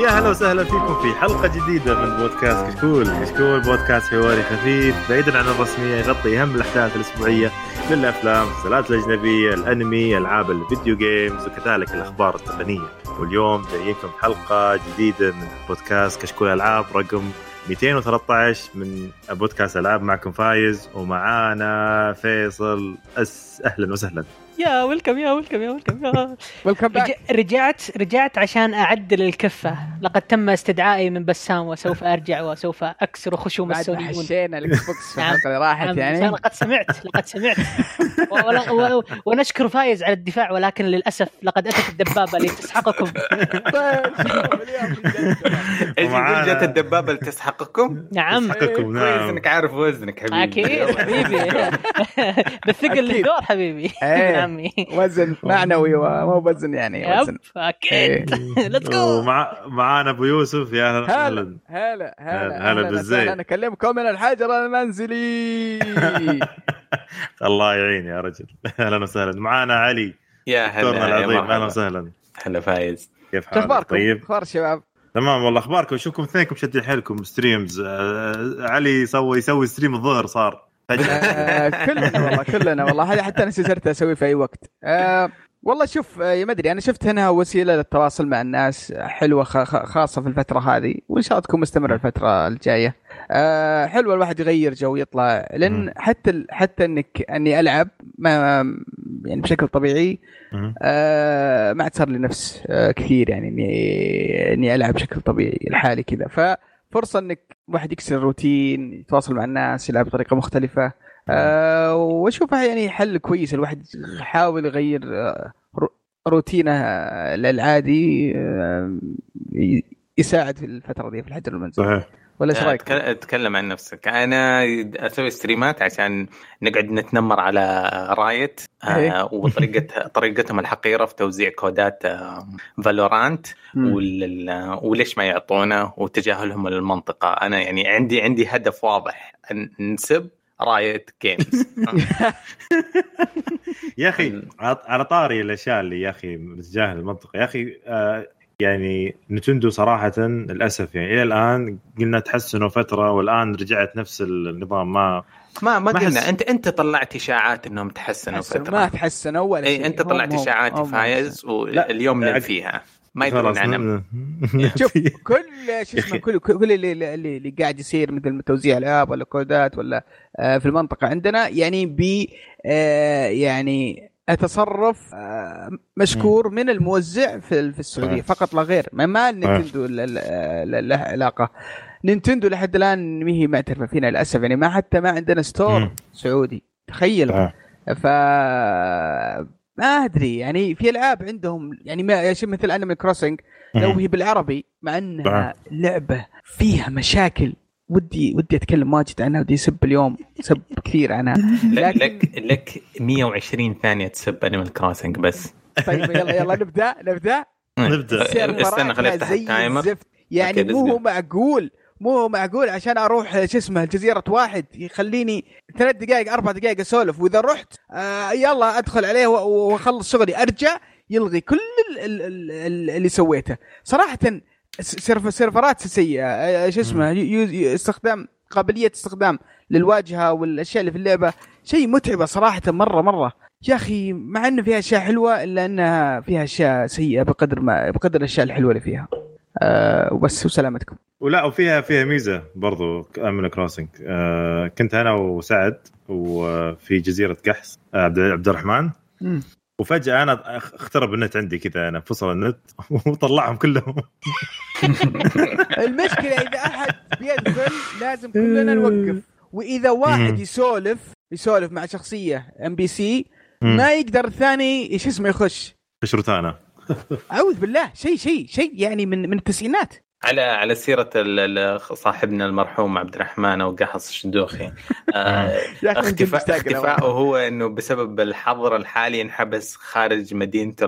يا هلا وسهلا فيكم في حلقة جديدة من بودكاست كشكول، كشكول بودكاست حواري خفيف بعيدا عن الرسمية يغطي أهم الأحداث الأسبوعية للأفلام، المسلسلات الأجنبية، الأنمي، ألعاب الفيديو games وكذلك الأخبار التقنية، واليوم جايينكم حلقة جديدة من بودكاست كشكول ألعاب رقم 213 من بودكاست ألعاب. معكم فايز ومعانا فيصل. أس أهلا وسهلا. يا ويلكم يا ويلكم يا ويلكم يا. welcome back رجعت رجعت عشان اعدل الكفه لقد تم استدعائي من بسام وسوف أرجع وسوف أكسر خشوم بعد ما السونيين حشينا ال Xbox في نعم. الحلقة اللي راحت نعم، يعني. لقد سمعت لقد سمعت. ونشكر فايز على الدفاع ولكن للأسف لقد أتت الدبابة لتسحقكم. يقول جت الدبابة لتسحقكم؟ نعم. حقكم كويس نعم. انك عارف وزنك حبيبي. أكيد حبيبي. بالثقل. للدور حبيبي. إيه. عمي وزن معنوي ومو وزن يعني وزن. أكيد let's go ومع معانا أبو يوسف يا أهلا هلا وسهلا هلا هلا هلا بالزين. أنا اكلمكم من الحجر المنزلي. الله يعين يا رجل. أهلا وسهلا. معانا علي يا دكتورنا هلا العظيم. أهلا وسهلا. هلا فايز. كيف حالك؟ أخباركم؟ طيب. أخبار الشباب؟ تمام والله أخباركم؟ اشوفكم اثنينكم شادين حيلكم streams آه علي سوى يسوي stream الظهر صار. كلنا والله كلنا والله. هذه حتى أنا صرت أسوي في أي وقت. آه، والله شوف آه، ما أدري أنا شفت انها وسيلة للتواصل مع الناس حلوة خاصة في الفترة هذه وإن شاء الله تكون مستمرة الفترة الجاية. آه، حلوة الواحد يغير جو يطلع لأن. حتى حتى إنك إني ألعب ما يعني بشكل طبيعي. آه، ما عاد صار لي نفس آه، كثير يعني إني إني ألعب بشكل طبيعي لحالي كذا. ففرصة إنك واحد يكسر الروتين يتواصل مع الناس يلعب بطريقة مختلفة. آه، وأشوفها يعني حل كويس. الواحد يحاول يغير آه، رو- روتينه آه، العادي آه، يساعد في الفترة دي في الحجر المنزلي. صحيح. ولا إيش رأيك؟ تك- تكلم عن نفسك أنا أسوي ستريمات عشان نقعد نتنمر على Riot إيه. آه وطريقه طريقتهم الحقيرة في توزيع كودات آه Valorant. وال- وليش ما يعطونا وتجاهلهم للمنطقه أنا يعني عندي عندي هدف واضح أن نسب Riot Games يا أخي على على طاري الأشياء اللي يا أخي بتجاهل المنطقة يا أخي آه يعني Nintendo صراحة للأسف يعني إلى الآن قلنا تحسنوا فترة والآن رجعت نفس النظام ما ما ما ما قلنا. انت أنت طلعت إشاعات إنهم تحسنوا فترة. ما تحسنوا ولا اي شيء. أنت طلعت إشاعات فايز واليوم ننفيها. ما يدرون عنها شوف كل شو اسمه كل كل اللي, اللي, اللي قاعد يصير مثل توزيع العاب ولا كودات ولا آه، في المنطقة عندنا يعني ب آه، يعني التصرف آه، مشكور من الموزع في في السعودية. فقط لا غير. ما ل- له علاقة. Nintendo لحد الآن ما هي معترفة فينا للأسف. يعني ما حتى ما عندنا store. سعودي. تخيل. ف ما أدري. يعني في ألعاب عندهم يعني ما شيء مثل Animal Crossing لو هي بالعربي مع أنها لعبة فيها مشاكل ودي ودي أتكلم واجد عنها ودي اسب اليوم سب كثير عنها. لك لكن لك لك 120 ثانية تسب Animal Crossing بس. طيب يلا يلا نبدأ نبدأ. نبدأ. استنى خليني أفتح ال timer. يعني مو هو. معقول مو هو معقول عشان أروح شو اسمه جزيرة واحد. يخليني ثلاث دقائق أربع دقائق أسولف. وإذا رحت آه يلا أدخل عليه وأخلص شغلي. أرجع يلغي كل ال- ال- ال- ال- اللي سويته. صراحة سيرفرات سيئة. آه، شو اسمه استخدام قابلية استخدام للواجهة والأشياء اللي في اللعبة. شيء متعبة صراحة مره مرة. يا أخي مع إنه فيها أشياء حلوة إلا إنها فيها أشياء سيئة بقدر ما بقدر الأشياء الحلوة اللي فيها. أه وبس وسلامتكم. ولا وفيها فيها ميزة برضو Animal Crossing آه كنت أنا وسعد وفي جزيرة قحص آه، عبد عبد الرحمن. مم. وفجأة أنا اخترب النت عندي كذا أنا فصل النت وطلعهم كلهم. المشكلة إذا أحد بيدخل لازم كلنا نوقف. وإذا واحد. يسولف يسولف مع شخصية NPC. ما يقدر الثاني إيش اسمه يخش. روتانا أعوذ بالله شيء شيء شيء يعني من من التسعينات. على على ال- صاحبنا المرحوم عبد الرحمن أو قحص الشدوخي آه، اختفاء اختفائه هو إنه بسبب الحظر الحالي انحبس خارج مدينته.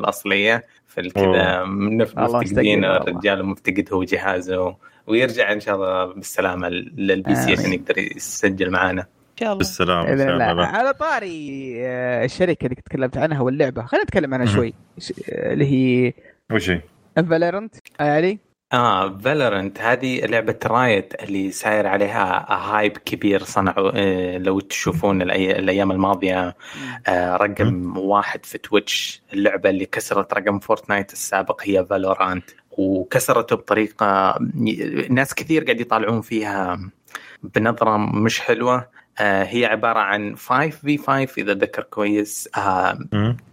مف- الله مفتقدين. الرجال مفتقد هو جهازه. ويرجع إن شاء الله بالسلامة لل PC. عشان يقدر يسجل معانا. إن شاء الله. الله. على طاري آه، الشركة اللي تكلمت عنها واللعبة. خلينا نتكلم عنها. شوي. ش- اللي هي وش هي؟ Valorant علي؟ آه Valorant هذه لعبة Riot اللي ساير عليها hype كبير صنعوا آه لو تشوفون الأي- الأيام الماضية آه رقم واحد في Twitch اللعبة اللي كسرت رقم Fortnite السابق هي Valorant وكسرته بطريقة ناس كثير قاعد يطالعون فيها بنظرة مش حلوة. آه هي عبارة عن 5 في 5 إذا ذكر كويس. آه.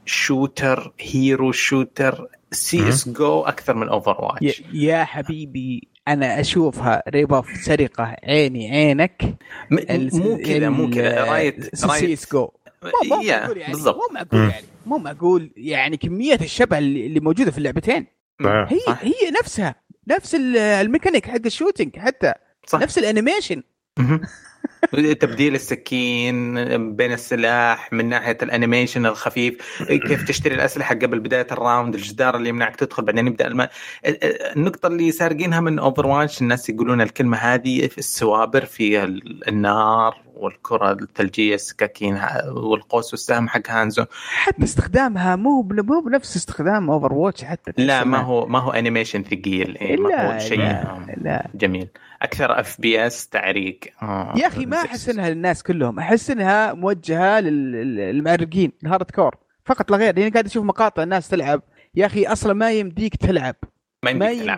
shooter hero shooter CS:GO أكثر من Overwatch يا حبيبي أنا أشوفها rip-off سرقة عيني عينك. مو كذا مو كذا right CS:GO مو معقول يعني بالضبط. مو معقول. يعني مو معقول يعني كمية الشبه اللي اللي موجودة في اللعبتين. صحيح. هي صح. هي نفسها نفس ال- الميكانيك حق ال shooting حتى. صح. نفس ال animation. تبديل السكين بين السلاح من ناحية ال animation الخفيف كيف تشتري الأسلحة قبل بداية ال round الجدار اللي يمنعك تدخل بعدين يبدا الم... النقطة اللي سارقينها من Over الناس يقولون الكلمة هذه في السوابر في ال- النار. والكرة الثلجيه السكاكين والقوس والسهم حق Hanzo. حتى استخدامها مو مو بنفس استخدام Overwatch حتى لا ما هو ما هو animation ثقيل. إيه، ما لا هو شيء لا, آه، لا. جميل. أكثر FPS تعريق. آه، يا أخي ما أحس إنها للناس كلهم أحس إنها موجهة لل- للمعرقين ال hardcore. فقط لا غير لاني قاعد أشوف مقاطع الناس تلعب يا أخي أصلا ما يمديك تلعب. ما ما يمديك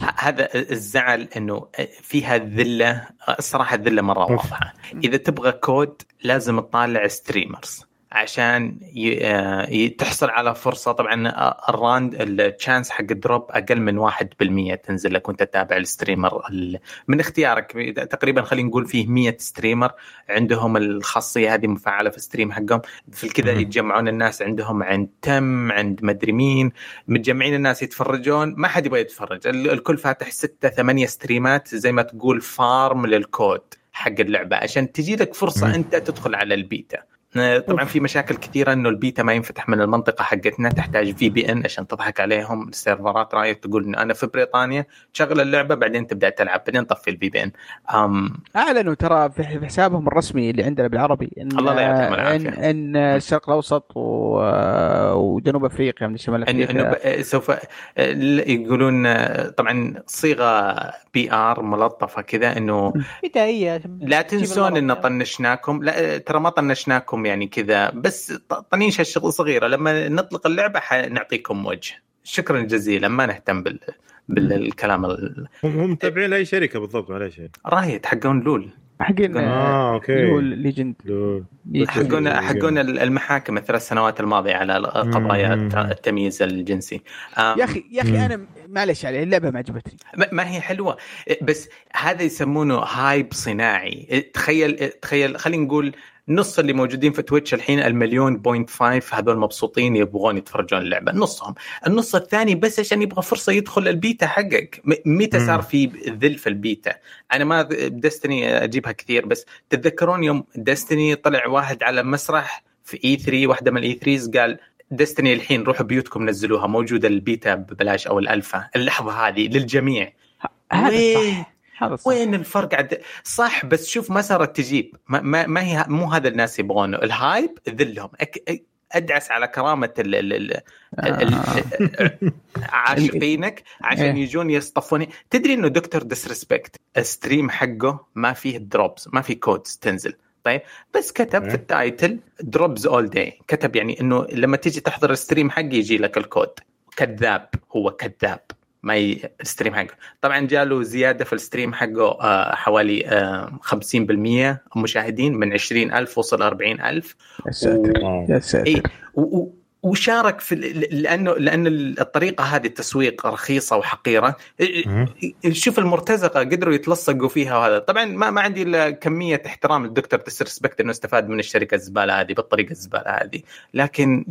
ه- هذا الزعل إنه فيها الذله الصراحه الذله مرة. واضحة. إذا تبغى كود لازم تطالع streamers عشان. آه، تحصل على فرصة طبعا آه، ال random chance حق ال drop أقل من 1% تنزل لك وأنت تتابع ال streamer ال... من اختيارك تقريبا خلينا نقول فيه 100 streamer عندهم الخاصية هذه مفعلة في ال stream حقهم في كذا. يتجمعون الناس عندهم عند Tim عند مدري مين متجمعين الناس يتفرجون ما حد يبغى يتفرج ال- الكل فاتح ستة ثمانية stream ات زي ما تقول farm لل code حق اللعبة عشان تجي لك فرصة مم. أنت تدخل على البيتا طبعا في مشاكل كثيرة إنه البيتا ما ينفتح من المنطقة حقتنا تحتاج VPN عشان تضحك عليهم ال server ات Riot تقول إنه أنا في بريطانيا تشغل اللعبة بعدين تبدأ تلعب بعدين تطفي ال VPN أعلنوا ترى في حسابهم الرسمي اللي عندنا بالعربي إن الله لا يعطيهم العافية. إن, إن الشرق الأوسط و... وجنوب أفريقيا من شمال انه أفريقيا إنه ب- سوف يقولون طبعا صيغة PR ملطفة كذا إنه بدائيه لا تنسون ان. طنشناكم لا ترى ما طنشناكم يعني كذا. بس طنيشه الشغل صغيرة. لما نطلق اللعبة حنعطيكم وجه. شكرا جزيلا. ما نهتم بال بالكلام ال- هم هم متابعين لأي شركة بالضبط معليش. Riot. حقون LoL. حقين آه اللي هو League of Legends. LoL. حقون حقون المحاكم الثلاث سنوات الماضية على قضايا التمييز الجنسي. يا أخي يا. أخي أنا معلش عليه اللعبة ما عجبتني. ما- ما هي حلوة. بس هذا يسمونه hype صناعي. تخيل تخيل خلينا نقول نص اللي موجودين في Twitch الحين المليون point five هذول مبسوطين يبغون يتفرجون اللعبة. نصهم. النص الثاني بس عشان يبغى فرصة يدخل البيتا حقك. متى. صار في ذل في البيتا؟ أنا ما Destiny أجيبها كثير بس تتذكرون يوم Destiny طلع واحد على مسرح في E3 واحدة من ال E3 قال Destiny الحين روحوا بيوتكم نزلوها موجودة البيتا ببلاش أو الألفا. اللحظة هذه للجميع. هذا صح. وين الفرق عد... صح بس شوف ما صارت تجيب. ما, ما, ما هي مو هذا الناس يبغونه. ال hype ذلهم. أك... أدعس على كرامة ال... ال... ال... ال... عاشقينك عشان إيه. يجون يصطفون تدري إنه دكتور Disrespect ال stream حقه ما فيه drops ما فيه codes تنزل. طيب؟ بس كتب إيه. في ال title drops all day كتب يعني إنه لما تيجي تحضر ال stream حقي يجي لك الكود كذاب. هو كذاب. ما. ال stream حقه طبعا جاله زيادة في ال stream حقه آه حوالي آه 50% مشاهدين من 20000 وصل 40000 يا ساتر آه. يا ساتر و- و- وشارك في لأنه لأن الطريقة هذه التسويق رخيصة وحقيرة مم. شوف المرتزقة قدروا يتلصقوا فيها وهذا طبعا ما ما عندي إلا كمية احترام للدكتور Disrespect إنه استفاد من الشركة الزبالة هذه بالطريقة الزبالة هذه لكن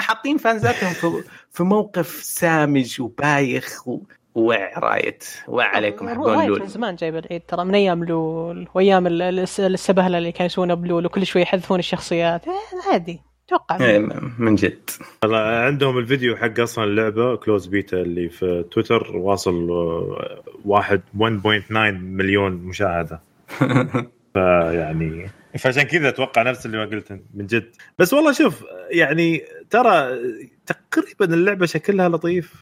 حاطين fans اتهم في في موقف سامج وبايخ و- وع Riot وع عليكم حقون Riot من LoL زمان جايب العيد ترى من أيام LoL وايام ال- الس- السبهلة اللي كانوا يسوونها ب LoL وكل شوي يحذفون الشخصيات. إيه، عادي. أتوقع إيه، من جد. والله عندهم الفيديو حق أصلا اللعبة close beta اللي في تويتر واصل آه، واحد 1.9 مليون مشاهدة. فيعني فعشان كذا أتوقع نفس اللي ما قلت أنت، من جد. بس والله شوف يعني ترى تقريبا اللعبة شكلها لطيف.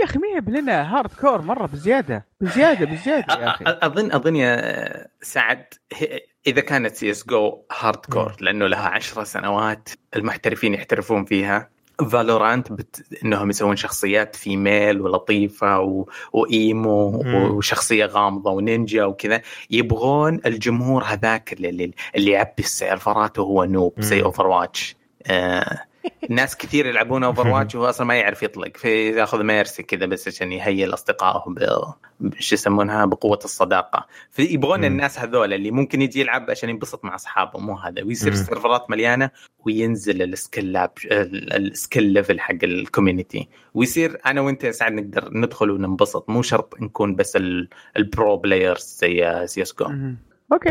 يا أخي ميولنا hardcore مرة بزيادة. بزيادة بزيادة يا أخي أ- اظن أظن يا سعد إذا كانت CS:GO hardcore لأنه لها عشرة سنوات المحترفين يحترفون فيها. ف Valorant بت... إنهم يسوون شخصيات female ولطيفة و... و emo مم. وشخصية غامضة ونينجا وكذا يبغون الجمهور هذاك اللي اللي, يعبي ال server ات وهو noob زي. Overwatch آه... ناس كثير يلعبون Overwatch وهو أصلا ما يعرف يطلق فياخذ Mercy كذا بس عشان يهيئ أصدقائه. شو يسمونها بقوة الصداقة فيبغون. الناس هذول اللي ممكن يجي يلعب عشان ينبسط مع أصحابه مو هذا ويصير. ال server ات مليانة وينزل ال skill لاب ال skill level حق ال community ويصير أنا وأنت يا سعد نقدر ندخل وننبسط مو شرط نكون بس ال- ال pro players زي سي اس جو. okay.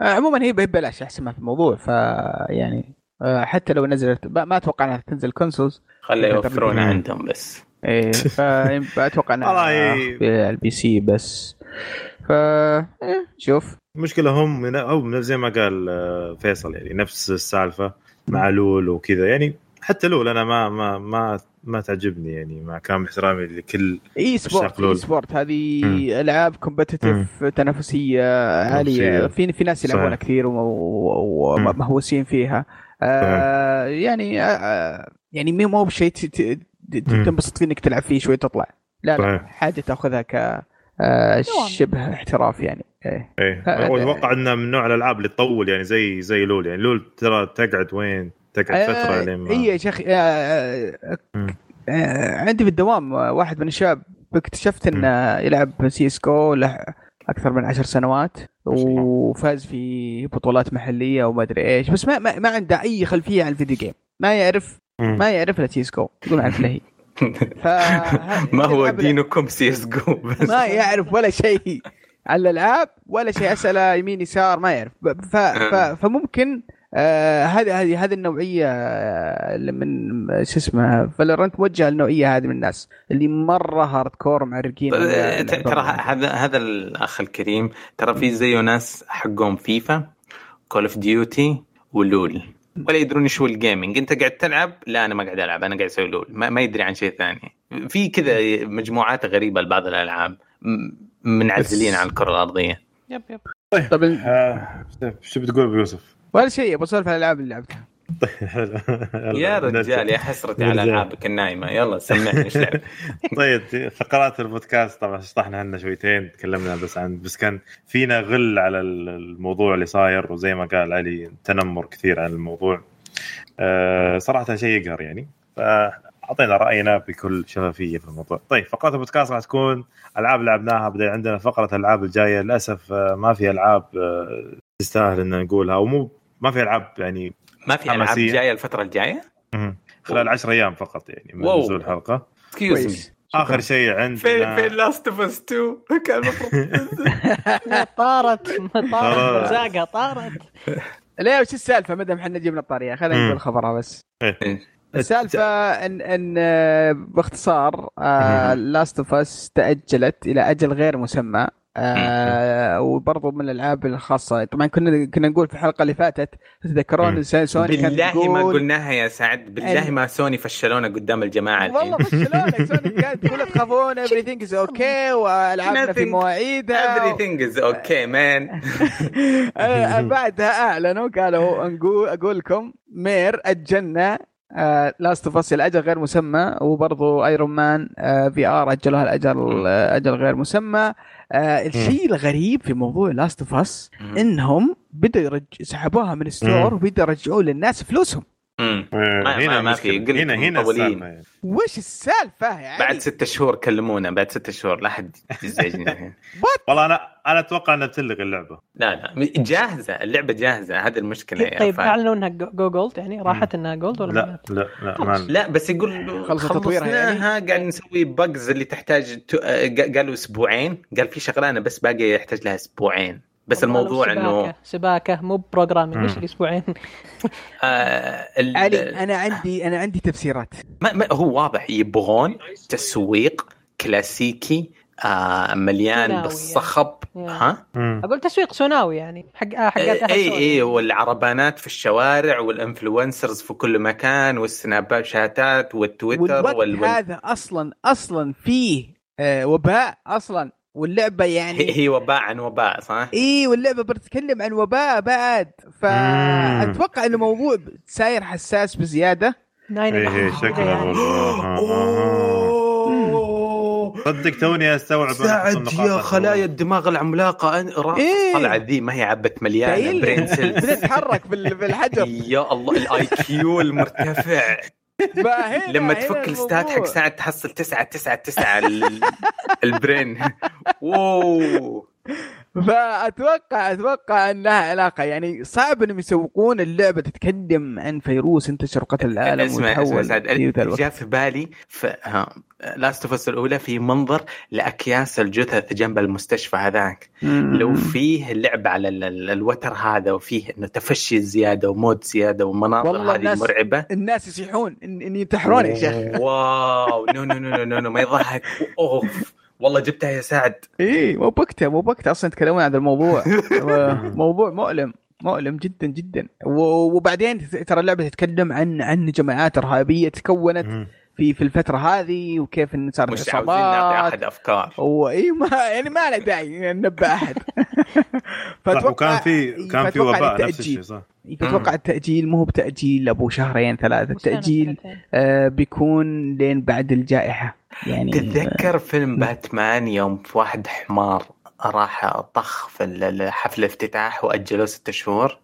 آه، عموما هي ببلاش أحسن ما في الموضوع ف يعني آه، حتى لو نزلت ما أتوقع إنها تنزل consoles خليه يوفرونها مم. عندهم بس إيه فاتوقع إنها ال P C بس ف إيه، شوف المشكلة هم من أو من زي ما قال آه، فيصل يعني نفس السالفة مع LoL وكذا يعني حتى LoL أنا ما ما ما ما تعجبني يعني مع كامل احترامي لكل eSport. eSport هذه مم. ألعاب competitive تنافسية عالية. في في ناس يلعبونها. كثير. ومهووسين فيها آه يعني آه يعني مو مو بشيء. تنبسط فيه إنك تلعب فيه شوي تطلع لا لا. حاجة تاخذها ك آه،. شبه احتراف يعني إيه إيه هذا- واتوقع انه من نوع الألعاب اللي تطول يعني زي زي لول يعني لول ترى تقعد وين تقعد فترة لين ما اي يا شيخ آه، آه،. آه، عندي في الدوام آه، واحد من الشباب اكتشفت إنه يلعب سي إس جو له أكثر من عشر سنوات وفاز في بطولات محلية وما أدري إيش. بس ما ما, ما عنده أي خلفية عن ال video game ما يعرف. ما يعرف اس جو يقول ما يعرف الا هي. ف ما هو دينكم سي اس جو بس. ما يعرف ولا شيء عن الالعاب ولا شيء اسئله يمين يسار ما يعرف. ف... ف... فممكن آه، هذه هذه هذه النوعية آه، اللي من شو اسمه فالورنت موجهة للنوعية هذه من الناس اللي مرة hardcore معرقين ترى هذا هذا الأخ الكريم ترى في زيه ناس حقهم فيفا كول اوف ديوتي ولول. ولا يدرون إيش هو ال gaming أنت قاعد تلعب؟ لا أنا ما قاعد ألعب أنا قاعد أسوي لول. ما, ما يدري عن شيء ثاني. في كذا مجموعات غريبة لبعض الألعاب منعزلين عن الكرة الأرضية. يب يب. طب آه، شو بتقول أبو يوسف؟ ولا شيء بسولف عن الالعاب اللي لعبتها يا رجال يا حسرتي على. ألعابك النايمة. يلا سمعني إيش طيب فقرات البودكاست طبعا شطحنا عنها شويتين تكلمنا بس عن بس كان فينا غل على ال- الموضوع اللي صاير وزي ما قال علي تنمر كثير عن الموضوع. أه صراحة شيء يقهر يعني. فأعطينا رأينا بكل شفافية في الموضوع. طيب فقرات البودكاست راح تكون ألعاب لعبناها. بدأ عندنا فقرة الألعاب الجاية. للأسف آه، ما في ألعاب آه، تستاهل إن نقولها ومو ما في ألعاب يعني ما في ألعاب. جاية الفترة الجاية. خلال 10 أيام فقط يعني من واو. نزول الحلقة. كويس. آخر شيء فين عندنا فين Last of Us 2 كان المفروض طارت. طارت. طارت. مرزاقها طارت. لا وش السالفة؟ ما دام إحنا جبنا الطارية. خلينا. نقول خبرها بس. إيه. السالفة ان إن آه، باختصار Last of Us تأجلت إلى أجل غير مسمى. آه وبرضو من الألعاب الخاصة. طبعا كنا كنا نقول في الحلقة اللي فاتت تتذكرون. سوني كانت بالله ما قلناها يا سعد. بالله ما سوني فشلونا قدام الجماعة والله فشلونك سوني كانت تقول تخافون everything is okay وألعابنا في مواعيدها everything is okay man. آه، بعدها أعلنوا قالوا نقول أقول لكم ترى أجلنا Last of Us الأجل غير مسمى وبرضو Iron Man VR أجلوها الأجل آه، أجل غير مسمى. آه، الشيء الغريب في موضوع Last of Us إنهم بدوا يرج... سحبوها من ال store مم. وبدوا يرجعوا للناس فلوسهم. مم. ما- هنا ما في، هنا هنا. السالفة يعني. وش السالفة يعني بعد ستة شهور كلمونا بعد ستة شهور لا حد يزعجنا الحين. والله أنا أنا أتوقع إنها بتلغي اللعبة لا لا جاهزة اللعبة جاهزة هذه المشكلة يا طيب فهد. أعلنوا إنها go go gold يعني راحت إنها gold ولا لا لا لا ما لا بس يقول خلصوا تطويرها يعني؟ خلصناها قاعد نسوي bugs اللي تحتاج آه، قالوا أسبوعين قال في شغلانة بس باقي يحتاج لها أسبوعين بس الموضوع إنه سباكة- سباكه مو programming إيش. الأسبوعين آه ال- علي أنا عندي أنا عندي تفسيرات ما ما هو واضح يبغون تسويق كلاسيكي آه مليان ثانوي بالصخب يعني. ها مم. أقول تسويق ثانوي يعني حق آه، حقات إي إي والعربانات في الشوارع وال influencers في كل مكان والسناب شاتات والتويتر. وال... هذا أصلا أصلا فيه آه وباء أصلا واللعبة يعني هي وباء عن وباء صح؟ إي واللعبة بتتكلم عن وباء بعد فاتوقع إنه موضوع ساير حساس بزيادة ناين. شكله. والله. آه، آه، آه. صدق توني استوعب سعد يا. خلايا الدماغ العملاقة إيه. طلعت ذي ما هي عبت مليانة برين سيلز بتتحرك بال- بالحجر يا الله الاي كيو المرتفع فهنا- لما تفك الستات حق. سعد تحصل تسعة تسعة تسعة ال- ال brain wow فاتوقع أتوقع إنها علاقة. يعني صعب إنهم يسوقون اللعبة تتكلم عن فيروس انتشر قتل العالم اسمع وتحول. جاء في بالي في Last of الأولى في منظر لأكياس الجثث جنب المستشفى هذاك. لو فيه لعب على ال- ال- الوتر هذا وفيه إنه تفشي زيادة وموت زيادة ومناظر والله هذه الناس- مرعبة. الناس يصيحون ان, إن ينتحرون يا شيخ. wow no no no no no ما يضحك. أوف. والله جبتها يا سعد. اي مو بوقته مو بوقته أصلا يتكلمون عن هذا الموضوع. موضوع مؤلم مؤلم جدا جدا. و- وبعدين ترى اللعبة تتكلم عن عن جماعات إرهابية تكونت. في في الفترة هذه وكيف إن صار مش عاوزين نعطي أحد أفكار. واي ما يعني ما له داعي ننبه أحد. صح وكان في كان في وباء نفس. الشيء صح. أتوقع التأجيل مو هو بتأجيل أبو شهرين ثلاثة. التأجيل. آه بيكون لين بعد الجائحة. يعني تتذكر فيلم باتمان يوم في واحد حمار راح طخ في حفل الافتتاح وأجلوه ست شهور؟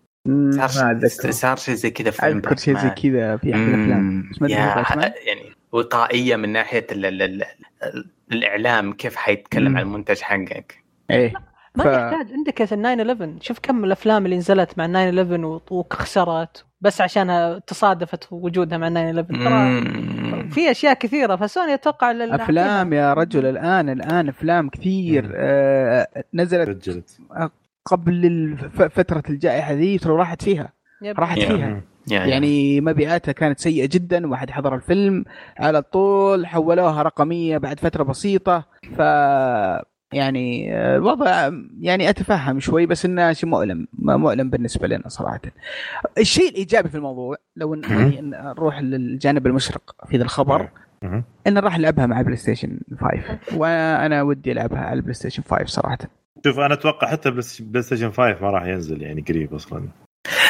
صار ما اتذكر صار شيء زي كذا في فيلم أذكر شيء زي باتمان. كذا في احد الافلام باتمان. يعني وقائيه من ناحية ال ال ال ال الإعلام كيف حيتكلم. عن المنتج حقك. إيه. ما ف- يحتاج عندك ال 9 11 شوف كم الأفلام اللي نزلت مع 9 11 وخسرت بس عشانها تصادفت وجودها مع 9 11 ترى. في أشياء كثيرة فسوني أتوقع أفلام يا رجل الان الآن أفلام كثير آه نزلت سجلت قبل الف- فترة الجائحة ذي ترى راحت فيها يب. راحت يا. فيها. يعني, يعني مبيعاتها كانت سيئة جدا واحد حضر الفيلم على طول حولوها رقميه بعد فترة بسيطة ف يعني آه، الوضع يعني أتفهم شوي بس انه شيء مؤلم مؤلم بالنسبة لنا صراحة. الشيء الإيجابي في الموضوع لو إن- يعني نروح للجانب المشرق في ذا الخبر مم. إن راح ألعبها مع بلاي ستيشن 5 وأنا ودي ألعبها على البلاي ستيشن 5 صراحة. شوف أنا أتوقع حتى بلاي ستيشن 5 ما راح ينزل يعني قريب أصلا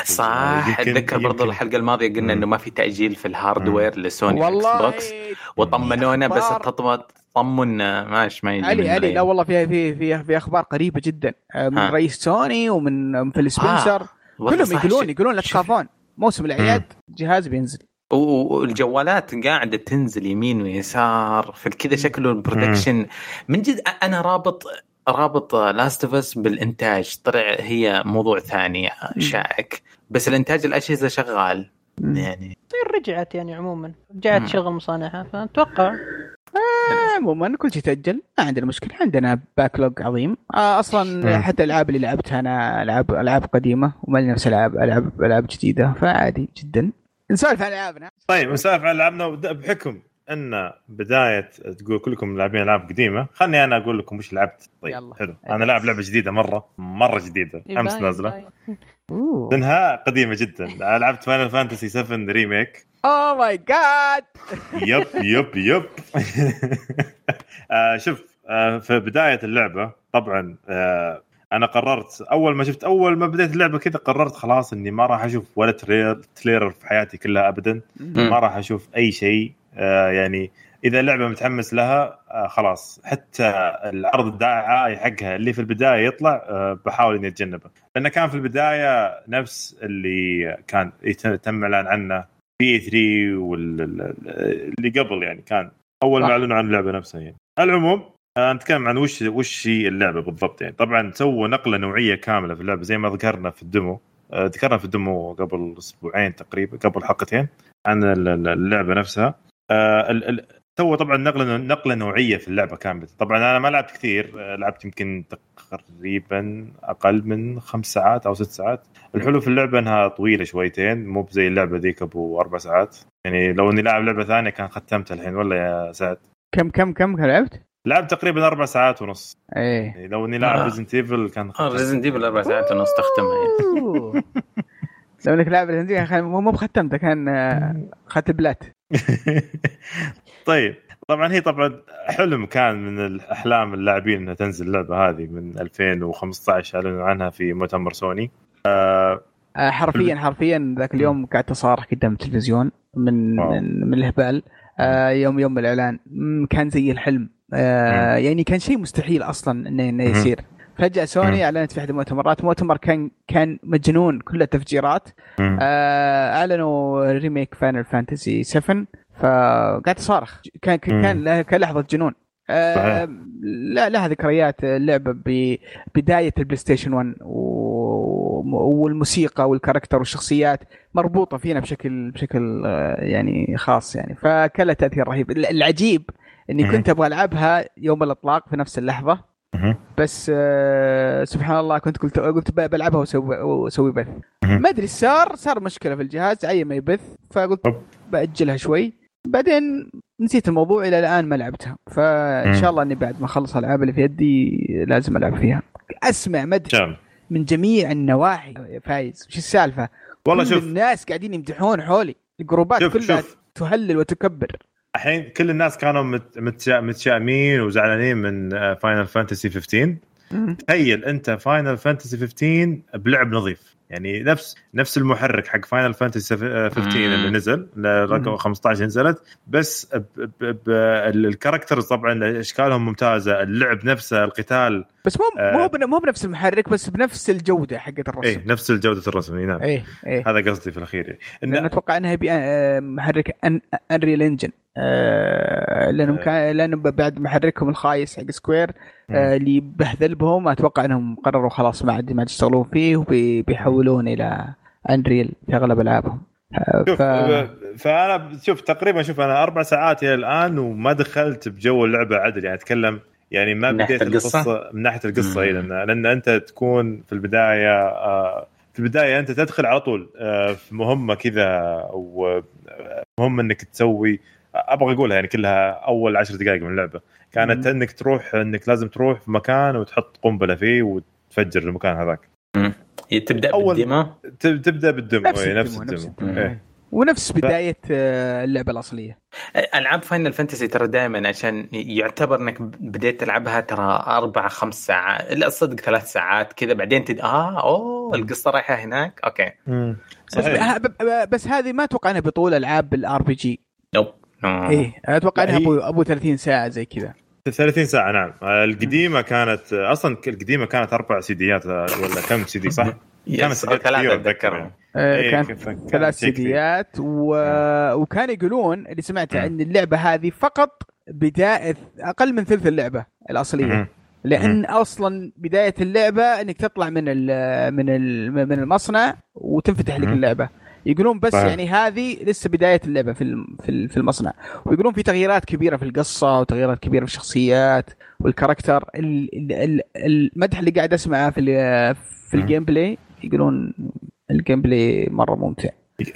صح اتذكر برضو. الحلقة الماضية قلنا. إنه ما في تاجيل في ال hardware لسوني إكس بوكس وطمنونا بس أخبار. التطمن طمن ماشي ما يجي علي علي. لا والله في في في في أخبار قريبة جدا آه، من ها. رئيس سوني ومن فيل سبنسر. والله كلهم يقولون يقولون لا. تخافون موسم الأعياد جهاز بينزل. والجوالات قاعدة تنزل يمين ويسار فكذا شكله ال production من جد أنا رابط رابط Last of Us بالإنتاج. طلع هي موضوع ثاني شائك. بس الإنتاج الأجهزة شغال. يعني تصير رجعت يعني عموما. رجعت. شغل مصانعها فأتوقع. آه، عموما كل شيء تأجل ما عندنا مشكلة. عندنا backlog عظيم. آه أصلا. حتى الألعاب اللي لعبتها أنا العاب ألعاب قديمة وما لي نفس العاب العاب ألعاب جديدة فعادي جدا. نسولف عن ألعابنا. طيب نسولف عن ألعابنا بحكم أن بداية تقول كلكم لاعبين ألعاب قديمة خلني أنا أقول لكم وش لعبت. طيب يلا. حلو. أنا لاعب لعبة جديدة مرة مرة جديدة. أمس نازلة. لانها قديمة جدا. لعبت Final Fantasy 7 Remake اوه ماي جاد يب يب يب. آه شوف آه في بداية اللعبة طبعا آه أنا قررت أول ما شفت أول ما بديت اللعبة كذا قررت خلاص إني ما راح أشوف ولا تريلر في حياتي كلها ابدا. ما راح أشوف أي شيء. يعني إذا اللعبة متحمس لها آه خلاص. حتى العرض الدعائي حقها اللي في البداية يطلع آه بحاول إني أتجنبه. لأنه كان في البداية نفس اللي كان يتم تم الاعلان عنه بي 3 واللي قبل يعني كان أول ما. أعلنوا عن اللعبة نفسها يعني. على العموم آه، نتكلم عن وش وش هي اللعبة بالضبط يعني. طبعا سووا نقلة نوعية كاملة في اللعبة زي ما ذكرنا في ال demo. آه، ذكرنا في ال demo قبل أسبوعين تقريبا قبل حلقتين عن ال- ال- اللعبة نفسها. آه، ال- ال- سووا طبعا نقلة نقلة نوعية في اللعبة كاملة. طبعا أنا ما لعبت كثير آه، لعبت يمكن تقريبا أقل من خمس ساعات أو ست ساعات. الحلو في اللعبة إنها طويلة شويتين مو بزي اللعبة ذيك أبو أربع ساعات. يعني لو إني لاعب لعبة ثانية كان ختمتها الحين. ولا يا سعد. كم كم كم لعبت؟ لعب تقريبا أربع ساعات ونص. إيه. يعني لو إني لاعب آه. Resident Evil كان Resident Evil أربع ساعات ونص تختمها يعني. لو إنك لاعب الهندي كان مو مو بختمته كان آه، اخذت ال plat طيب طبعا هي طبعا حلم كان من الأحلام اللاعبين إنها تنزل اللعبة هذه من 2015 أعلنوا عنها في مؤتمر سوني. آه، حرفيا حرفيا ذاك اليوم قعدت اصارخ قدام التلفزيون من واو. من, الهبال. آه، يوم يوم الإعلان. كان زي الحلم. آه، يعني كان شيء مستحيل أصلا انه. يصير. فجأة. سوني أعلنت في أحد المؤتمرات مؤتمر كان كان مجنون كله تفجيرات. آه، أعلنوا remake Final Fantasy 7 فقعدت اصارخ كان كان. كان لحظة جنون آه،. لا لها ذكريات اللعبة ببدايه ال PlayStation 1 و- والموسيقى وال character والشخصيات مربوطة فينا بشكل بشكل آه، يعني خاص يعني فكان لها تأثير رهيب العجيب إني. كنت أبغى ألعبها يوم الإطلاق في نفس اللحظة. بس آه، سبحان الله كنت قلت قلت بلعبها واسوي واسوي بث. ما أدري صار صار مشكلة في الجهاز عي ما يبث فقلت. بأجلها شوي. بعدين نسيت الموضوع إلى الآن ما لعبتها. فإن. شاء الله إني بعد ما أخلص الألعاب اللي في يدي لازم ألعب فيها. أسمع مدح من جميع النواحي فايز. وش السالفة؟ والله شوف. الناس قاعدين يمدحون حولي. الجروبات شوف كلها شوف. تهلل وتكبر. الحين كل الناس كانوا مت- متشا- متشائمين وزعلانين من Final Fantasy 15 تخيل انت Final Fantasy 15 بلعب نظيف يعني نفس نفس المحرك حق Final Fantasy 15 اللي. نزل رقم مم. 15 نزلت بس ب- ب- ب- ال- ال characters طبعا أشكالهم ممتازة اللعب نفسه القتال بس مو آه. مو بن- مو بنفس المحرك بس بنفس الجودة حقت الرسم إيه نفس جوده الرسم نعم إيه إيه هذا قصدي في الأخير يعني. إن أتوقع إنها يبي آه، محرك Unreal Engine لأنهم آه. كان لأنه بعد محركهم الخايس حق Square آه، اللي بهذل بهم أتوقع إنهم قرروا خلاص ما عاد ما عاد يشتغلون فيه وبيحولون إلى Unreal في أغلب ألعابهم آه، شوف ف... فأنا شوف تقريبا شوف أنا أربع ساعات إلى الآن وما دخلت بجو اللعبة عدل يعني أتكلم يعني ما بديت القصة؟ القصة من ناحية القصة. إي لأن لأن أنت تكون في البداية آه، في البداية أنت تدخل على طول آه، في مهمة كذا ومهمه إنك تسوي أبغى أقولها يعني كلها أول عشر دقائق من اللعبة. كانت مم. إنك تروح إنك لازم تروح في مكان وتحط قنبلة فيه وتفجر المكان هذاك. هي تبدأ أول- بالديمو؟ تبدأ بالدمو نفس إيه، نفس الدمو، نفس الدمو الدمو. إيه. ونفس بداية آه، اللعبة الأصلية. ألعاب Final Fantasy ترى دائما عشان يعتبر إنك بديت تلعبها ترى أربع خمس ساعات لا صدق ثلاث ساعات كذا بعدين تد... آه أوه القصة رايحة هناك okay. مم. بس, صحيح. بس هذه ما أتوقع إنها بطول ألعاب ال RPG. nope. no. إيه أتوقع لا، انها ابو أبو 30 ساعة زي كذا 30 ساعة نعم القديمة كانت أصلا القديمة كانت أربع سيديات ولا كم سيدي صح؟ كانت ثلاثة أتذكرهم آه، إيه، كان كانت ثلاث. سيديات و... وكان يقولون اللي سمعته. ان اللعبة هذه فقط بداية أقل من ثلث اللعبة الأصلية. لأن أصلا بداية اللعبة إنك تطلع من ال من ال من المصنع وتنفتح لك. اللعبة يقولون بس صحيح. يعني هذه لسه بداية اللعبة في في ال- في المصنع ويقولون في تغييرات كبيرة في القصة وتغييرات كبيرة في الشخصيات والكاركتر ال- ال- ال- المدح اللي قاعد أسمعه في في. ال gameplay يقولون ال gameplay مرة ممتع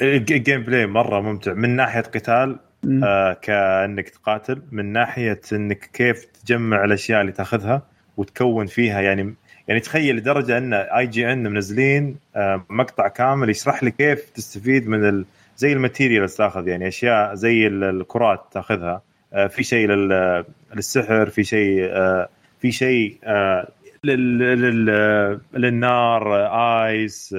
الج- ال gameplay مرة ممتع من ناحية قتال. آه كأنك تقاتل من ناحية إنك كيف تجمع الأشياء اللي تاخذها وتكون فيها يعني يعني تخيل لدرجة أن IGN منزلين آه مقطع كامل يشرح لي كيف تستفيد من ال زي ال material تاخذ يعني أشياء زي ال- الكرات تاخذها آه في شيء لل- للسحر في شيء آه في شيء لل... لل... للنار ice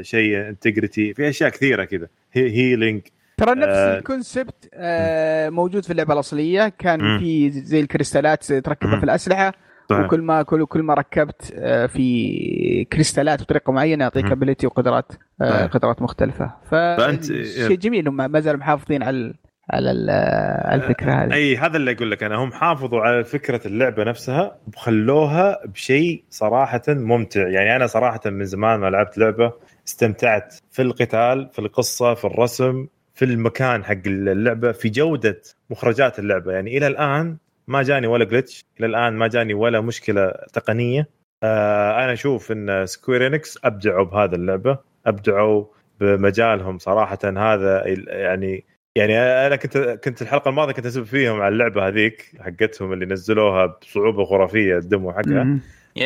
شيء integrity في أشياء كثيرة كذا healing ترى نفس آه، ال concept آه موجود في اللعبة الأصلية كان. في زي الكريستالات تركبها. في الأسلحة وكل ما كل كل ما ركبت آه، في كريستالات بطريقه معينة يعطيك. ability وقدرات آه، صحيح. قدرات مختلفة. فأنت- فشيء جميل انهم ما زالوا محافظين على ال- على ال- آه، الفكرة هذه. أي هذا اللي أقول لك أنا. هم حافظوا على فكرة اللعبة نفسها وخلوها بشيء صراحة ممتع. يعني أنا صراحة من زمان ما لعبت لعبة استمتعت في القتال في القصة في الرسم في المكان حق اللعبة في جودة مخرجات اللعبة. يعني إلى الآن ما جاني ولا glitch إلى الآن ما جاني ولا مشكلة تقنية. آه أنا أشوف إن Square Enix أبدعوا بهذا اللعبة أبدعوا بمجالهم صراحة. هذا ال- يعني يعني أنا كنت كنت الحلقة الماضية كنت أسب فيهم على اللعبة هذيك حقتهم اللي نزلوها بصعوبة خرافية الدمو حقها.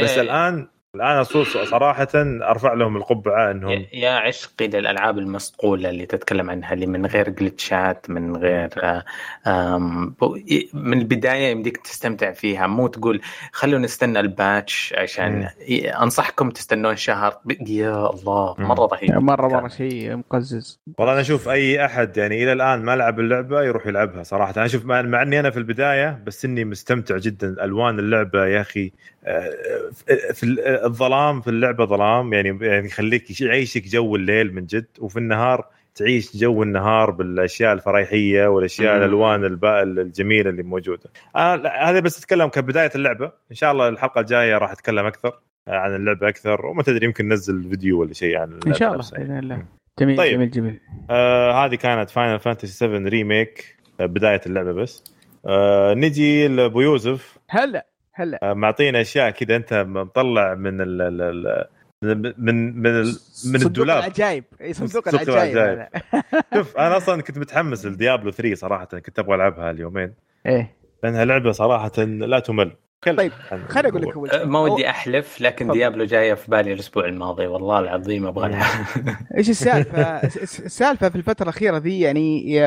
بس الآن الآن صراحة أرفع لهم القبعة إنهم يا- عشقي للالعاب المصقوله اللي تتكلم عنها اللي من غير جلتشات من غير آه، من البداية يمديك تستمتع فيها. مو تقول خلونا نستنى الباتش عشان أنصحكم تستنون شهر. يا الله. مرة رهيب. مرة مرة شيء مقزز. والله أنا أشوف أي أحد يعني إلى الآن ما لعب اللعبة يروح يلعبها صراحة. أنا أشوف مع مع إني أنا في البداية بس إني مستمتع جدا. ألوان اللعبة يا أخي آه، في ال- الظلام في اللعبة ظلام يعني يعني يخليك يعيشك جو الليل من جد وفي النهار تعيش جو النهار بالأشياء الفريحية والأشياء مم. الألوان الجميلة اللي موجودة. آه هذا بس أتكلم كبداية اللعبة، إن شاء الله الحلقة الجاية راح أتكلم أكثر عن اللعبة أكثر وما تدري يمكن ننزل فيديو ولا شيء عن إن شاء الله. بإذن الله. جميل طيب. جميل جميل آه هذه كانت Final Fantasy 7 Remake بداية اللعبة بس آه نجي لأبو يوسف هلا هلا آه معطينا أشياء كذا أنت مطلع من ال من من من, ال- من صندوق الدولاب العجائب إي صندوق العجائب. هذا. شوف أنا أصلا كنت متحمس لديابلو 3 صراحة كنت أبغى ألعبها اليومين إيه لأنها لعبة صراحة لا تمل طيب، خليني أقول لك. أول ما ودي أحلف لكن تفضل. ديابلو جاية في بالي الأسبوع الماضي والله العظيم أبغى لها إيش السالفة؟ الس- السالفة في الفترة الأخيرة ذي يعني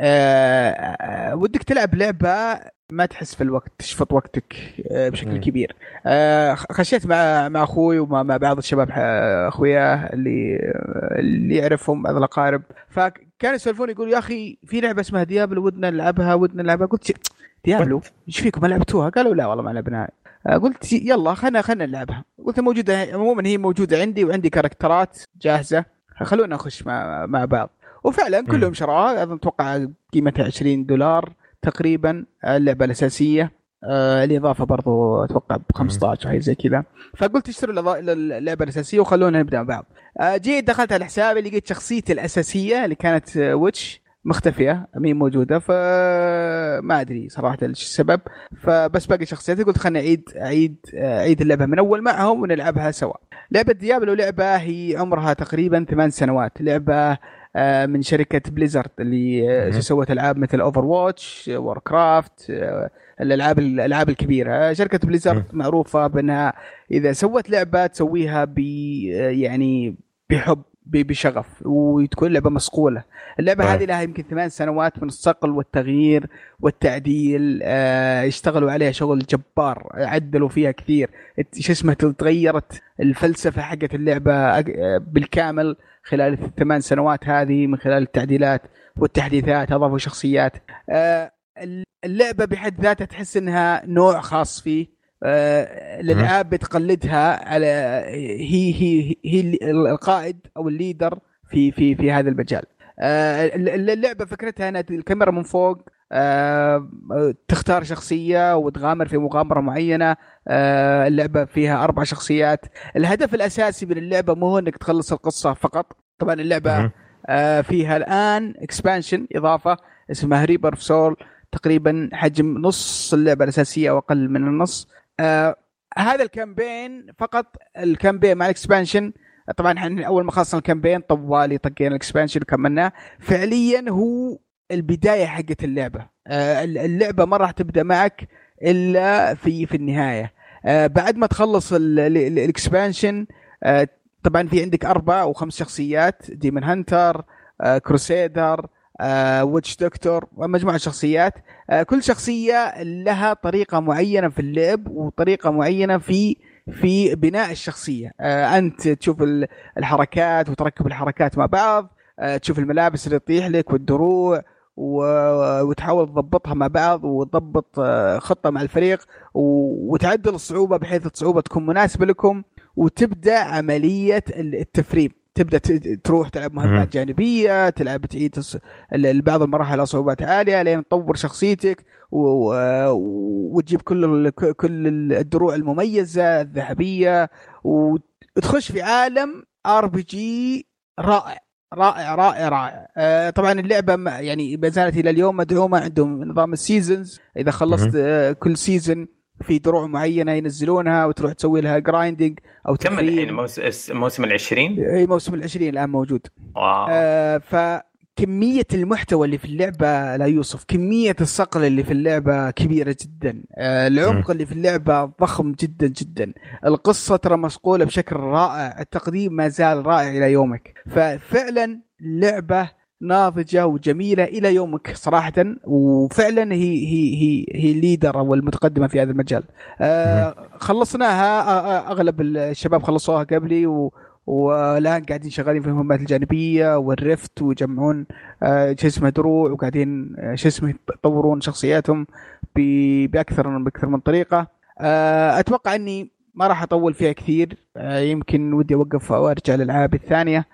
آه، ودك تلعب لعبة ما تحس في الوقت تشفط وقتك آه، بشكل. كبير. آه، خشيت مع مع أخوي ومع مع بعض الشباب آه، اخوياه اللي اللي يعرفهم بعض الأقارب. فكانوا يسولفون يقول يا أخي في لعبة اسمها ديابلو ودنا نلعبها ودنا نلعبها. قلت "شي، ديابلو إيش فيكم؟ ما لعبتوها؟ قالوا لا والله ما لعبناها آه، قلت يلا خلنا خلنا نلعبها. قلت موجودة عموما هي موجودة عندي وعندي كاركترات جاهزة. خلونا نخش مع مع بعض. وفعلا كلهم شراها أظن أتوقع قيمتها 20 دولار تقريبا اللعبة الأساسية. آه الإضافة برضو أتوقع ب 15 أو حاجة زي كذا. فقلت اشتروا اللعبة الأساسية وخلونا نبدأ مع بعض. آه جيت دخلت على حسابي لقيت شخصيتي الأساسية اللي كانت آه، witch مختفية مين موجودة. فما أدري صراحة إيش السبب. فبس باقي شخصياتي قلت خليني أعيد أعيد آه، أعيد اللعبة من أول معهم ونلعبها سوا. لعبة Diablo لعبة هي عمرها تقريبا ثمان سنوات. لعبة آه، من شركة Blizzard اللي آه،. سوت ألعاب مثل Overwatch و Warcraft الألعاب الألعاب الكبيرة آه، شركة بليزرد. معروفة بأنها إذا سوت لعبة تسويها ب آه، يعني بحب بشغف وتكون لعبة مصقوله اللعبة. هذه لها يمكن ثمان سنوات من الصقل والتغيير والتعديل آه، اشتغلوا عليها شغل جبار عدلوا فيها كثير شو اسمه تغيرت الفلسفة حقت اللعبة آه، بالكامل خلال الثمان سنوات هذه من خلال التعديلات والتحديثات أضافوا شخصيات. آه، اللعبة بحد ذاتها تحس إنها نوع خاص فيه. آه، الالعاب بتقلدها على هي هي هي القائد أو الليدر في في في هذا المجال. آه، اللعبة فكرتها ان الكاميرا من فوق آه، تختار شخصية وتغامر في مغامرة معينة. آه، اللعبة فيها أربع شخصيات. الهدف الأساسي من اللعبة مو هو إنك تخلص القصة فقط. طبعا اللعبة. آه، فيها الآن expansion إضافة اسمها Reaper of Souls تقريبا حجم نص اللعبة الأساسية أو أقل من النص. آه هذا ال campaign فقط ال campaign مع ال expansion طبعا إحنا أول ما خلصنا الكامبين طوالي طقينا ال expansion وكملناه. فعليا هو البداية حقت اللعبة. آه اللعبة ما راح تبدأ معك إلا في في النهاية. آه بعد ما تخلص ال- ال- ال- ال expansion آه طبعا في عندك أربع أو خمس شخصيات demon hunter crusader witch doctor ومجموعه شخصيات. كل شخصية لها طريقة معينة في اللعب وطريقة معينة في في بناء الشخصية. أنت تشوف ال- الحركات وتركب الحركات مع بعض تشوف الملابس اللي تطيح لك والدروع وتحاول تضبطها مع بعض وتضبط آه، خطة مع الفريق و- وتعدل الصعوبة بحيث الصعوبة تكون مناسبة لكم وتبدأ عملية ال- التفريم تبدأ تروح تلعب مهم. مهمات جانبية تلعب تعيد بعض المراحل على صعوبات عالية لين تطور شخصيتك و- وتجيب كل كل الدروع المميزة الذهبية وتخش في عالم RPG رائع رائع رائع رائع. آه طبعا اللعبة ما- يعني ما زالت إلى اليوم مدعومة عندهم نظام ال seasons إذا خلصت آه كل season في دروع معينة ينزلونها وتروح تسوي لها grinding أو كم. الحين موس- الموسم العشرين؟ إي موسم العشرين الآن موجود. واو. آه ف كمية المحتوى اللي في اللعبة لا يوصف. كمية الصقل اللي في اللعبة كبيرة جدا. آه، العمق اللي في اللعبة ضخم جدا جدا. القصة ترى مصقولة بشكل رائع. التقديم ما زال رائع إلى يومك. ففعلا لعبة ناضجة وجميلة إلى يومك صراحة. وفعلا هي هي هي هي الليدر أو المتقدمة في هذا المجال. آه خلصناها. آه، أغلب الشباب خلصوها قبلي والآن قاعدين شغالين في المهمات الجانبية والرفت ويجمعون آه، شو اسمه دروع وقاعدين آه، شو اسمه يطورون شخصياتهم بأكثر بأكثر من طريقة. آه، أتوقع إني ما راح أطول فيها كثير. يمكن ودي أوقف وأرجع للألعاب الثانية.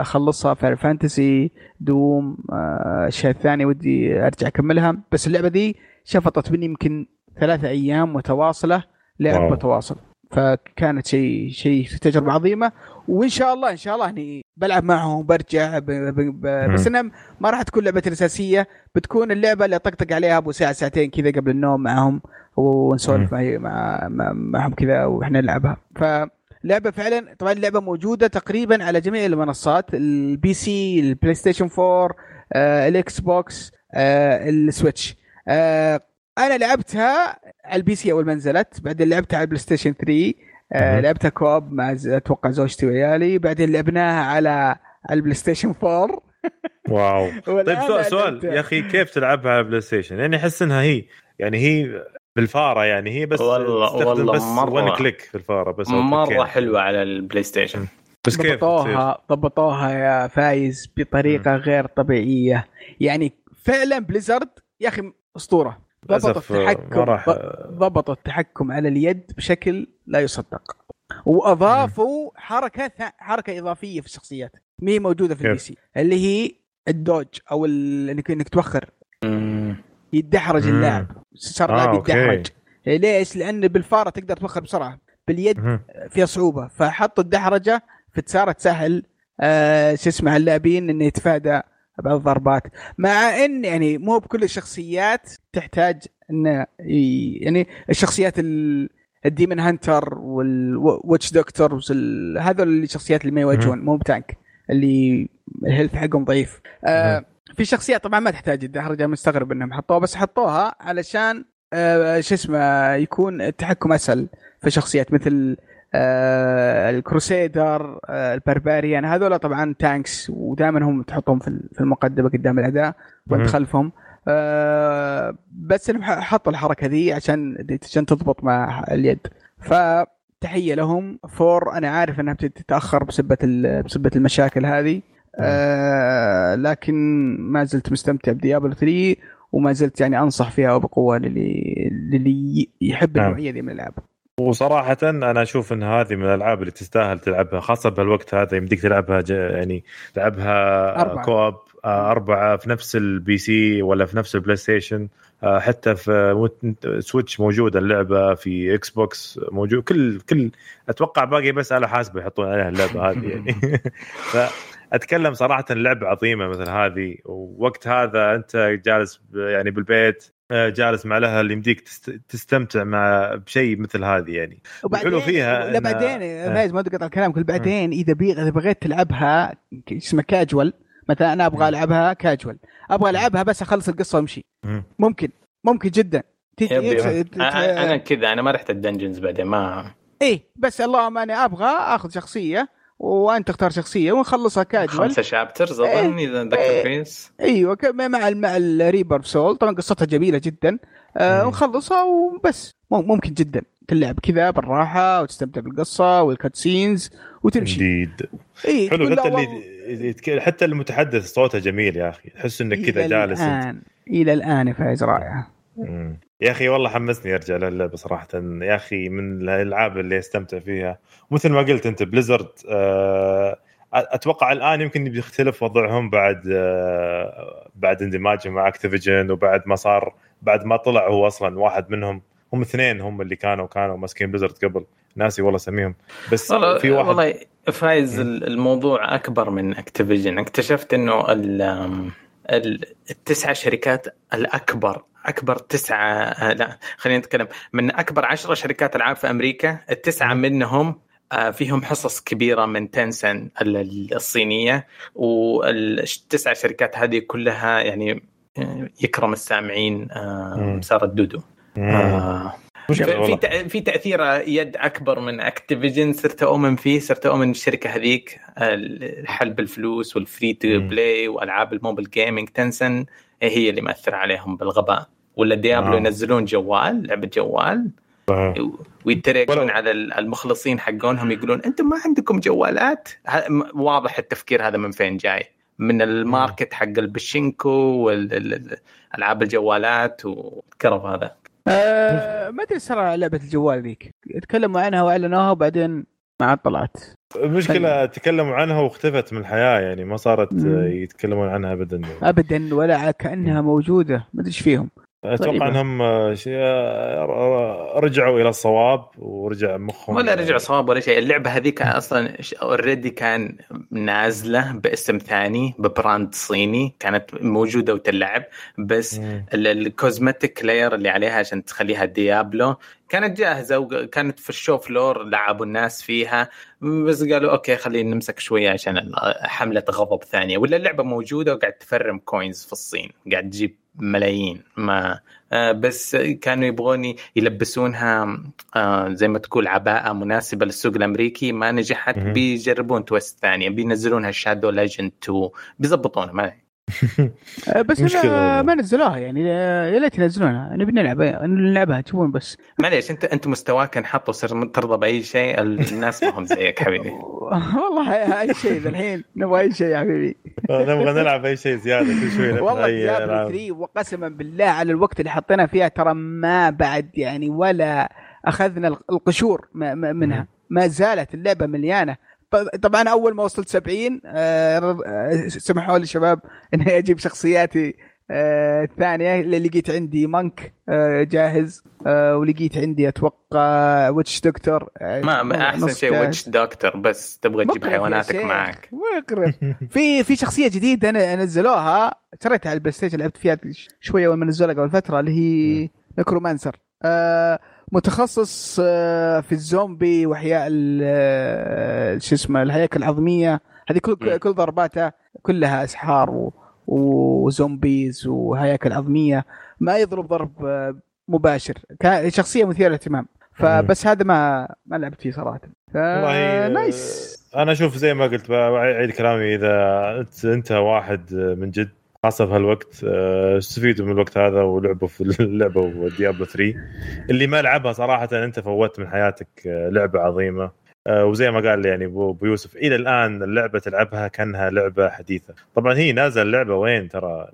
أخلصها في fantasy دوم الاشياء الثانية ودي أرجع أكملها. بس اللعبة دي شفطت مني يمكن ثلاثة أيام متواصلة لعب. متواصل. فكانت شيء شيء تجربة عظيمة. وإن شاء الله إن شاء الله إني بلعب معهم برجع ب... ب... ب... بس انها ما راح تكون لعبتي الأساسية. بتكون اللعبة اللي أطقطق عليها أبو ساعة ساعتين كذا قبل النوم معهم ونسولف. مع... معهم كذا وإحنا نلعبها. فلعبة فعلا طبعا اللعبة موجودة تقريبا على جميع المنصات ال PC البلاي ستيشن 4 آه، الاكس بوكس آه، السويتش آه، أنا لعبتها على ال PC أول ما نزلت بعدين لعبتها على البلاي ستيشن 3 آه، مهم. لعبتها co-op مع ز- أتوقع زوجتي وعيالي بعدين لعبناها على على البلاي ستيشن 4 واو طيب سؤال, سؤال. يا أخي كيف تلعبها على بلاي ستيشن؟ يعني أحس إنها هي يعني هي بالفارة يعني هي بس والله- تستخدم والله بس مرة- one click في الفارة بس مرة كليكين. حلوة على البلاي ستيشن بس كيف؟ ضبطوها ضبطوها يا فايز بطريقة غير طبيعية يعني فعلا بليزرد يا أخي أسطورة آه، التحكم ما راح ض- ضبطوا التحكم على اليد بشكل لا يصدق وأضافوا حركة حركة إضافية في الشخصيات مي موجودة في؟ ال PC اللي هي ال dodge أو ال- انك إنك توخر. يدحرج. اللاعب صار آه، اللاعب okay. يدحرج ليش؟ لأن بالفارة تقدر توخر بسرعة باليد. فيها صعوبة فحطوا الدحرجة فتسارة تسهل آه شو اسمه اللاعبين إنه يتفادى بعض الضربات مع إن يعني مو بكل الشخصيات تحتاج انه يعني الشخصيات ال- ال demon hunter وال witch doctor هذول الشخصيات اللي ما يواجهون مو ب tank اللي ال health حقهم ضعيف. آه في شخصيات طبعا ما تحتاج الدحرجه مستغرب إنهم حطوها بس حطوها علشان آه شو اسمه يكون التحكم أسهل في شخصيات مثل ال crusader آه ال barbarian هذول طبعا tanks ودائما هم تحطهم في المقدمة قدام الاعداء وأنت. خلفهم. آه بس إنهم حطوا الحركة ذي عشان عشان تضبط مع اليد. فتحية لهم فور أنا عارف إنها بتتأخر بسبه بسبه المشاكل هذه. آه لكن ما زلت مستمتع بديابل 3 وما زلت يعني أنصح فيها بقوه للي للي يحب نعم. النوعية دي من الألعاب. وصراحة أنا أشوف أن هذه من الألعاب اللي تستاهل تلعبها خاصة بهالوقت هذا يمديك تلعبها ج- يعني تلعبها أربعة. co-op آه، أربعة في نفس ال PC ولا في نفس البلاي ستيشن آه، حتى في سويتش موجودة اللعبة في إكس بوكس موجود كل كل أتوقع باقي بس آلة حاسبة يحطون عليها اللعبة هذه يعني فأتكلم صراحة اللعبة عظيمة مثل هذه ووقت هذا أنت جالس يعني بالبيت جالس مع الأهل يمديك تست- تستمتع مع بشيء مثل هذه يعني. الحلو فيها لا إن- بعدين آه. فايز ما تقطع الكلام كل بعدين إذا بي إذا بغيت تلعبها اسمه كاجوال مثلا أنا أبغى ألعبها كاجوال أبغى ألعبها بس أخلص القصة وأمشي. مم. ممكن ممكن جدا. أنا أنا كذا أنا ما رحت ال dungeons بعدين ما إيه بس اللهم أنا أبغى أخذ شخصية وأنت تختار شخصية ونخلصها كاجوال خمسة chapters أظن إيه. إذا اتذكر إيه. كويس. أيوه مع مع ال Reaper of Souls طبعا قصتها جميلة جدا. آه. ونخلصها وبس. مم- ممكن جدا. تلعب كذا بالراحة وتستمتع بالقصة وال cutscenes وتمشي. جديد. اي حلو حتى اللي يتك- حتى المتحدث صوته جميل يا أخي. تحس إنك كذا جالس الآن. إلى الآن يا فايز رائعه مم. يا أخي والله حمسني أرجع للعبة صراحة. يا أخي من الألعاب اللي أستمتع فيها. مثل ما قلت أنت Blizzard آه، أتوقع الآن يمكن بيختلف وضعهم بعد آه، بعد اندماجهم مع Activision وبعد ما صار بعد ما طلع هو أصلا واحد منهم. هم اثنين هم اللي كانوا كانوا ماسكين Blizzard قبل. ناسي والله أسميهم. بس والله في واحد والله فايز. الموضوع أكبر من Activision اكتشفت إنه ال ال- التسعة شركات الأكبر أكبر تسعة آه، لا خلينا نتكلم. من أكبر عشرة شركات ألعاب في أمريكا التسعة منهم آه، فيهم حصص كبيرة من Tencent الصينية والتسع شركات هذه كلها يعني آه، يكرم السامعين مسار الدودو في في تأثير يد أكبر من Activision صرت أؤمن فيه صرت أؤمن الشركة هذيك حلب الفلوس وال free to play والعاب ال mobile gaming Tencent هي اللي مأثرة عليهم بالغباء. ولا Diablo آه. ينزلون جوال لعبة جوال. ويتريقون على المخلصين حقونهم يقولون أنتم ما عندكم جوالات؟ واضح التفكير هذا من فين جاي؟ من الماركت حق البشينكو والالعاب الجوالات والكرف هذا. أه ما أدري صار لعبة الجوال ذيك. تكلموا عنها وأعلنوها وبعدين ما عاد طلعت. المشكلة تكلموا عنها واختفت من الحياة يعني ما صارت يتكلمون عنها ابدا. ابدا ولا كأنها موجودة. ما أدري إيش فيهم. أتوقع. إنهم رجعوا إلى الصواب ورجع مخهم ولا رجع صواب ولا شيء. اللعبة هذيك أصلا already كان نازلة باسم ثاني ب brand صيني كانت موجودة وتلعب بس ال cosmetic layer اللي عليها عشان تخليها Diablo كانت جاهزة وكانت في ال show floor لعبوا الناس فيها بس قالوا okay خلينا نمسك شوية عشان حملة غضب ثانية. ولا اللعبة موجودة وقاعد تفرم coins في الصين قاعد تجيب ملايين. ما آه، بس كانوا يبغون يلبسونها آه، زي ما تقول عباءة مناسبة للسوق الأمريكي ما نجحت بيجربون twist ثانية بينزلونها Shadow Legend 2 بيظبطونها ما بس مشكلة ما نزلوها يعني. يا ليت ينزلونها. نبي نلعب نلعبها تشوفون بس. معليش انت انت مستواك انحط وصرت ترضى بأي شيء الناس ما هم زيك حبيبي. والله أي شيء الحين. نبغى أي شيء يا حبيبي. نبغى نلعب أي شيء زيادة كل شوي والله Diablo 3 وقسما بالله على الوقت اللي حطينا فيها ترى ما بعد يعني ولا أخذنا القشور منها. ما زالت اللعبة مليانة. طبعا أول ما وصلت 70 آه، سمحوا لي شباب إني أجيب شخصياتي آه الثانية اللي لقيت عندي Monk آه جاهز آه ولقيت عندي أتوقع Witch Doctor آه ما, ما أحسن شيء Witch Doctor بس تبغى تجيب حيواناتك معك. في في شخصية جديدة نزلوها شريتها على ال PlayStation لعبت فيها شوية اول ما نزلوها قبل فتره اللي هي Necromancer. آه متخصص آه، في الزومبي واحياء آه، شو اسمه الهياكل العظمية. هذه كل كل ضرباته كلها أسحار و zombies وهياكل عظمية. ما يضرب ضرب آه، مباشر. شخصية مثيرة للاهتمام. فبس هذا ما ما لعبت فيه صراحة. والله nice. أنا أشوف زي ما قلت بعيد كلامي إذا أنت واحد من جد خاصه في هالوقت آه، استفيدوا من الوقت هذا ولعبوا في اللعبه و Diablo 3 اللي ما لعبها صراحة أنت فوت من حياتك آه، لعبة عظيمة. آه، وزي ما قال يعني ابو يوسف إلى الآن اللعبة تلعبها كأنها لعبة حديثة. طبعا هي نازل اللعبه وين ترى؟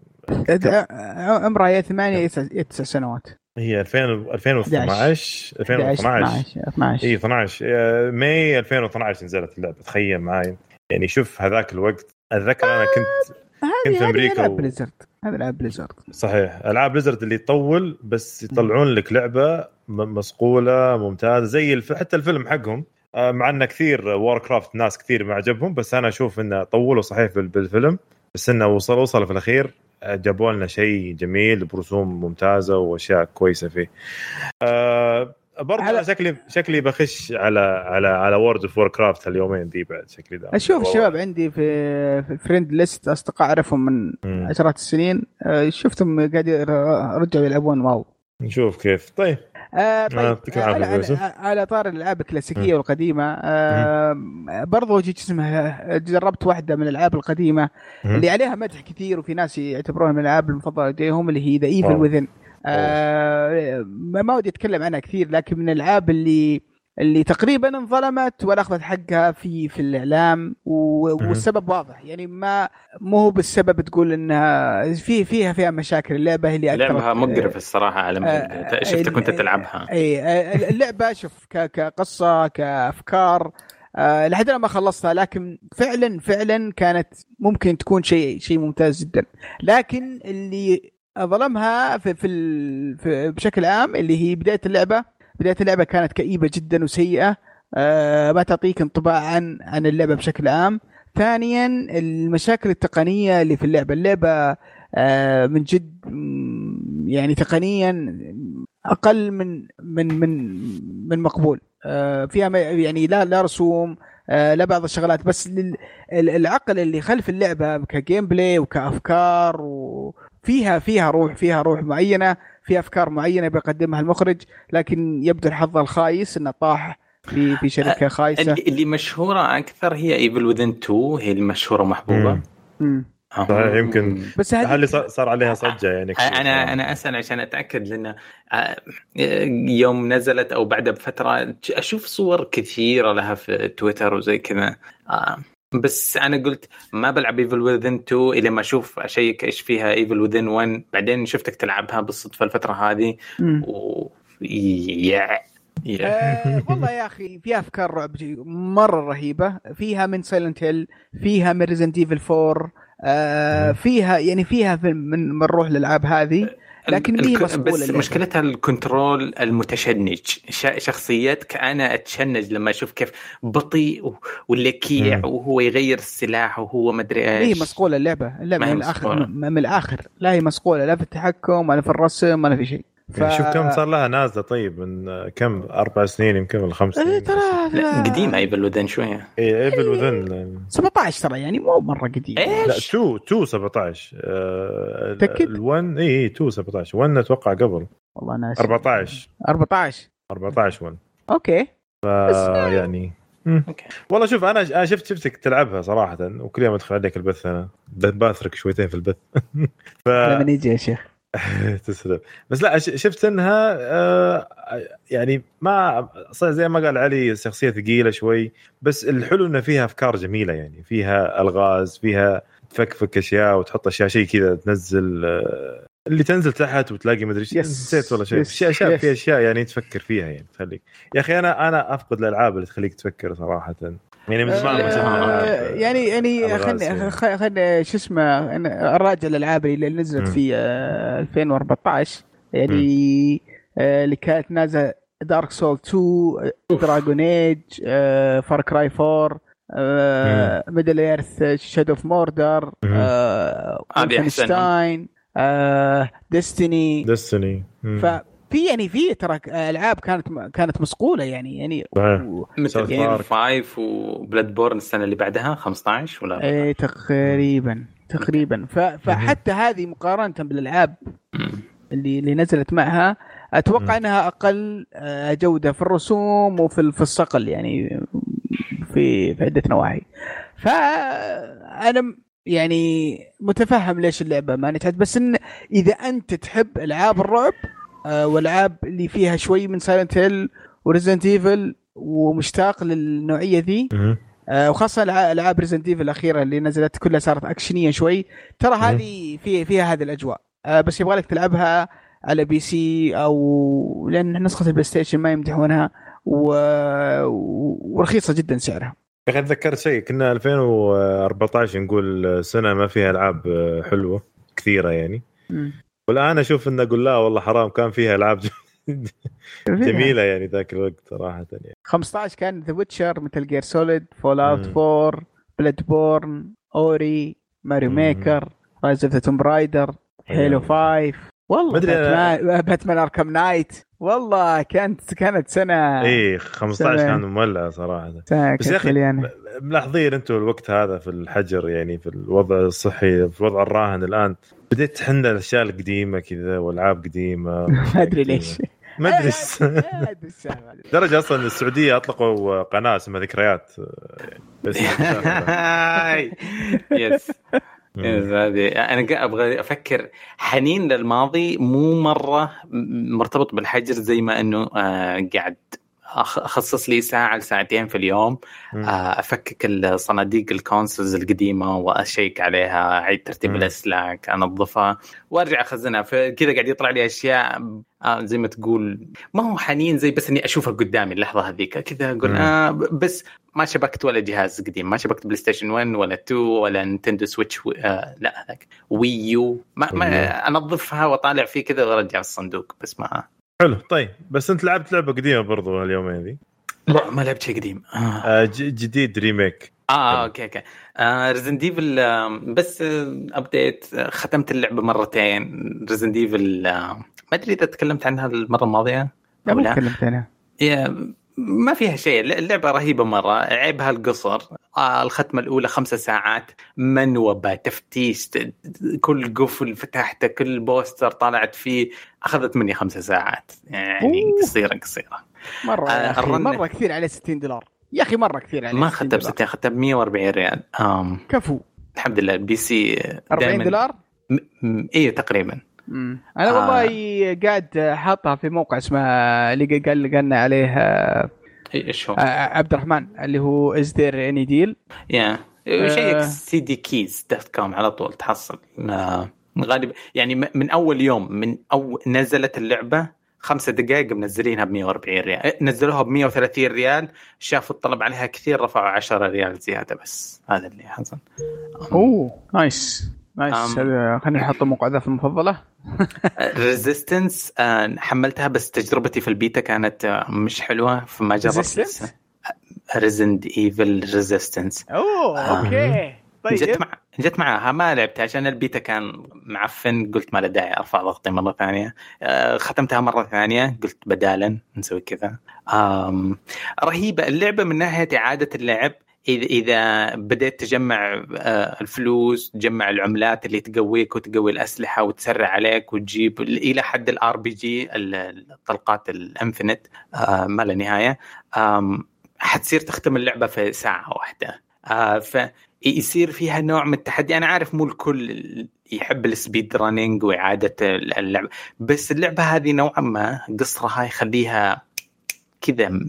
عمرها يا ثمانية يا تسع سنوات. هي 2000 2012 2012 12 إي 12 May 2012 نزلت اللعبة تخيل معي يعني شوف هذاك الوقت أتذكر أنا كنت في أمريكا ألعاب Blizzard هذا ألعاب Blizzard صحيح. ألعاب Blizzard اللي تطول بس يطلعون لك لعبة مصقولة ممتازة زي الف... حتى الفيلم حقهم. آه، مع إنه كثير Warcraft ناس كثير ما عجبهم بس أنا أشوف إنه طولوا صحيح بالفيلم. بس إنه وصل وصل في الأخير آه، جابوا لنا شيء جميل برسوم ممتازة وأشياء كويسة فيه. أه برضه على... شكلي شكلي بخش على على على World of Warcraft اليومين دي بعد شكلي ده. أشوف الشباب عندي في في friend list أصدقاء اعرفهم من مم. عشرات السنين. آه، شفتهم قاعد رجعوا يلعبون WoW. نشوف كيف. طيب. آه طيب آه على, على, على طار الألعاب الكلاسيكية والقديمة آه برضو جيت اسمها جربت واحدة من الألعاب القديمة اللي عليها مدح كثير وفي ناس يعتبروها من الألعاب المفضلة لديهم اللي هي The Evil Within آه ما ودي أتكلم عنها كثير لكن من الألعاب اللي اللي تقريبا انظلمت ولا اخذت حقها في في الإعلام والسبب واضح. يعني ما مو هو بالسبب تقول إنها في فيها فيها مشاكل اللعبة اللي لعبها مقرف الصراحة على آه شفتك كنت تلعبها؟ اي آه، اللعبة شوف كقصة كأفكار آه لحد ما خلصتها لكن فعلا فعلا كانت ممكن تكون شيء شيء ممتاز جدا. لكن اللي ظلمها في, في, في بشكل عام اللي هي بداية اللعبة. بداية اللعبة كانت كئيبة جدا وسيئة آه ما تعطيك انطباع عن عن اللعبة بشكل عام. ثانيا المشاكل التقنية اللي في اللعبة. اللعبة آه من جد يعني تقنيا أقل من من من من مقبول. آه، فيها يعني لا لا رسوم آه، لا بعض الشغلات. بس ال- العقل اللي خلف اللعبة ك gameplay وكأفكار وفيها فيها روح فيها روح معينة في أفكار معينة بيقدمها المخرج لكن يبدو الحظ الخايس إنه طاح في في شركة خايسة اللي اللي مشهورة أكثر هي Evil Within 2 هي المشهورة. آه. صحيح، يمكن. بس هذه هل صار صار عليها صجة يعني كثير. أنا أنا أسأل عشان أتأكد لأن آه، يوم نزلت أو بعدها بفترة أشوف صور كثيرة لها في تويتر وزي كذا بس أنا قلت ما بلعب Evil Within 2 إلى ما أشوف أشيك إيش فيها Evil Within 1 بعدين شفتك تلعبها بالصدفة الفترة هذه. و يا آه والله يا أخي فيها أفكار رعب جي- مرة رهيبة. فيها من Silent Hill فيها من Resident Evil 4 آه فيها يعني فيها في- من من روح الألعاب هذه. لكن الك- بس اللعبة. مشكلتها ال control المتشنج. ش- شخصيتك أنا أتشنج لما أشوف كيف بطيء و- واللكيع مم. وهو يغير السلاح وهو مدري ما إيش. هي مسقوله اللعبة اللعبه من الآخر من الآخر. لا هي مسقوله لا في التحكم ولا في الرسم ولا في شيء. يعني شوف كم صار لها نازلة طيب من كم؟ أربع سنين يمكن ولا خمس إيه، سنين. ترى لا قديمة Evil Within شوية. اي Evil Within 17 ترى يعني مو مرة قديم لا إيش؟ 2 2 17 آه، متأكد؟ ال1 اي اي 2 17 1 أتوقع قبل. والله ناسي. 14 14 14 1 أوكي. آه يعني مم. أوكي. والله شوف أنا أنا شفت شفتك تلعبها صراحة وكل يوم أدخل عليك البث أنا بأثرك شويتين في البث. ف لما يجي يا شيخ. تسلم بس لا شفت أنها آه، يعني ما زي ما قال علي شخصية ثقيلة شوي بس الحلو إنه فيها أفكار جميلة يعني فيها ألغاز فيها تفكفك أشياء وتحط أشياء شيء كذا تنزل آه، اللي تنزل تحت وتلاقي مدري إيش. نسيت والله شيء أشياء. في أشياء يعني تفكر فيها يعني تخليك يا أخي أنا أنا أفقد الألعاب اللي تخليك تفكر صراحة يعني من زمان آه، يعني يعني ألغاز خلينا يعني. خلينا شو اسمه اراجع الألعاب اللي نزلت. في آه، 2014 يعني آه، اللي كانت نازلة Dark Souls 2 Dragon Age Far Cry 4 Middle-earth Shadow of Mordor مم. هذه Wolfenstein Destiny Destiny ففي يعني في ترى ألعاب كانت كانت مسقولة يعني يعني صحيح. و- مثل Park. 5 و Bloodborne السنة اللي بعدها 15 ولا إيه تقريبا تقريبا ف... فحتى هذه مقارنة بالألعاب. اللي اللي نزلت معها أتوقع. إنها أقل آه، جودة في الرسوم وفي في الصقل يعني في في عدة نواحي فانا يعني متفهم ليش اللعبة ما نجحت بس إن إذا أنت تحب ألعاب الرعب والعاب اللي فيها شوي من Silent Hill و Resident Evil ومشتاق للنوعية ذي. آه، وخاصة الع- ألعاب Resident Evil الأخيرة اللي نزلت كلها صارت أكشنية شوي. ترى هذه في فيها هذه الأجواء. آه، بس يبغى لك تلعبها على PC أو لأن نسخة ال PlayStation ما يمدحونها و... ورخيصة جدا سعرها. يا أخي تذكرت شيء كنا 2014 نقول سنة ما فيها ألعاب حلوة كثيرة يعني. والآن أشوف إنه أقول لا والله حرام كان فيها ألعاب جميلة يعني ذاك الوقت صراحة يعني. 15 كان The Witcher Metal Gear Solid Fallout مم. 4 Bloodborne Ori Mario. Maker Rise of the Tomb Raider Halo 5 والله Batman Batman Arkham Knight والله كانت كانت سنة اي 15 سنة. كان مولع صراحة سنة بس يا مليانة. ملاحظين أنتم الوقت هذا في الحجر يعني في الوضع الصحي في الوضع الراهن الآن بديت تحن الأشياء القديمة كذا والعاب قديمة ما أدري ليش ما أدري. درجة أصلا السعودية أطلقوا قناة اسمها ذكريات يعني بس هاي. يس يس أنا أبغى أفكر حنين للماضي مو مرة مرتبط بالحجر زي ما إنه آه قاعد أخصص لي ساعة لساعتين في اليوم. آه، أفكك الصناديق ال consoles القديمة وأشيك عليها أعيد ترتيب. الاسلاك أنظفها وأرجع أخزنها فكذا قاعد يطلع لي أشياء آه زي ما تقول ما هو حنين زي بس إني أشوفها قدامي اللحظة هذيك كذا أقول. آه بس ما شبكت ولا جهاز قديم ما شبكت PlayStation 1 ولا 2 ولا Nintendo Switch و... آه لا هذاك Wii U ما. ما أنظفها وأطالع فيه كذا وأرجع الصندوق بس ما حلو طيب بس انت لعبت لعبة قديمة برضو هاليومين ذي لا ما لعبت شيء قديم. آه. آه، ج- جديد remake. آه okay okay. آه Resident Evil آه بس آه update آه ختمت اللعبة مرتين. Resident Evil آه ما أدري إذا تكلمت عنها المرة الماضية؟ ما لا تكلمت أنا هي ما فيها شيء. اللعبة رهيبة مرة. عيبها القصر. آه الختمة الأولى خمسة ساعات. منو بتفتيش كل قفل فتحته كل poster طلعت فيه. أخذت مني خمسة ساعات. يعني أوه. قصيرة قصيرة. مرة آه، الرن- مرة كثير عليه 60 دولار. يا أخي مرة كثير عليه ما 60 اخذتها ب دولار. 60 اخذتها ب 140 ريال. آم كفو. الحمد لله. ال PC 40 دائماً- دولار؟ م- م- أيوه تقريبا. مم. أنا آه. والله قاعد حاطها في موقع اسمه اللي قال قالنا عليه آه، إيش هو؟ آه، عبد الرحمن اللي هو Is There Any Deal yeah. شيك CDKeys dot com على طول تحصل آه، غالبا يعني من أول يوم من أو نزلت اللعبة خمسة دقائق منزلينها ب 140 ريال نزلوها ب 130 ريال شافوا الطلب عليها كثير رفعوا 10 ريال زيادة بس هذا اللي حصل أوه nice nice. خلينا نحط الموقع ذا في المفضلة. Resistance حملتها بس تجربتي في البيتا كانت آه، مش حلوة فما جربت Resident Evil Resistance أوه آه. okay. جت طيب. مع جت معاها ما لعبتها عشان البيتا كان معفن قلت ما له داعي أرفع ضغطي مرة ثانية. آه، ختمتها مرة ثانية قلت بدالا نسوي كذا. رهيبة. اللعبة من ناحية إعادة اللعب اذا بديت تجمع آه، الفلوس تجمع العملات اللي تقويك وتقوي الأسلحة وتسرع عليك وتجيب إلى حد ال RPG الطلقات ال infinite آه، ما لا نهاية حتصير تختم اللعبة في ساعة واحدة. آه، فيصير فيها نوع من التحدي. أنا عارف مو الكل يحب ال speed running وإعادة اللعبه بس اللعبة هذه نوعا ما قصرها يخليها كذا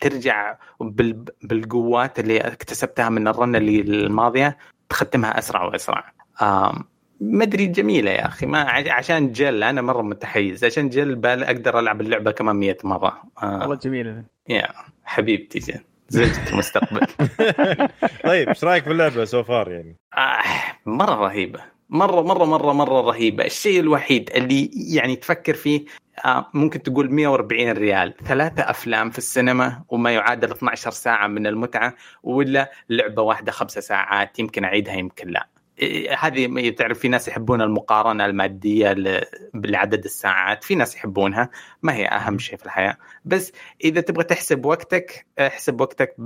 ترجع بال- بالقوات اللي اكتسبتها من ال run اللي الماضية تختمها أسرع وأسرع. ما أدري جميلة يا أخي. ما ع- عشان جل أنا مرة متحيز. عشان جل بال أقدر ألعب اللعبة كمان 100 مرة. آه، والله جميل يا حبيبتي جل. زوجة المستقبل طيب إيش رأيك باللعبة so far يعني؟ آه مرة رهيبة. مرة مرة مرة مرة رهيبة. الشيء الوحيد اللي يعني تفكر فيه ممكن تقول 140 ريال. ثلاثة أفلام في السينما وما يعادل 12 ساعة من المتعة ولا لعبة واحدة خمسة ساعات يمكن أعيدها يمكن لا. هذه تعرف في ناس يحبون المقارنة المادية ل- بعدد الساعات في ناس يحبونها ما هي أهم شيء في الحياة. بس إذا تبغى تحسب وقتك احسب وقتك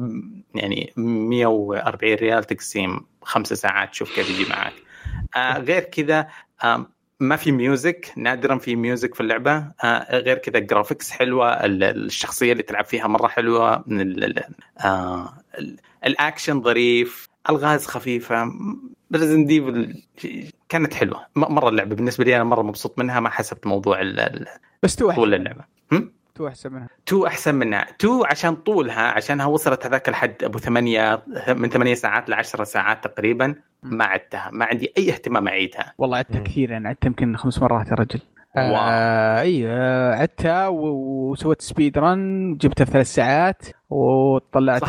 يعني 140 ريال تقسيم خمسة ساعات شوف كيف يجي معك. آه غير كذا آه ما في music نادرا في music في اللعبة. آه غير كذا graphics حلوة ال- الشخصية اللي تلعب فيها مرة حلوة. من ال آه ال- الأكشن ظريف ألغاز خفيفة. Resident Evil كانت حلوة. مرة اللعبة بالنسبة لي أنا مرة مبسوط منها ما حسبت موضوع ال- بس two طول اللعبة؟ two أحسن منها. two أحسن منها. two عشان طولها عشانها وصلت هذاك الحد أبو ثمانية من ثمانية ساعات ل 10 ساعات تقريبا. ما عدتها. ما عندي أي اهتمام أعيدها. والله عدتها. كثير أنا عدتها يمكن خمس مرات يا رجل. آه أيوه عدتها وسويت speed run جبتها في ثلاث ساعات وطلعت.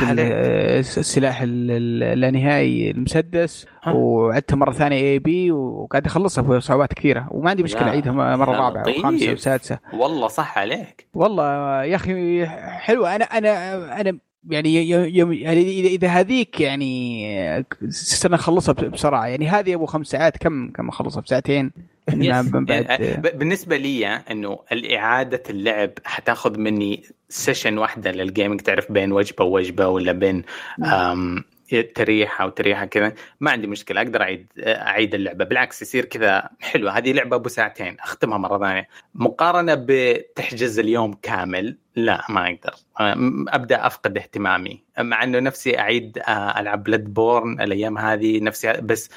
السلاح ال- ال- اللانهائي المسدس. ها. وعدتها مرة ثانية اي بي وقاعد أخلصها بصعوبات كثيرة. وما عندي مشكلة اعيدها مرة رابعة. وخامسة وسادسة. والله صح عليك. والله يا أخي حلوة. أنا أنا أنا يعني ي- ي- يعني اذا إذا هذيك يعني سنة اخلصها بسرعة. يعني هذه أبو خمس ساعات كم كم أخلصها؟ بساعتين؟ يعني بعد. يعني بالنسبة لي إنه الإعادة اللعب حتاخذ مني session واحدة لل gaming تعرف بين وجبة ووجبة ولا بين أم تريحه وتريحه كذا. ما عندي مشكلة أقدر أعيد أعيد اللعبة. بالعكس يصير كذا حلوة. هذه لعبة أبو ساعتين أختمها مرة ثانية. مقارنة بتحجز اليوم كامل لا ما أقدر. أم- أبدأ أفقد اهتمامي. مع إنه نفسي أعيد آه، ألعب Bloodborne الأيام هذه نفسي بس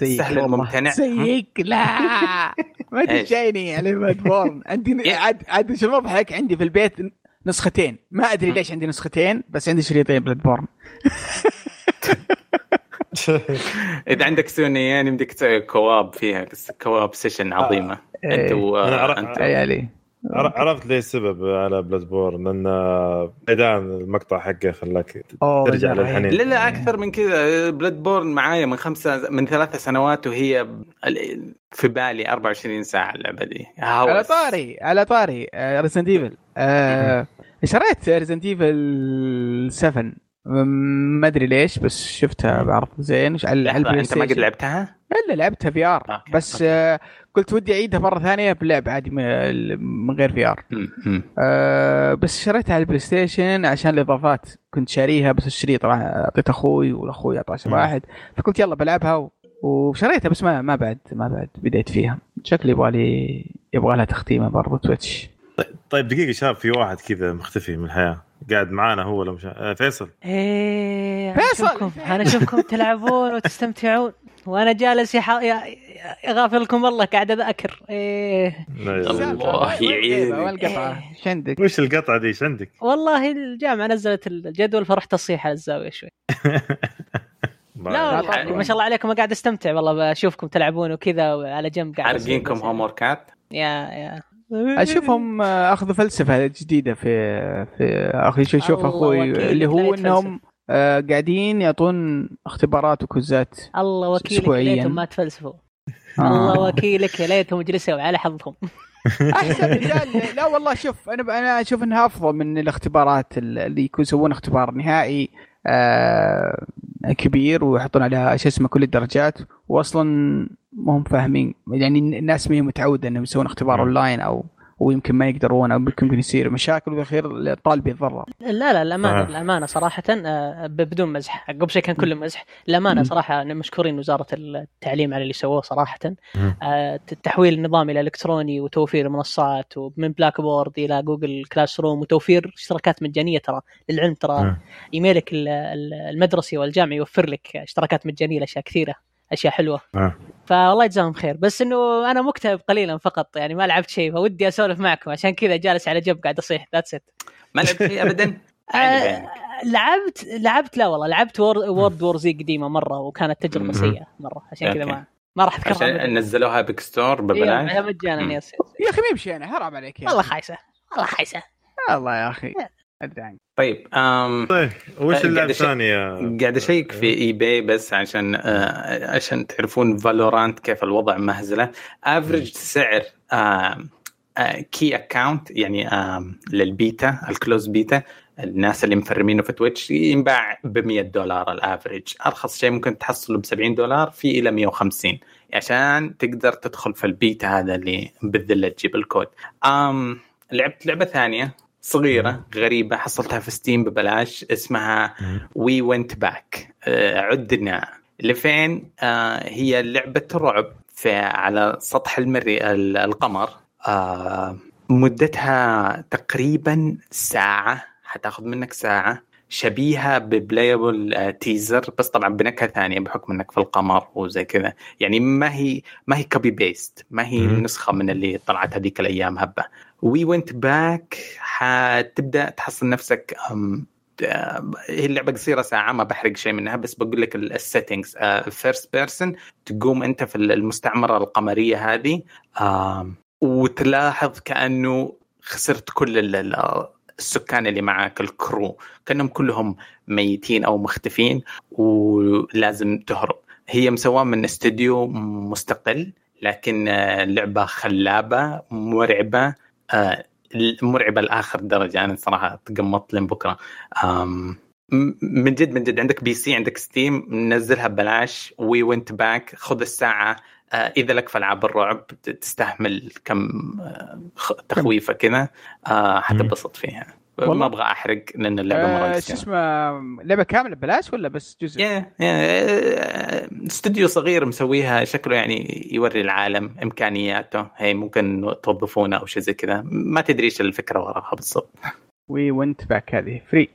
سهل والله. الممتنع. زيك؟ لا. ما؟ تجيني على Bloodborne عندي عاد عاد شو المضحك عندي في البيت. نسختين. ما أدري ليش عندي نسختين بس عندي شريطين Bloodborne. إذا عندك سونيين يمديك تسوي co-op فيها بس co-op session عظيمة. أنت و أنت. عيالي. عرفت ليش السبب على Bloodborne لأن ميدان المقطع حقه خلاك ترجع يا للحنين. لا لا أكثر من كذا. Bloodborne معايا من خمسة من ثلاثة سنوات وهي ال- في بالي 24 ساعة اللعبة دي. على طاري على طاري Resident Evil شريت Resident Evil 7 م- ما أدري ليش بس شفتها بعرض زين على البلاي أنت ما قد. لعبتها؟ إلا لعبتها VR okay، بس okay. آه قلت ودي أعيدها مرة ثانية بلعب عادي من- من غير VR. آه بس شريتها على ال PlayStation عشان الإضافات كنت شاريها بس الشريط طبعا أعطيت أخوي والاخوي أعطاه. واحد فقلت يلا بلعبها و... وشريتها بس ما ما بعد ما بعد بديت فيها شكلي يبغى لي يبغى لها تختيمة برضو Twitch طيب دقيقة شاب في واحد كذا مختفي من الحياة قاعد معانا هو ولا مش آه فيصل إيه أنا فيصل! أشوفكم أنا أشوفكم تلعبون وتستمتعون وأنا جالس يح... يا... يا غافلكم والله قاعد أذاكر إيه الله. يعينك. إيش عندك؟ وش القطعة دي إيش عندك؟ والله الجامعة نزلت الجدول فرحت اصيح على الزاوية شوي لا. ما شاء الله عليكم قاعد أستمتع والله بشوفكم تلعبون وكذا وعلى جنب قاعد حارقينكم. هوم وركات؟ يا يا أشوفهم أخذوا فلسفة جديدة في في أخي شوف شوف الله أخوي اللي هو. إنهم آه، قاعدين يعطون اختبارات وكوزات الله وكيلك يا. ليتهم ما تفلسفوا آه. الله وكيلك يا ليتهم جلسوا على حظهم أحسن رجال لا والله شوف أنا أنا أشوف إنها أفضل من الاختبارات اللي يكون يسوون اختبار نهائي كبير ويحطون عليها شو اسمه كل الدرجات واصلا ما هم فاهمين يعني الناس ما هي متعودة إنهم يسوون اختبار. اونلاين أو ويمكن ما يقدرون أو يمكن يصير مشاكل وبالأخير الطالب يتضرر لا لا الامانه آه. الامانه صراحة آه، بدون مزح قبل شيء كان كله مزح الامانه. صراحة مشكورين وزارة التعليم على اللي سووه صراحة. آه، تحويل النظام إلى إلكتروني وتوفير منصات ومن Blackboard إلى Google Classroom وتوفير اشتراكات مجانية ترى للعلم ترى. إيميلك ال- ال- المدرسي والجامعي يوفر لك اشتراكات مجانية لأشياء كثيرة أشياء حلوة آه. فالله يجزاهم خير بس إنه أنا مكتئب قليلا فقط يعني ما لعبت شيء فودي أسولف معكم عشان كذا جالس على جنب قاعد أصيح that's it ما لعبت فيه ابدا؟ بينك. لعبت لعبت لا والله لعبت World War Z قديمة مرة وكانت تجربة. سيئة مرة عشان كذا. ما ما راح اذكرها عشان. نزلوها ب Epic Store إيه، ببلاش على مجانا. يا أخي ميمشي أنا حرام عليك يا والله. خايسة والله خايسة الله يا أخي أدري عنك. طيب آم طيب وش قاعد اللعبه الثانية؟ قاعد أشيك في eBay بس عشان آه عشان تعرفون Valorant كيف الوضع مهزلة. average سعر key account يعني لل beta ال closed beta الناس اللي مفرمينه في Twitch ينباع ب 100 دولار ال average أرخص شيء ممكن تحصله ب 70 دولار في إلى 150 عشان تقدر تدخل في البيتا هذا اللي بالذلة تجيب الكود. آم لعبت لعبة ثانية. صغيرة غريبة حصلتها في Steam ببلاش اسمها We Went Back عدنا. لفين؟ آه هي لعبة رعب في على سطح المري ال- القمر. آه مدتها تقريبا ساعة حتاخذ منك ساعة. شبيهة ب playable teaser بس طبعا بنكهة ثانية بحكم إنك في القمر وزي كذا. يعني ما هي ما هي copy paste ما هي. نسخة من اللي طلعت هذيك الأيام هبة. We Went Back حتبدأ تحصل نفسك هي اللعبة قصيرة ساعة ما بحرق شيء منها بس بقول لك ال settings first person تقوم أنت في المستعمرة القمرية هذه وتلاحظ كأنه خسرت كل ال- ال- السكان اللي معك ال crew كأنهم كلهم ميتين أو مختفين ولازم تهرب. هي مسواه من استوديو مستقل لكن آه، لعبة خلابة مرعبة. مرعبة لآخر درجة. أنا صراحة تقمطت لين بكرة. من جد من جد. عندك PC عندك Steam نزلها ببلاش. We Went Back خذ الساعة. آه، إذا لك في العاب الرعب تستحمل كم آه، تخويفة كذا. آه، حتنبسط فيها. ما أبغى أحرق لأن اللعبة مرة آه، شوي قصيرة. اسمه لعبة كاملة ببلاش ولا بس جزء؟ يا يا استوديو صغير مسويها شكله يعني يوري العالم إمكانياته. هي ممكن توظفونه أو شيء زي كذا. ما تدري إيش الفكرة وراها بالضبط. We Went Back هذه free.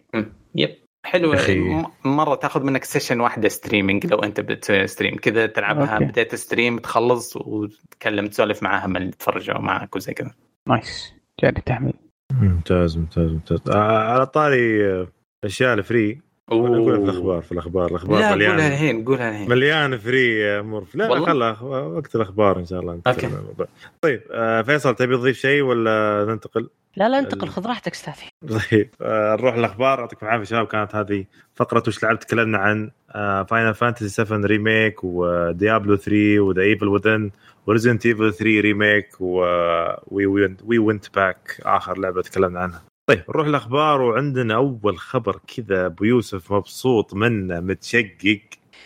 yep حلو أخي. مرة تاخذ منك session واحدة streaming لو أنت بتسوي stream كذا تلعبها أوكي. بدايه stream تخلص وتتكلم تسولف معاها من اللي تفرجوا معك وزي كذا. nice جاني تحميل. ممتاز ممتاز ممتاز آه على طاري آه، الاشياء ال free نقولها في الأخبار في الأخبار الأخبار لا قولها مليان الحين قولها الحين مليان free مرف لا لا والله؟ خلها وقت الأخبار إن شاء الله الموضوع. طيب آه فيصل تبي تضيف شيء ولا ننتقل؟ لا لا انتقل خذ راحتك استاذي طيب آه نروح الأخبار. يعطيكم العافية شباب كانت هذه فقرة وش لعبت تكلمنا عن Final Fantasy 7 Remake و Diablo 3 و The Evil Within و Resident Evil 3 Remake و We Went Back آخر لعبة تكلمنا عنها. طيب نروح الأخبار وعندنا أول خبر كذا أبو يوسف مبسوط منه متشقق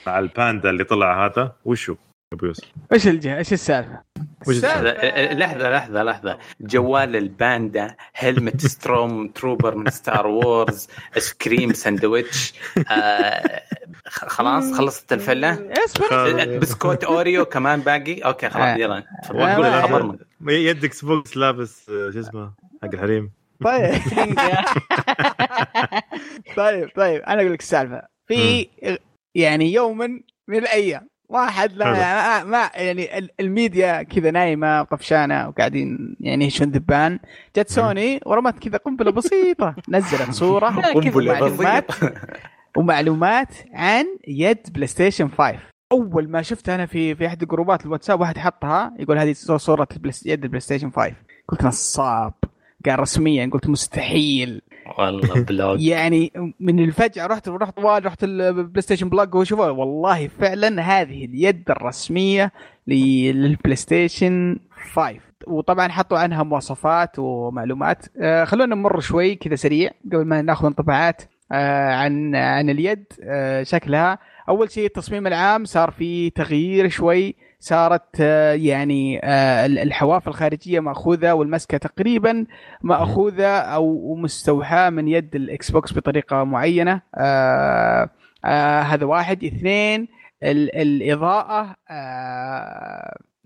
مع الباندا اللي طلع هذا. وشو؟ أبو يوسف. إيش الجهة؟ إيش السالفة؟ وش السالفة- لحظة لحظة لحظة لحظة. جوال الباندا هلمت ستروم تروبر من ستار وورز ايس كريم ساندويتش آه خلاص خلصت الفلة؟ اصبر. بسكوت اوريو كمان باقي؟ أوكي. خلاص يلا. آه، تفضل ما- خبر من- يدك سبوكس لابس آه، شو اسمه حق الحريم. طيب. طيب طيب أنا أقول لك السالفة. في يعني يوما من الأيام واحد لا حلو. ما, يعني ال- الميديا كذا نايمة وطفشانه وقاعدين يعني ينشون ذبان. جت سوني ورمت كذا قنبلة بسيطة نزلت صورة قنبلة ومعلومات. ومعلومات عن يد PlayStation 5 أول ما شفتها أنا في في أحد جروبات الواتساب واحد حطها يقول هذه صورة يد ال PlayStation 5 قلت نصاب. قال رسميا قلت مستحيل. والله بلوج يعني من الفجأة رحت رحت رحت ال PlayStation Blog وشوفوا والله فعلا هذه اليد الرسمية لل PlayStation 5 وطبعا حطوا عنها مواصفات ومعلومات. آه خلونا نمر شوي كذا سريع قبل ما ناخذ انطباعات آه عن عن اليد آه شكلها. أول شيء التصميم العام صار فيه تغيير شوي. صارت آه يعني آه الحواف الخارجية مأخوذة والمسكة تقريبا مأخوذة أو مستوحاة من يد ال Xbox بطريقة معينة. آه هذا واحد. اثنين ال- الإضاءة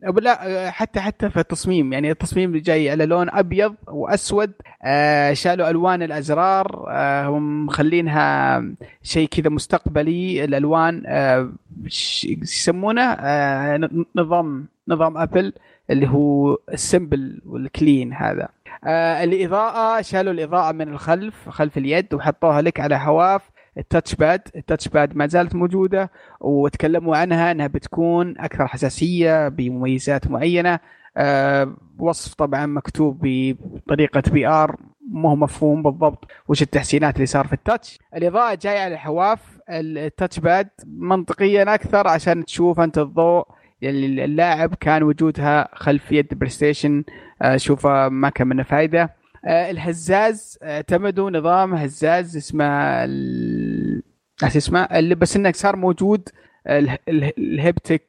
لا حتى حتى في التصميم. يعني التصميم جاي على لون أبيض وأسود آه شالوا ألوان الأزرار آه هم مخلينها شيء كذا مستقبلي. الألوان آه يسمونه؟ نظام نظام Apple اللي هو ال simple وال clean هذا. الإضاءة شالوا الإضاءة من الخلف خلف اليد وحطوها لك على حواف ال touchpad ال touchpad ما زالت موجودة وتكلموا عنها أنها بتكون أكثر حساسية بمميزات معينة. آه وصف طبعا مكتوب بطريقة PR ما هو مفهوم بالضبط وش التحسينات اللي صار في ال touch. الإضاءة جاية على الحواف ال touchpad منطقيا أكثر عشان تشوف أنت الضوء اللاعب كان وجودها خلف يد PlayStation. آه، شوفه ما كان منه فائده الهزاز اعتمدوا نظام هزاز اسمه ال- إيش اسمه؟ اللي بس انك صار موجود ال- ال- ال haptic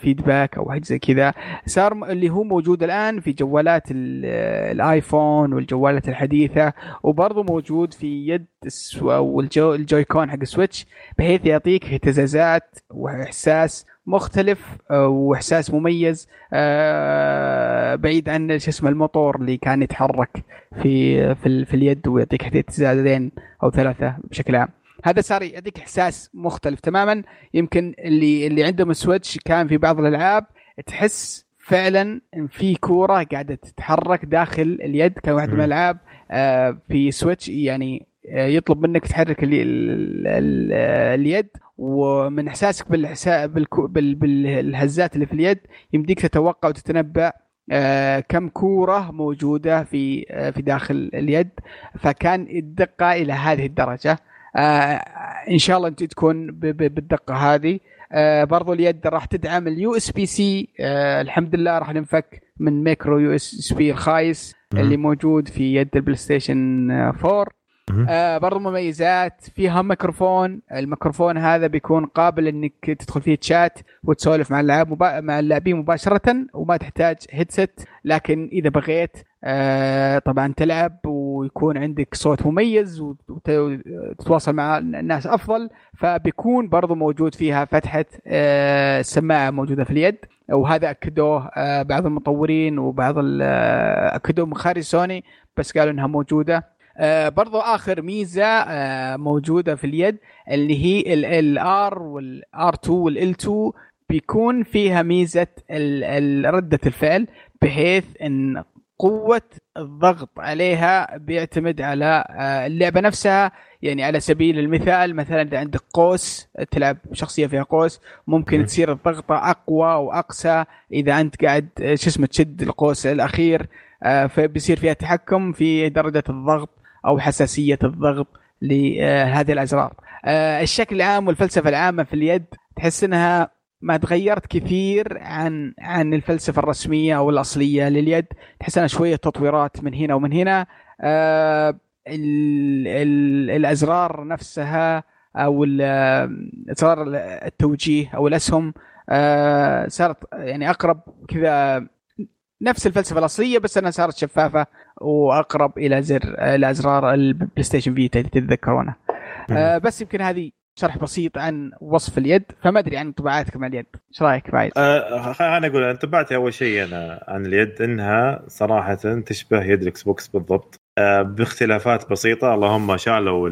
feedback أو حاجة زي كذا. صار اللي هو موجود الآن في جوالات ال- ال iPhone والجوالات الحديثة وبرضه موجود في يد الس- أو الجو ال Joy-Con حق ال Switch بحيث يعطيك اهتزازات وإحساس مختلف آه، وإحساس مميز. آه، بعيد عن شو اسمه الموتور اللي كان يتحرك في في, في اليد ويعطيك اهتزازين أو ثلاثة بشكل عام. هذا صار يعطيك إحساس مختلف تماما. يمكن اللي اللي عندهم السويتش كان في بعض الألعاب تحس فعلا إن في كورة قاعدة تتحرك داخل اليد. كان واحد من. الألعاب آه، في Switch يعني يطلب منك تحرك ال ال ال اليد ومن إحساسك بالإحسا- بالكو- بال- بالهزات اللي في اليد يمديك تتوقع وتتنبأ آه، كم كورة موجودة في آه، في داخل اليد فكان الدقة إلى هذه الدرجة آه، إن شاء الله أنت تكون بالدقة هذه آه، برضو اليد راح تدعم ال USB-C الحمد لله راح ننفك من micro USB الخايس مم. اللي موجود في يد ال PlayStation آه، 4 مهم. آه برضو مميزات فيها ميكروفون. الميكروفون هذا بيكون قابل إنك تدخل فيه تشات وتسولف مع اللاعب مبا... مع اللاعبين مباشرة وما تحتاج هيدسет لكن إذا بغيت آه طبعا تلعب ويكون عندك صوت مميز وت- وتتواصل مع الناس أفضل فبيكون برضو موجود فيها فتحة آه السماعه موجودة في اليد. وهذا أكدوه آه بعض المطورين وبعض آه، أكدوه من خارج سوني بس قالوا إنها موجودة. برضو آخر ميزة آه موجودة في اليد اللي هي ال R وال R 2 وال L 2 بيكون فيها ميزة ال- ال- ردة الفعل بحيث إن قوة الضغط عليها بيعتمد على آه، اللعبة نفسها. يعني على سبيل المثال مثلا إذا عندك قوس تلعب شخصية فيها قوس ممكن مم. تصير الضغطة أقوى وأقسى. إذا أنت قاعد آه، شو اسمه تشد القوس الأخير آه، فبيصير فيها تحكم في درجة الضغط. أو حساسية الضغط لهذه الأزرار. آه، الشكل العام والفلسفة العامة في اليد تحس إنها ما تغيرت كثير عن عن الفلسفة الرسمية أو الأصلية لليد، تحس إنها شوية تطويرات من هنا ومن هنا. آه، ال ال الأزرار نفسها أو ازرار التوجيه أو الأسهم آه، صارت يعني أقرب كذا نفس الفلسفة الأصلية بس أنها صارت شفافة وأقرب إلى زر إلى أزرار ال PlayStation Vita اللي تتذكرونها. آه، بس يمكن هذه شرح بسيط عن وصف اليد فما أدري عن انطباعاتك مع اليد. إيش رأيك فايز؟ آه أنا أقول انطباعتي أول شيء أنا عن اليد إنها صراحة تشبه يد ال Xbox بالضبط. آه باختلافات بسيطة. اللهم شالوا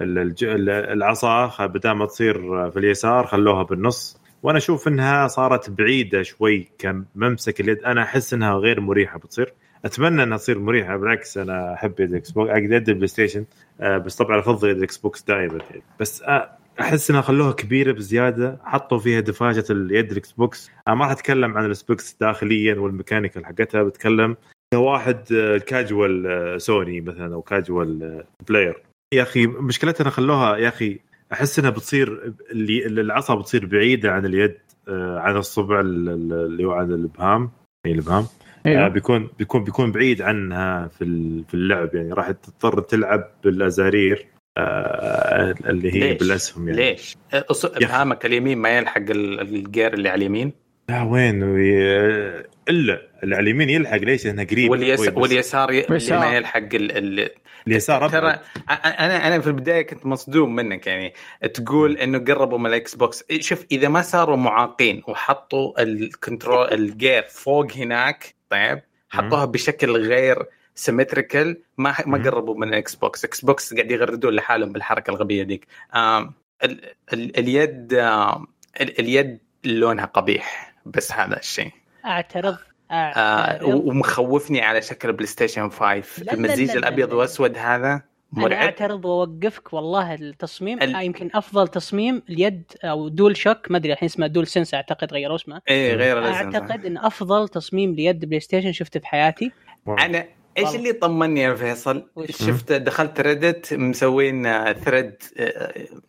العصا بدل ما تصير في اليسار خلوها بالنص. وأنا أشوف إنها صارت بعيدة شوي كممسك اليد. أنا أحس إنها غير مريحة بتصير. أتمنى إنها تصير مريحة بالعكس أنا أحب يد ال Xbox يد ال PlayStation آه بس طبعا أفضل يد ال Xbox دائما. بس آه أحس إنها خلوها كبيرة بزيادة حطوا فيها دفاجة اليد ال Xbox أنا ما راح أتكلم عن ال specs داخليا وال mechanical حقتها بتكلم كواحد آه، كاجوال آه، سوني مثلا أو كاجوال آه، player يا أخي مشكلتها خلوها يا أخي أحس إنها بتصير اللي العصا بتصير بعيدة عن اليد آه، عن الصبع ال- ال- اللي هو عن الابهام اي الابهام آه، بيكون بيكون بيكون بعيد عنها في ال- في اللعب يعني راح تضطر تلعب بالأزارير آه، اللي هي ليش؟ بالأسهم يعني ليش؟ أص- أخي. إبهامك اليمين ما يلحق ال- الجير اللي على اليمين لا وين؟ وي- الا اللي على اليمين يلحق ليش؟ لانها قريب. واليس... بس واليسار ي... اللي. ما يلحق ال... ال... اليسار ترى أنا أنا في البداية كنت مصدوم منك يعني تقول إنه قربوا من ال Xbox. شوف إذا ما صاروا معاقين وحطوا ال control الجير فوق هناك طيب حطوها بشكل غير symmetrical ما ما. قربوا من ال Xbox. Xbox قاعد يغردون لحالهم بالحركة الغبية ديك. آم، ال... ال... اليد آم، ال... اليد لونها قبيح. بس هذا الشيء. أعترض. آه أعترض. ومخوفني على شكل PlayStation 5 لا، لا، المزيج لا، لا، الأبيض لا. واسود هذا أنا مرعب. أعترض وأوقفك والله التصميم. ال- آه يمكن أفضل تصميم اليد أو DualShock. ما أدري الحين اسمه DualSense أعتقد غيروا اسمه. إيه غير أعتقد إن أفضل تصميم ليد PlayStation شفته في حياتي. أنا إيش. اللي طمني يا فيصل؟ شفت دخلت Reddit مسوين thread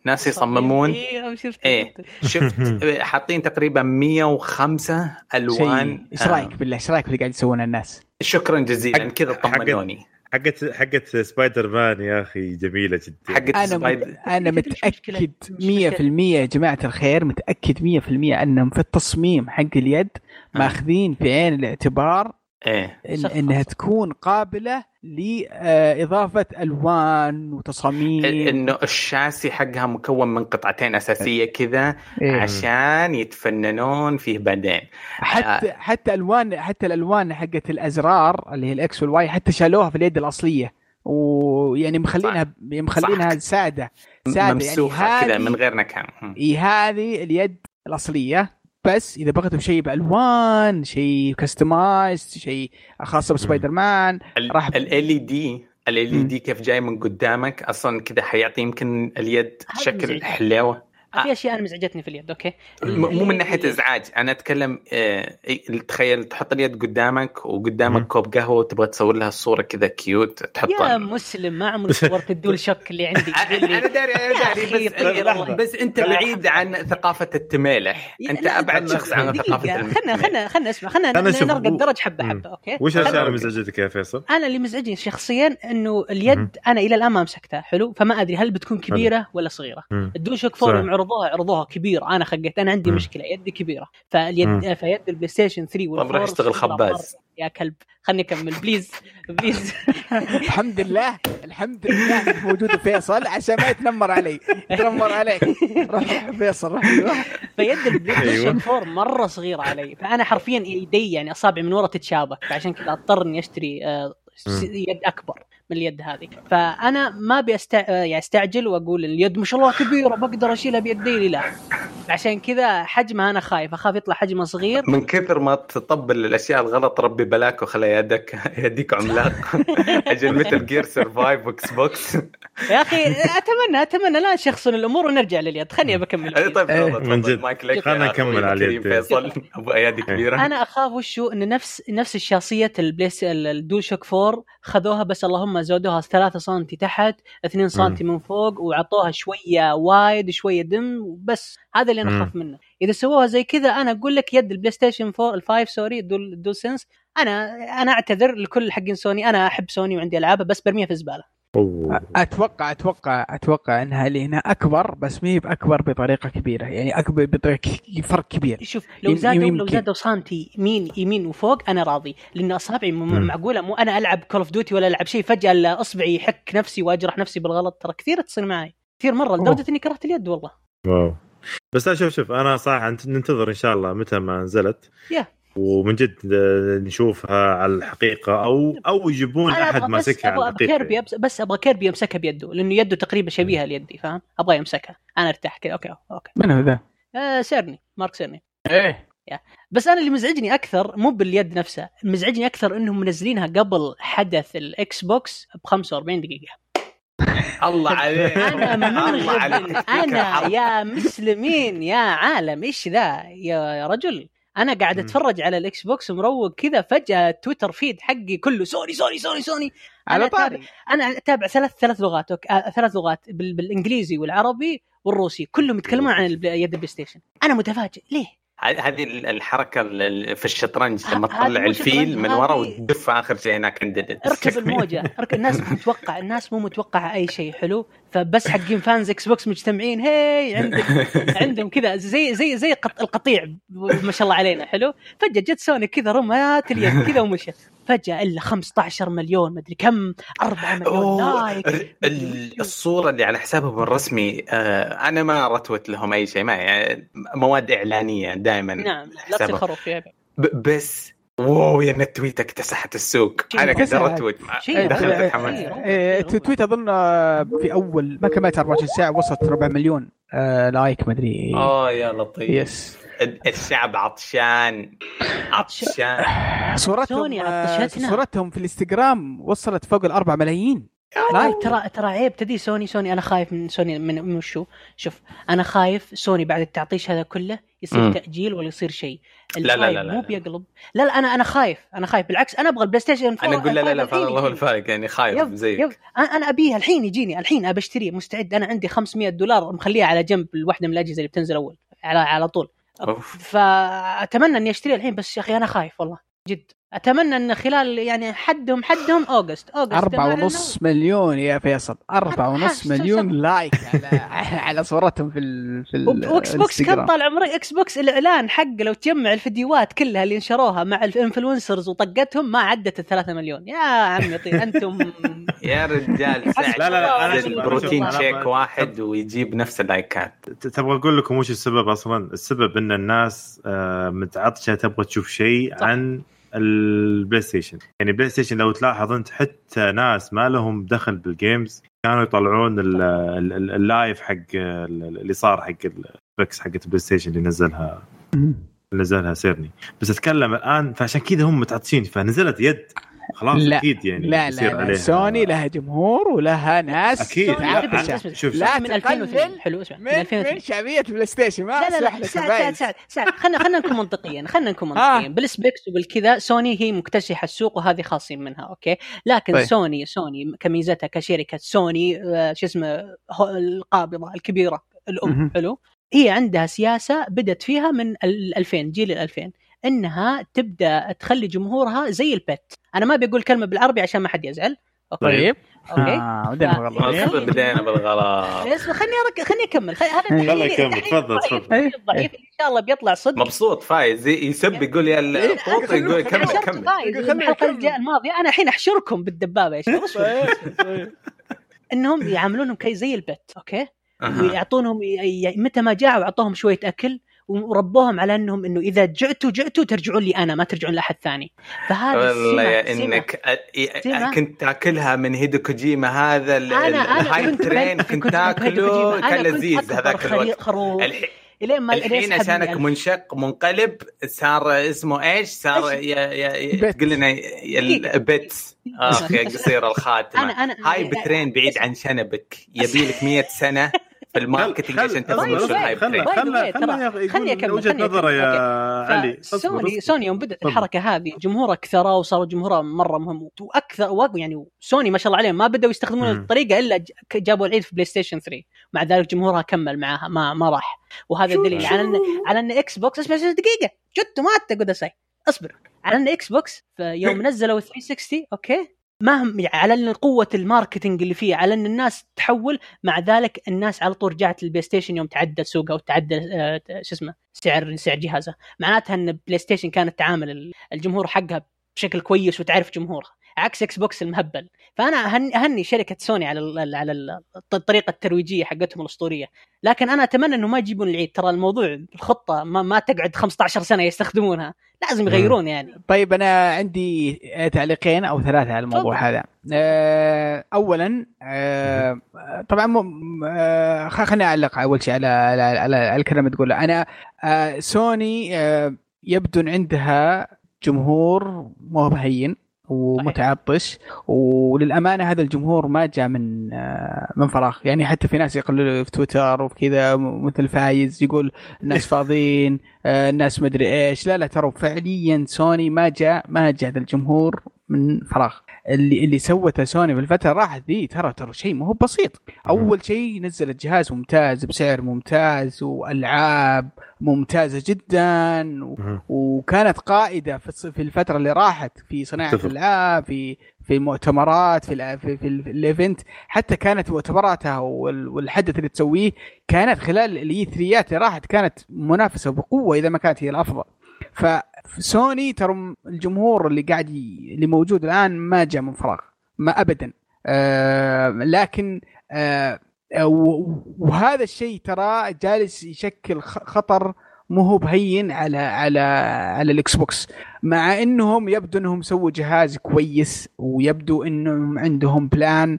ناس يصممون إيه شفت إيه. شفت آه، حاطين تقريبا 105 ألوان إيش رأيك بالله إيش رأيك باللي قاعد يسوونه الناس؟ شكرا جزيلا حق- كذا طمنوني حقت حقت سبايدر مان يا أخي جميلة جدا حقت أنا Spider. أنا. متأكد مش 100% يا جماعة الخير متأكد 100% أنهم في التصميم حق اليد ماخذين في عين الاعتبار إيه إن. إنها تكون قابلة لإضافة ألوان وتصاميم إنه الشاسي حقها مكون من قطعتين أساسية كذا إيه. عشان يتفننون فيه بعدين حتى حتى الوان حتى الألوان حقت الأزرار اللي هي ال X وال Y حتى شالوها في اليد الأصلية ويعني مخلينها مخلينها صح. سادة سادة ممسوخه يعني كذا من غير نكهة. اي هذه اليد الأصلية بس إذا بغيتوا شيء بالوان شيء customize شيء خاص بسبايدر مان راح- ال اي دي ال اي دي كيف جاي من قدامك أصلا كذا حيعطي يمكن اليد شكل. حلاوه في أشياء أنا مزعجتني في اليد okay مو من ناحية إزعاج أنا أتكلم آه، إيه، تخيل تحط اليد قدامك وقدامك. كوب قهوة وتبغى تصور لها الصورة كذا cute يا تحطها مسلم ما عمري صورت ال DualShock اللي عندي أنا داري أنا يا داري بس طيب. بس أنت بعيد عن ثقافة التميلح يا- أنت أبعد شخص عن ثقافة خلنا خلنا خلنا أسمع خلنا. نرقى الدرج حبة. حبة okay وش الاشياء اللي مزعجتك يا فيصل؟ أنا اللي مزعجني شخصيا إنه. اليد أنا إلى الآن ما مسكتها حلو فما أدري هل بتكون كبيرة ولا صغيرة. ال DualShock four صح. عرضوها عرضوها كبيرة. أنا خقيت. أنا عندي مم. مشكلة. يدي كبيرة. فاليد مم. فيد ال PlayStation 3 طب روح وال four اشتغل صغيرة خباز. مرة. يا كلب. خلني أكمل. please. please. الحمد لله. الحمد لله إنك موجود فيصل. عشان ما يتنمر علي. يتنمر عليك روح روح فيصل. روح روح فيد البلاي Station أيوة. 4 مرة صغيرة علي. فأنا حرفيا يدي يعني اصابعي من ورا تتشابك فعشان كذا اضطر اني أشتري آه، يد أكبر. من اليد هذه. فأنا ما أبي أستع... يعني أستعجل وأقول اليد ما شاء الله كبيره بقدر اشيلها بيدي لا. عشان كذا حجمها أنا خايف أخاف يطلع حجمها صغير. من كثر ما تطبل الأشياء الغلط ربي بلاك وخلى يدك يديك عملاق. أجل مثل Gear Survive و Xbox. يا أخي أتمنى أتمنى لا نشخصن الأمور ونرجع لليد. خليني بكمل طيب إيه. من جد. يا نكمل على اليد. فيصل. أبو أيادي كبيرة. أنا أخاف وشو انه نفس نفس الشاصيه البليس الدول شوك 4 خذوها بس اللهم زودوها 3 سم تحت 2 سم من فوق وعطوها شوية وايد شوية دم وبس هذا اللي أنا. اخاف منه. إذا سووها زي كذا أنا أقول لك يد البلاي ستيشن 4 الفايف سوري الدول الدول سنس. أنا أنا أعتذر لكل حقين سوني. أنا أحب سوني وعندي العابها بس برميها في الزبالة. أوه. أتوقع أتوقع أتوقع انها اللي هنا أكبر بس مي بأكبر بطريقة كبيرة يعني أكبر بطريقة فرق كبير شوف لو يم- زادوا لو. زادوا سنتي يمين يمين وفوق أنا راضي لأن أصابعي. معقولة مو أنا ألعب Call of Duty ولا ألعب شيء فجأة أصبعي يحك نفسي وأجرح نفسي بالغلط ترى كثير تصير معي كثير مرة لدرجة إني كرهت اليد والله wow بس لا شوف شوف أنا صراحة نت- ننتظر إن شاء الله متى ما نزلت يا. ومن جد آه، نشوفها على الحقيقة أو أو يجيبون أحد ماسكها على أبغى الحقيقة كيربي أبس- بس أبغى Kirby يمسكها بيده لأنه يده تقريبا شبيهة ليدي فاهم؟ أبغى يمسكها. أنا أرتاح كذا okay okay. من هو ذا؟ آه سيرني. مارك سيرني. إيه. بس أنا اللي مزعجني أكثر مو باليد نفسها مزعجني أكثر إنهم منزلينها قبل حدث ال Xbox ب 45 دقيقة. الله عليك. أنا الله عليك. منغبن أنا يا مسلمين يا عالم. إيش ذا؟ يا يا رجل. أنا قاعد. أتفرج على ال Xbox ومروق كذا فجأة Twitter feed حقي كله سوني سوني سوني سوني. على أنا أتابع- طاري. أنا أتابع ثلاث ثلاث لغات آه، ثلاث لغات بال- بالإنجليزي والعربي والروسي كلهم يتكلمون عن يد ال PlayStation. أنا متفاجئ. ليه؟ هذه ال- الحركة ال- في الشطرنج لما تطلع الفيل من ورا وتدف آخر شيء هناك عند اركب الموجة اركب الناس متوقع الناس مو متوقعة أي شيء حلو فبس حقين fans Xbox مجتمعين هي عندهم عندهم كذا زي زي زي قط- القطيع ما شاء الله علينا حلو. فجأة جت سوني كذا رمات اليد كذا ومشت. فجأة إلا 15 مليون مدري كم 4 مليون like ال- ال- الصورة اللي على حسابهم الرسمي آه أنا ما رتوت لهم أي شيء ما يعني مواد إعلانية دائما نعم لا خروف فيها بس wow يا نت tweet اكتسحت السوق. اكتسحت. أرتوت شيء دخلت. الحماس شيء رهيب. tweet أظن آه، في أول ما كملت 24 ساعة وصلت ربع مليون آه، like مدري أوه يا لطيف. yes الشعب عطشان عطشان. صورتهم سوني آه، عطشتنا. صورتهم في الإنستغرام وصلت فوق الأربع ملايين. لايك ترى ترى عيب. تدي سوني سوني أنا خايف من سوني من, من وشو شوف أنا خايف سوني بعد التعطيش هذا كله يصير مم. تأجيل ولا يصير شيء. لا، لا، لا، لا، مو. بيقلب. لا لا أنا أنا خايف أنا خايف. بالعكس أنا أبغى البلاي ستيشن أنا أقول لا لا لا الله الحين الفارق يعني خايف yep زيك. yep. أنا أنا ابيه الحين يجيني الحين ابى اشتريه مستعد. أنا عندي 500 دولار مخليها على جنب الواحده من الأجهزة اللي بتنزل أول على على طول. أوف. فأتمنى أني اشتريه الحين بس يا أخي أنا خايف والله جد أتمنى إن خلال يعني حدهم حدهم August August. أربعة ونص مليون يا فيصل. أربعة ونص مليون like على على صورتهم في ال في ال- وإكس بوكس كم. طال عمرك إكس بوكس الإعلان حقه لو تجمع الفيديوهات كلها اللي نشروها مع ال influencers وطقتهم ما عدت ال 3 مليون. يا عمي طيب أنتم يا رجال لا، لا، لا، protein shake واحد ويجيب نفس اللايكات. تبغى أقول لكم وش السبب أصلا؟ السبب إن الناس آه، متعطشة تبغى تشوف شيء صح. عن البلاي ستيشن، يعني بلاي ستيشن لو تلاحظ انت حتى ناس ما لهم دخل بال games كانوا يطلعون ال- ال- ال- ال live حق ال- اللي صار حق ال pics حقت البلاي ستيشن اللي نزلها. نزلها سيرني، بس أتكلم الآن فعشان كذا هم متعطشين فنزلت يد. خلاص لا. أكيد يعني لا لا, لا. عليها. سوني لها جمهور ولها ناس. أكيد. سوني لا، لا، شوف، لا من 2008 تقلل حلو اسمع. من من 2008 من شعبية بلاي ستيشن. ما لا لا لا. لك سعد سعد. سعد خلينا خلينا نكون منطقيين. خلينا نكون آه. منطقيين. بال specs وبالكذا سوني هي مكتسحه السوق وهذه خالصين منها أوكي؟ لكن طيب. سوني سوني كميزتها كشركة سوني آه، شو اسمه هو- القابضة الكبيرة الأم. حلو؟ هي عندها سياسة بدت فيها من ال 2000 جيل ال 2000 إنها تبدأ تخلي جمهورها زي ال pet أنا ما بقول كلمة بالعربي عشان ما حد يزعل. أوكي؟ طيب. أوكي. آه إيه. بدينا بالغلط. اسمع خليني أرك... خليني أكمل. خلي... هذا خله التحليل- يكمل. التحليل تفضل، تفضل. الضعيف إن شاء الله بيطلع صدق. مبسوط فايز. يسب يقول يا الطوط يقول كمل كمل. الحلقة الماضية. أنا الحين أحشركم بالدبابة اصبروا. إنهم يعاملونهم كي زي البت أوكي. ويعطونهم متى ما جاعوا اعطوهم شوية أكل. وربوهم على أنهم إنه إذا جعتوا جعتوا ترجعون لي أنا ما ترجعون لأحد ثاني. فهذا والله يا. إنك سمة. كنت تاكلها من هيدو كوجيما هذا ال- أنا- أنا الهايب كنت ترين كنت تاكله كان لذيذ هذاك الوقت. خروف الحين إلين ما الحين عشانك منشق منقلب صار اسمه إيش؟ صار. تقول لنا ال pet اخ يا قصير الخاتمة. أنا أنا hype train بعيد عن شنبك. يبي لك 100 سنة. في ال marketing عشان تفهم شو ال hype خلني يقول وجهة نظره يا. علي. أصبر سوني. سوني يوم بدأت. الحركة هذه جمهورها كثروا وصاروا جمهورها مرة مهم. وأكثر يعني سوني ما شاء الله عليهم ما بدأوا يستخدمون. الطريقة إلا ج- جابوا العيد في بلاي ستيشن 3 مع ذلك جمهورها كمل معاها ما ما راح. وهذا دليل على ان على إن إكس بوكس اسمع دقيقة. جت ما أصبر. على إن إكس بوكس في يوم نزلوا 360 أوكي؟ ما هم يعني على قوة ال marketing اللي فيه على أن الناس تحول مع ذلك الناس على طول رجعت للبلاي ستيشن يوم تعدل سوقه وتعدل آه، شو اسمه سعر سعر جهازه معناتها أن بلاي ستيشن كانت تعامل الجمهور حقها بشكل كويس وتعرف جمهورها. عكس إكس بوكس المهبل. فأنا أهني, شركة سوني على ال على ال الطريقة الترويجية حقتهم الأسطورية. لكن أنا أتمنى إنه ما يجيبون العيد. ترى الموضوع الخطه ما, ما تقعد 15 سنة يستخدمونها. لازم يغيرون يعني. طيب أنا عندي تعليقين أو ثلاثة على الموضوع طبعا. هذا. آه، اولا آه، طبعا آه، خليني أعلق أول شيء على على, على الكلام اللي تقوله. أنا سوني يبدو عندها جمهور مو بهين. ومتعطش. وللأمانة هذا الجمهور ما جاء من آه، من فراغ. يعني حتى في ناس يقولوا في تويتر وكذا مثل فايز يقول الناس فاضيين آه، الناس مدري إيش. لا لا ترى فعليا سوني ما جاء ما جاء هذا الجمهور من فراغ. اللي اللي سوته سوني في الفترة راحت ذي ترى ترى شيء ما هو بسيط. أول شيء نزلت جهاز ممتاز بسعر ممتاز وألعاب ممتازة جدا و... وكانت قائدة في الفترة اللي راحت في صناعة الألعاب في في المؤتمرات في ال في, في ال event. حتى كانت مؤتمراتها والحدث اللي تسويه كانت خلال ال E3 اللي راحت كانت منافسة بقوة إذا ما كانت هي الأفضل. فسوني ترى الجمهور اللي قاعد ي... اللي موجود الآن ما جاء من فراغ ما ابدا. آه لكن آه وهذا الشيء ترى جالس يشكل خطر مو هو بهين على على على الاكس بوكس مع إنهم يبدو إنهم سووا جهاز كويس ويبدو إنهم عندهم plan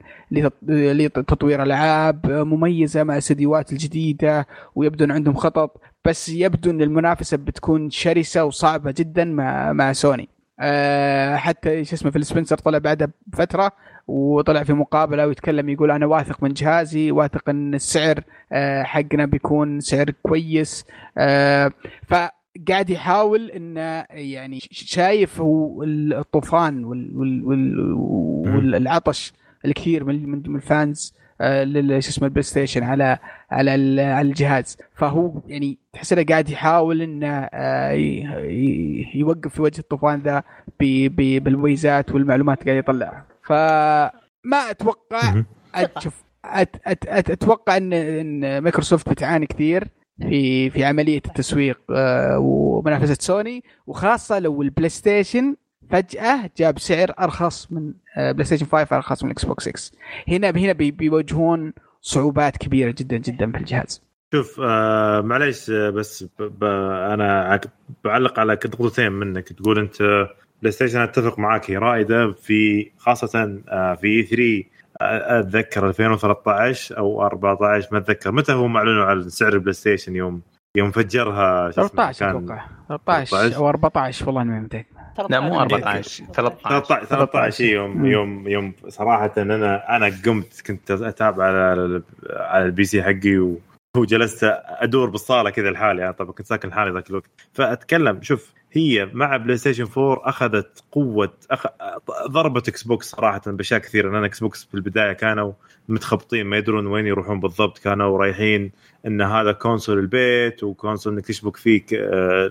لتطوير ألعاب مميزة مع الاستديوهات الجديدة ويبدو إن عندهم خطط. بس يبدو إن المنافسة بتكون شرسة وصعبة جدا مع مع سوني. أه حتى شو اسمه فيل سبنسر طلع بعدها بفترة. وطلع في مقابلة ويتكلم يقول أنا واثق من جهازي واثق إن السعر أه حقنا بيكون سعر كويس. أه فقاعد يحاول إنه يعني شايف هو الطوفان والعطش الكثير من ال fans آه، شو اسمه البلاي ستيشن على على على الجهاز. فهو يعني تحس إنه قاعد يحاول إنه آه، يوقف في وجه الطوفان ذا بالمميزات والمعلومات اللي قاعد يطلعها. فما أتوقع أشوف أتوقع ان إن مايكروسوفت بتعاني كثير في في عملية التسويق آه، ومنافسة سوني وخاصة لو البلاي ستيشن فجأة جاب سعر أرخص من بلاي ستيشن 5 أرخص من إكس بوكس 6 هنا هنا بيواجهون صعوبات كبيرة جدا جدا في الجهاز. شوف آه معليش آه، بس ب ب أنا بعلق على نقطتين منك. تقول أنت بلاي ستيشن أتفق معاك هي رائدة في خاصة آه في 3 آه، أتذكر 2013 أو 14 ما أتذكر. متى هو اعلنوا عن سعر البلاي ستيشن يوم يوم فجرها؟ 13 أتوقع. 13 أو 14 والله ما متاكد لا مو 14 13 13 يوم يوم يوم صراحة أنا أنا قمت كنت أتابع على على ال PC حقي وجلست أدور بالصالة كذا لحالي طبعا كنت ساكن لحالي ذاك الوقت. فأتكلم شوف هي مع بلاي ستيشن 4 أخذت قوة أخ... ضربت إكس بوكس صراحة بأشياء كثيرة لأن إكس بوكس في البدايه كانوا متخبطين ما يدرون وين يروحون بالضبط كانوا رايحين إن هذا console البيت و console إنك تشبك فيه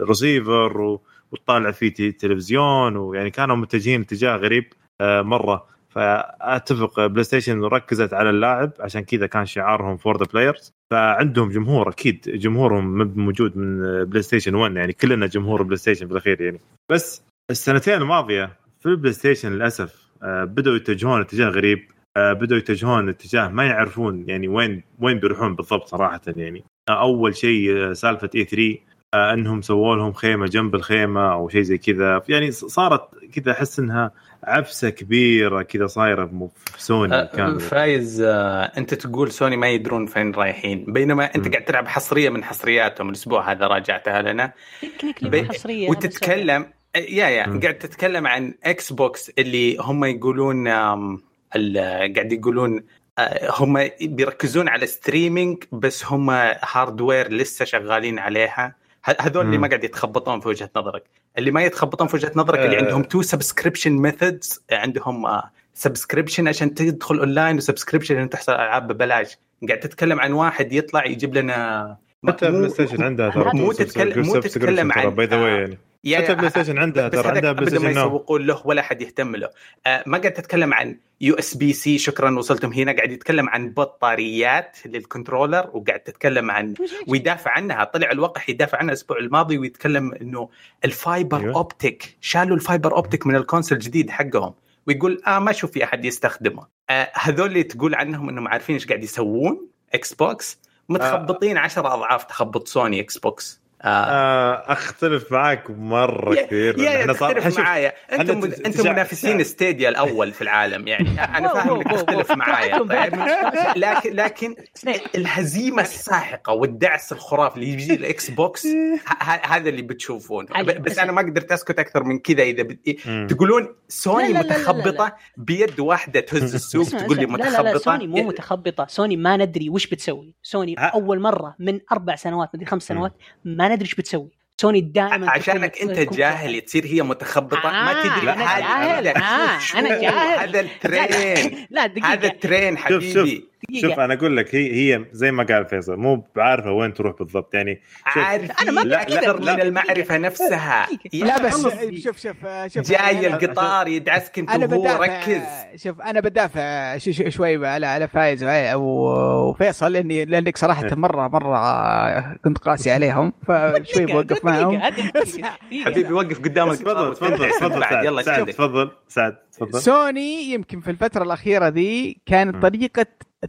ريسيفر و... وتطالع فيه تلفزيون ويعني كانوا متجهين اتجاه غريب آه، مرة. فأتفق بلاي ستيشن ركزت على اللاعب عشان كذا كان شعارهم For The Players فعندهم جمهور أكيد جمهورهم موجود من بلاي ستيشن 1 يعني كلنا جمهور بلاي ستيشن في الأخير يعني. بس السنتين الماضية في البلاي ستيشن للأسف آه، بدأوا يتجهون اتجاه غريب آه، بدأوا يتجهون اتجاه ما يعرفون يعني وين وين بيروحون بالضبط صراحة يعني. أول شيء سالفة E3 آه، انهم سووا لهم خيمة جنب الخيمة أو شيء زي كذا. يعني صارت كذا احس انها عفسة كبيرة كذا صايرة في سوني أه كان. فايز آه انت تقول سوني ما يدرون فين رايحين. بينما انت م. قاعد تلعب حصرية من حصرياتهم. الأسبوع هذا راجعتها لنا. بي... حصرية وتتكلم يا يا م. قاعد تتكلم عن إكس بوكس اللي هم يقولون قاعد يقولون آه، هم بيركزون على streaming بس هم hardware لسه شغالين عليها. هذول اللي ما قاعد يتخبطون في وجهة نظرك. اللي ما يتخبطون في وجهة نظرك اللي آه. عندهم two subscription methods عندهم subscription عشان تدخل online و subscription عشان تحصل ألعاب ببلاش. قاعد تتكلم عن واحد يطلع يجيب لنا حتى بلاي ستيشن عندها ترى مو تتكلم مو تتكلم عن باي ذا يعني. يا- حتى بلاي ستيشن عندها ترى؟ عندها بلاي ما ستيشن Now يسوقون له ولا حد يهتم له. آه ما قاعد تتكلم عن USB-C شكرا وصلتم هنا. قاعد يتكلم عن بطاريات لل controller وقاعد تتكلم عن ويدافع عنها. طلع الوقح يدافع عنها الأسبوع الماضي ويتكلم إنه ال fiber. optic شالوا ال fiber optic من ال console الجديد حقهم. ويقول آه ما أشوف في أحد يستخدمه. آه هذول اللي تقول عنهم إنهم عارفين إيش قاعد يسوون؟ إكس بوكس متخبطين عشرة أضعاف تخبط سوني إكس بوكس آه. آه أختلف معك مرة كثير. يا إحنا صار- تختلف شوف، معايا. أنتم أنتم منافسين Stadia الأول في العالم يعني. أنا فاهم إنك تختلف. معايا. طيب لكن لكن الهزيمة الساحقة والدعس الخرافي اللي يجي الاكس بوكس هذا اللي بتشوفونه. بس- أنا ما قدرت أسكت أكثر من كذا إذا بت... مم. تقولون سوني لا، لا، لا، لا، لا، متخبطة بيد واحدة تهز السوق تقول لي اسمع. لا لا لا متخبطة. سوني مو متخبطة. سوني ما ندري وش بتسوي. سوني. أول مرة من أربع سنوات مدري خمس سنوات ما ندري وش بتسوي. سوني دائما عشانك أنت جاهل تصير هي متخبطة ما آه، تدري أنا هذا- جاهل. آه، أنا جاهل. هذا ال train؟ لا دقيقة. هذا ال train شوف شوف. حبيبي. دقيقة. شوف أنا أقول لك هي هي زي ما قال فيصل مو بعارفة وين تروح بالضبط يعني. عارف أنا ما لا، أكثر من. المعرفة نفسها دقيقة. لا بس. شوف شوف شوف جاي القطار يدعسك أنت أنا وهو ركز شوف أنا بدافع شوي على على فايز وفيصل لأني لأنك صراحة إيه. مرة مرة كنت قاسي عليهم فشوي بوقف معهم. حبيبي وقف قدام القطار تفضل تفضل تفضل بعد سعد يلا تفضل سعد تفضل سوني يمكن في الفترة الأخيرة ذي كانت. طريقة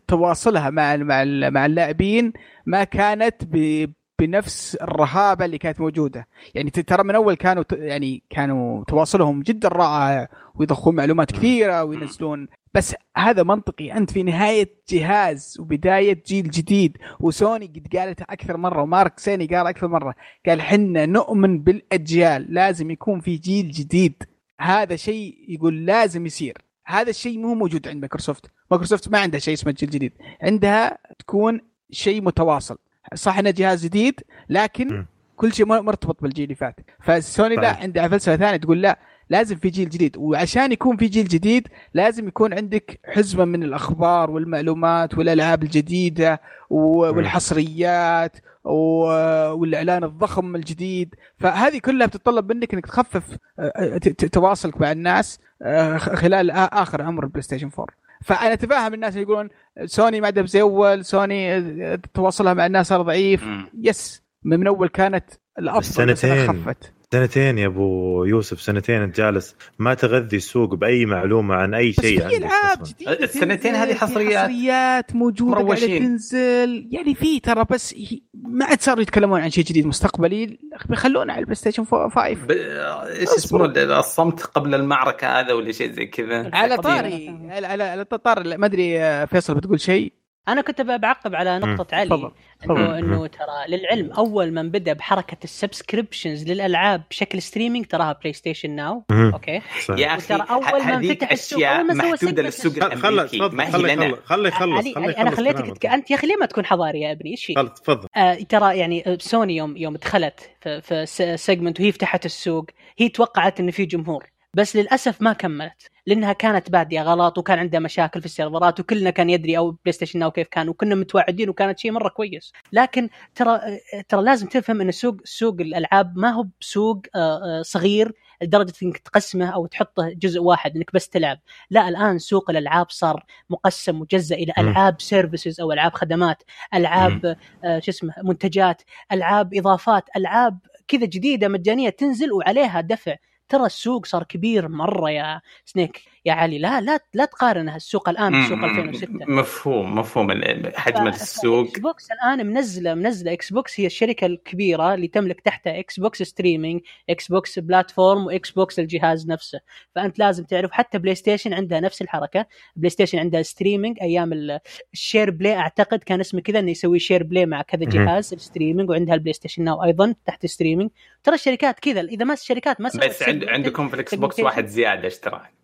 تواصلها مع مع مع اللاعبين ما كانت ب بنفس الرهابة اللي كانت موجودة. يعني ترى من أول كانوا يعني كانوا تواصلهم جدا رائع ويضخون معلومات كثيرة وينزلون. بس هذا منطقي. أنت في نهاية جهاز وبداية جيل جديد وسوني قد قالتها أكثر مرة ومارك سيرني قال أكثر مرة. قال حنا نؤمن بالأجيال. لازم يكون في جيل جديد. هذا شيء يقول لازم يصير. هذا الشيء مو موجود عند مايكروسوفت مايكروسوفت ما عندها شيء اسمه جيل جديد عندها تكون شيء متواصل صح إنه جهاز جديد لكن م. كل شيء مر- مرتبط بالجيل اللي فات فسوني لا صحيح. عندها فلسفة ثانية تقول لا لازم في جيل جديد وعشان يكون في جيل جديد لازم يكون عندك حزمه من الأخبار والمعلومات والألعاب الجديدة. والحصريات والإعلان الضخم الجديد فهذه كلها بتتطلب منك إنك تخفف آه، تواصلك مع الناس آه، خلال آخر عمر البلاي ستيشن 4 فأنا اتفهم الناس اللي يقولون سوني ما عندها زي اول سوني آه، تواصلها مع الناس صار ضعيف. بس من أول كانت الأفضل سنتين. خفت سنتين يا أبو يوسف سنتين أنت جالس. ما تغذي السوق بأي معلومة عن أي بس شيء في ألعاب السنتين هذه حصريات. حصريات موجودة قاعدة. تنزل. يعني في ترى بس ما عاد صاروا يتكلمون عن شيء جديد مستقبلي. بيخلونا على البلاي ستيشن 5 ب... إيش اسمه الصمت قبل المعركة هذا ولا شيء زي كذا؟ على. طاري على على على طار ما أدري آه، فيصل بتقول شيء؟ أنا كنت بعقب على نقطة علي تفضل. إنه تفضل. إنه ترى للعلم أول من بدأ بحركة ال subscriptions للألعاب بشكل streaming تراها بلاي ستيشن ناو. okay. يا أخي وترى أول ما انفتح السوق، أشياء أول ما سوى محدودة للسوق الأمريكي تفضل ما هي لنا يخلص خلي يخلص علي أنا يخلص خليتك. أنت يا أخي ليه ما تكون حضاري يا أبني إيش فيك؟ خلص تفضل آه ترى يعني سوني يوم يوم دخلت في, في segment وهي فتحت السوق هي توقعت إنه في جمهور بس للأسف ما كملت لأنها كانت بادية غلط وكان عندها مشاكل في السيرفرات وكلنا كان يدري أو بلاي ستيشن ناو كيف كان وكنا متوعدين وكانت شيء مرة كويس. لكن ترى ترى لازم تفهم إن سوق سوق الألعاب ما هو بسوق آه، آه، صغير لدرجة إنك تقسمه أو تحطه جزء واحد إنك بس تلعب. لا الآن سوق الألعاب صار مقسم مجزء إلى. ألعاب سيرفيسز أو ألعاب خدمات ألعاب آه، شو اسمه منتجات ألعاب إضافات ألعاب كذا جديدة مجانية تنزل وعليها دفع. ترى السوق صار كبير مرة يا سنيك. يا علي لا لا لا تقارن السوق الآن بسوق 2006 مفهوم مفهوم حجم السوق. إكس بوكس الآن منزلة منزلة إكس بوكس هي الشركة الكبيرة اللي تملك تحتها إكس بوكس streaming إكس بوكس platform واكس بوكس الجهاز نفسه. فأنت لازم تعرف حتى بلاي ستيشن عندها نفس الحركة. بلاي ستيشن عندها streaming أيام ال- ال share play أعتقد كان اسمه كذا إنه يسوي share play مع كذا. جهاز ال streaming وعندها البلاي ستيشن ناو أيضا تحت streaming. ترى الشركات كذا إذا ما الشركات ما بس عندكم في الاكس بوكس. واحد زيادة اشتراك.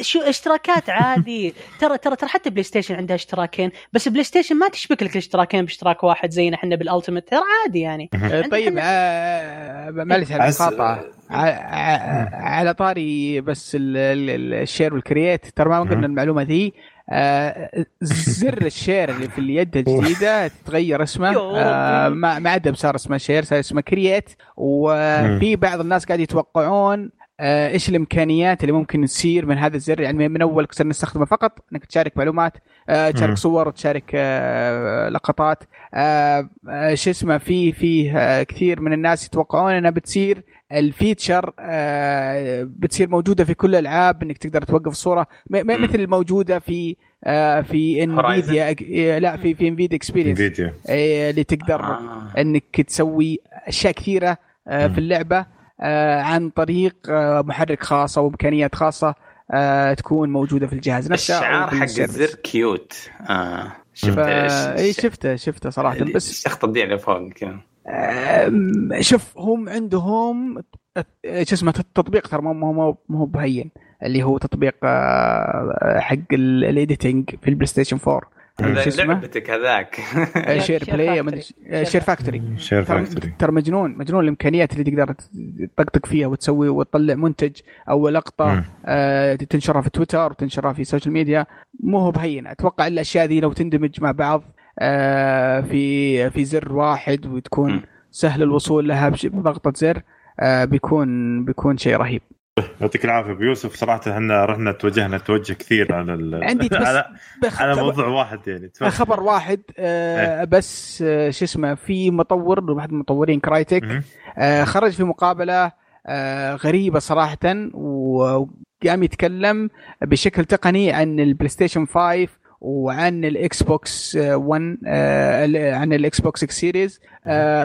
شو اشتراكات عادي. ترى ترى ترى حتى بلاي ستيشن عندها اشتراكين بس بلاي ستيشن ما تشبك لك الاشتراكين باشتراك واحد زينا إحنا بال ultimate. ترى عادي يعني. آه، طيب آه، معلش على المقاطعه ع- ع- على طاري بس ال- ال- ال- ال share وال create. ترى ما قلنا. المعلومة ذي. آه، زر ال share اللي في اليد الجديدة تغير اسمه. آه،. ما ما عاد صار اسمه share صار اسمه create. وفي بعض الناس قاعد يتوقعون آه، إيش الإمكانيات اللي ممكن تصير من هذا الزر يعني من أول صرنا نستخدمه فقط إنك تشارك معلومات آه، تشارك. صور تشارك آه، لقطات آه، آه، شو اسمه في في آه، كثير من الناس يتوقعون إنها بتصير ال feature آه، بتصير موجودة في كل الألعاب إنك تقدر توقف الصورة. مثل الموجوده في آه، في انفيديا لا في في انفيديا experience اللي تقدر آه. إنك تسوي أشياء كثيرة آه،. في اللعبة آه، عن طريق آه، محرك خاص أو إمكانيات خاصة آه، تكون موجودة في الجهاز نفسه الشعار حق. الزر cute آه. شفت فا إي شفته شفته صراحة بس الشخط تضيع لفوق كذا شوف هم عندهم آه، شو اسمه التطبيق ترى مو مو مو- مو بهين اللي هو تطبيق آه، حق ال editing في البلاي ستيشن 4 هذا؟ لعبتك هذاك. share play share factory share factory ترى مجنون مجنون الإمكانيات اللي تقدر تطقطق فيها وتسوي وتطلع منتج أو لقطة. آه تنشرها في تويتر وتنشرها في ال social media مو هو بهين أتوقع الأشياء ذي لو تندمج مع بعض آه في في زر واحد وتكون. سهل الوصول لها بش- بضغطة زر آه بيكون بيكون شيء رهيب. يعطيك العافية أبو يوسف صراحة إحنا رحنا توجهنا توجه كثير على ال... عندي بس على, على موضوع واحد يعني تفضل. خبر واحد آه بس آه شو اسمه في مطور واحد من مطورين كرايتك. آه، خرج في مقابلة آه، غريبة صراحة وقام يتكلم بشكل تقني عن البلاي ستيشن 5 وعن الاكس بوكس 1 آه، عن الاكس بوكس سيريز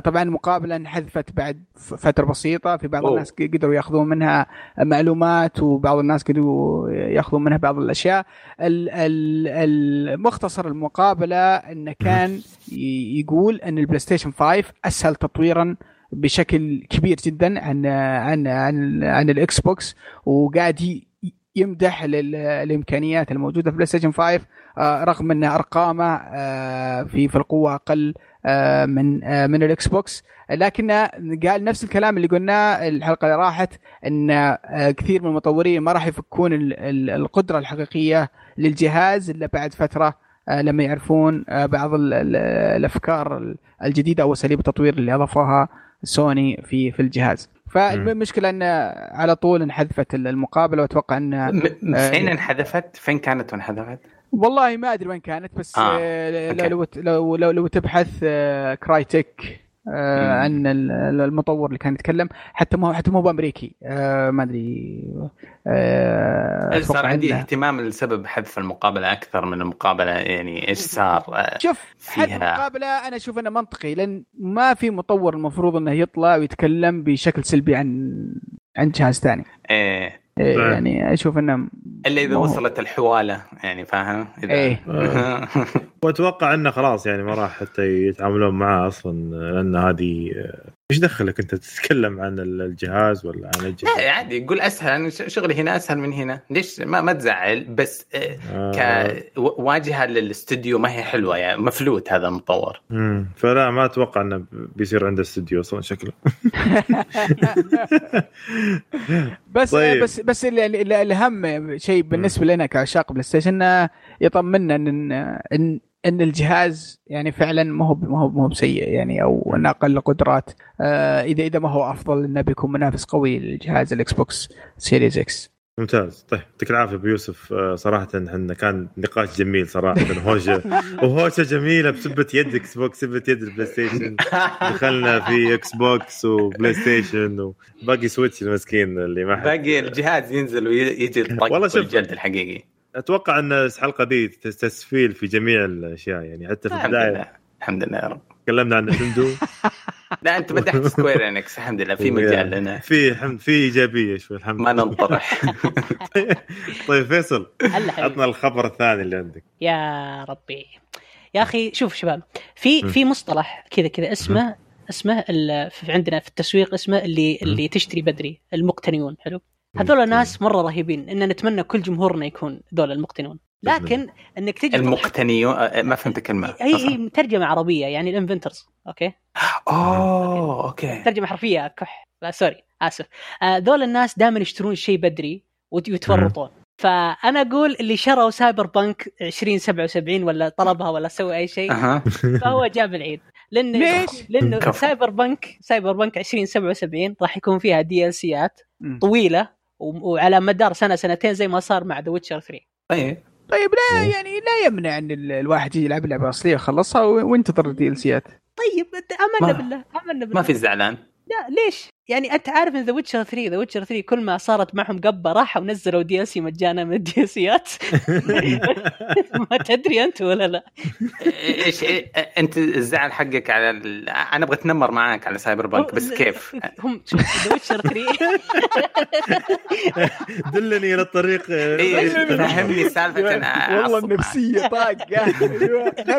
طبعا المقابله انحذفت بعد فترة بسيطة. في بعض أوه. الناس قدروا يأخذون منها معلومات وبعض الناس قدروا يأخذون منها بعض الأشياء. ال- ال- المختصر المقابلة إنه كان يقول إن البلاي ستيشن 5 أسهل تطويرا بشكل كبير جدا عن عن عن عن الاكس بوكس وقاعد ي- يمدح لل- الامكانيات الموجودة في بلاي ستيشن 5 آه، رغم أن أرقامه آه، في في القوة أقل آه، من آه، من الاكس بوكس لكن قال نفس الكلام اللي قلناه الحلقة اللي راحت أن كثير من المطورين ما راح يفكون ال- ال- القدرة الحقيقية للجهاز إلا بعد فترة لما يعرفون بعض ال- ال- الأفكار الجديدة أو أساليب التطوير اللي أضافوها سوني في في الجهاز. فالمشكلة إن على طول انحذفت المقابلة وأتوقع إن آه، فين انحذفت؟ فين كانت وانحذفت؟ والله ما أدري وين كانت بس آه، آه. لو, لو لو لو تبحث آه كرايتك آه. عن ال- المطور اللي كان يتكلم حتى ما حتى ما هو بأمريكي آه ما أدري آه صار عندي إنه- اهتمام لسبب حذف المقابلة أكثر من المقابلة يعني إيش صار؟ آه، شوف فيها- المقابلة أنا أشوف إنه منطقي لأن ما في مطور المفروض إنه يطلع ويتكلم بشكل سلبي عن عن جهاز ثاني إيه. يعني أشوف إنه إلا إذا وصلت الحوالة يعني فاهم؟ إذا إيه. وأتوقع إنه خلاص يعني ما راح حتى يتعاملون معاه أصلا لأن هذه إيش دخلك؟ أنت تتكلم عن الجهاز ولا عن الجهاز؟ لا عادي. قول أسهل. أنا ش- شغلي هنا أسهل من هنا. ليش؟ ما, ما تزعل. بس آه، آه. كواجهه للاستوديو ما هي حلوة. يعني مفلوت هذا المطور. مم. فلا ما أتوقع إنه بيصير عنده استوديو أصلا شكله. بس طيب. بس بس اللي- اللي- الأهم شيء بالنسبة لنا كعشاق بلاي ستيشن إنه يطمنا ان إن إن الجهاز يعني فعلا ما هو ما هو ما هو بسيء يعني أو انه أقل قدرات. آه اذا إذا ما هو أفضل إنه بيكون منافس قوي للجهاز الاكس بوكس سيريز إكس ممتاز. طيب يعطيك العافية أبو يوسف. آه، صراحة إحنا كان نقاش جميل صراحة. هوشه وهوشة جميلة بسبة يد إكس بوكس سبة يد البلاي ستيشن دخلنا في إكس بوكس وبلاي ستيشن وباقي سويتش المسكين اللي ما باقي الجهاز ينزل ويجي الطق والله شوف. والجلد الحقيقي. أتوقع أن الحلقة دي تسفيل في جميع الأشياء يعني حتى في الحمد البداية. لله الحمد لله يا رب. تكلمنا عن نتندو لا أنت مدحت سكوير انكس الحمد لله في مجال لنا. في حمد في إيجابية شوي الحمد ما لله. ننطرح. طيب فيصل هلا حبيبي. عطنا الخبر الثاني اللي عندك. يا ربي. يا أخي شوف شباب في. في مصطلح كذا كذا اسمه اسمه عندنا في التسويق اسمه اللي اللي تشتري بدري المقتنيون حلو؟ هذول الناس مرة رهيبين إن نتمنى كل جمهورنا يكون ذول المقتنون. لكن إنك تجي المقتنيون آه، ما فهمت الكلمة. هي هي ترجمه عربية يعني ال inventors okay؟ أوه okay. ترجمه حرفية كح. لا سوري آسف. آه، ذول الناس دائما يشترون الشيء بدري ويتورطون فأنا أقول اللي شروا Cyberpunk 2077 ولا طلبها ولا سوى أي شيء فهو جاب العيد. لأن ليش؟ لأنه. Cyberpunk Cyberpunk 2077 راح يكون فيها DLC ات. طويلة وعلى مدار سنة سنتين زي ما صار مع The Witcher 3 طيب طيب لا يعني لا يمنع إن ال- الواحد يجي يلعب اللعبه الاصليه ويخلصها وينتظر ال DLC ات طيب أنت امنا بالله امنا بالله ما في زعلان. لا ليش؟ يعني أنت عارف إن The Witcher 3 The Witcher 3 كل ما صارت معهم قبة راحوا نزلوا DLC مجانا من ال DLC ات ما تدري أنت ولا لا؟ إيش إيه أنت الزعل حقك على ال... أنا أبغى أتنمر معاك على Cyberpunk بس كيف؟ هم شوف The Witcher 3 دلني إلى الطريق إيه، فهمني سالفه أنا والله أصلاً- النفسية طاقه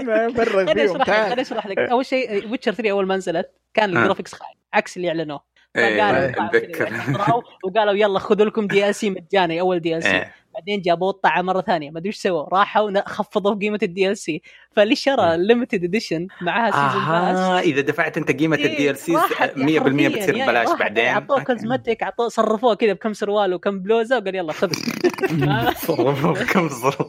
أنا أفرغ خليني فيهم. أشرح لك تعال. خليني أشرح لك. أول شيء Witcher 3 أول ما نزلت كان آه. ال graphics خايب عكس اللي أعلنوه. إيه، فقالوا طلعوا اتذكر طلعوا وقالوا يلا خذوا لكم DLC مجاني أول DLC إيه. بعدين جابوا الطعه مرة ثانية. ما أدري إيش سووا. راحوا خفضوا قيمه ال DLC فاللي شرى ال limited edition معاها season pass إذا دفعت أنت قيمة ال DLC راحت 100% حرفياً، بتصير يعني ببلاش راحت. بعدين. أعطوه. cosmetic أعطوه صرفوه كذا بكم سروال وكم بلوزة وقال يلا خذ. صرفوا كم صرف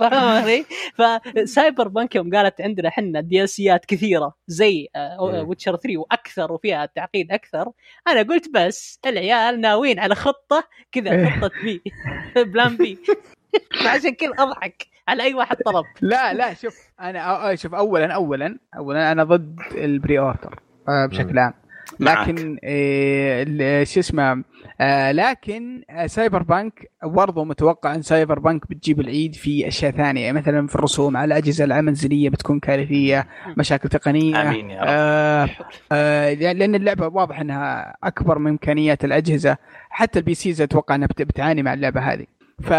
فاهم علي؟ ف Cyberpunk يوم قالت عندنا إحنا DLC ات كثيرة زي. Witcher 3 وأكثر وفيها تعقيد أكثر. أنا قلت بس العيال ناويين على خطة كذا إيه. خطة B plan B فعشان كذا أضحك. على أي واحد طلب لا لا شوف أنا شوف اولا اولا اولا أنا ضد ال pre-order آه، بشكل عام. لكن إيه ال- شو اسمه آه لكن آه، Cyberpunk برضو متوقع إن Cyberpunk بتجيب العيد في أشياء ثانية. مثلا في الرسوم على الأجهزة المنزليه بتكون كارثية مشاكل تقنية آمين يا رب. آه آه لأن اللعبة واضح إنها أكبر من إمكانيات الأجهزة. حتى ال PCs أتوقع إنها بت- بتعاني مع اللعبة هذه. ف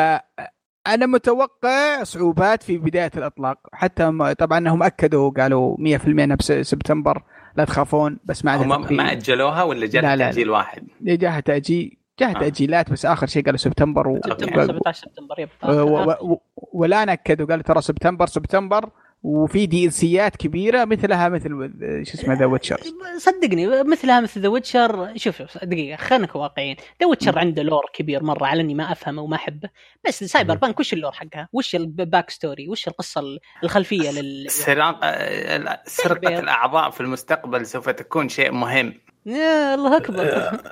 أنا متوقع صعوبات في بداية الإطلاق حتى طبعا هم أكدوا قالوا 100% انها بس- سبتمبر لا تخافون بس ما هم ما أجلوها ولا لا، جاء لا، لا. تأجيل واحد؟ جاها تأجيل جاها آه. تأجيلات بس آخر شيء قالوا سبتمبر و... سبتمبر و... 17 سبتمبر yep و... و... والان أكدوا قالوا ترى سبتمبر سبتمبر وفي DLC ات كبيرة مثلها مثل شو اسمه The Witcher صدقني مثلها مثل The Witcher شوف شوف دقيقة خلينا نكون واقعيين The Witcher عنده lore كبير مرة على إني ما أفهمه وما أحبه بس Cyberpunk وش ال lore حقها؟ وش ال backstory؟ وش القصة الخلفية لل آه، سرقة الأعضاء في المستقبل سوف تكون شيء مهم يا الله أكبر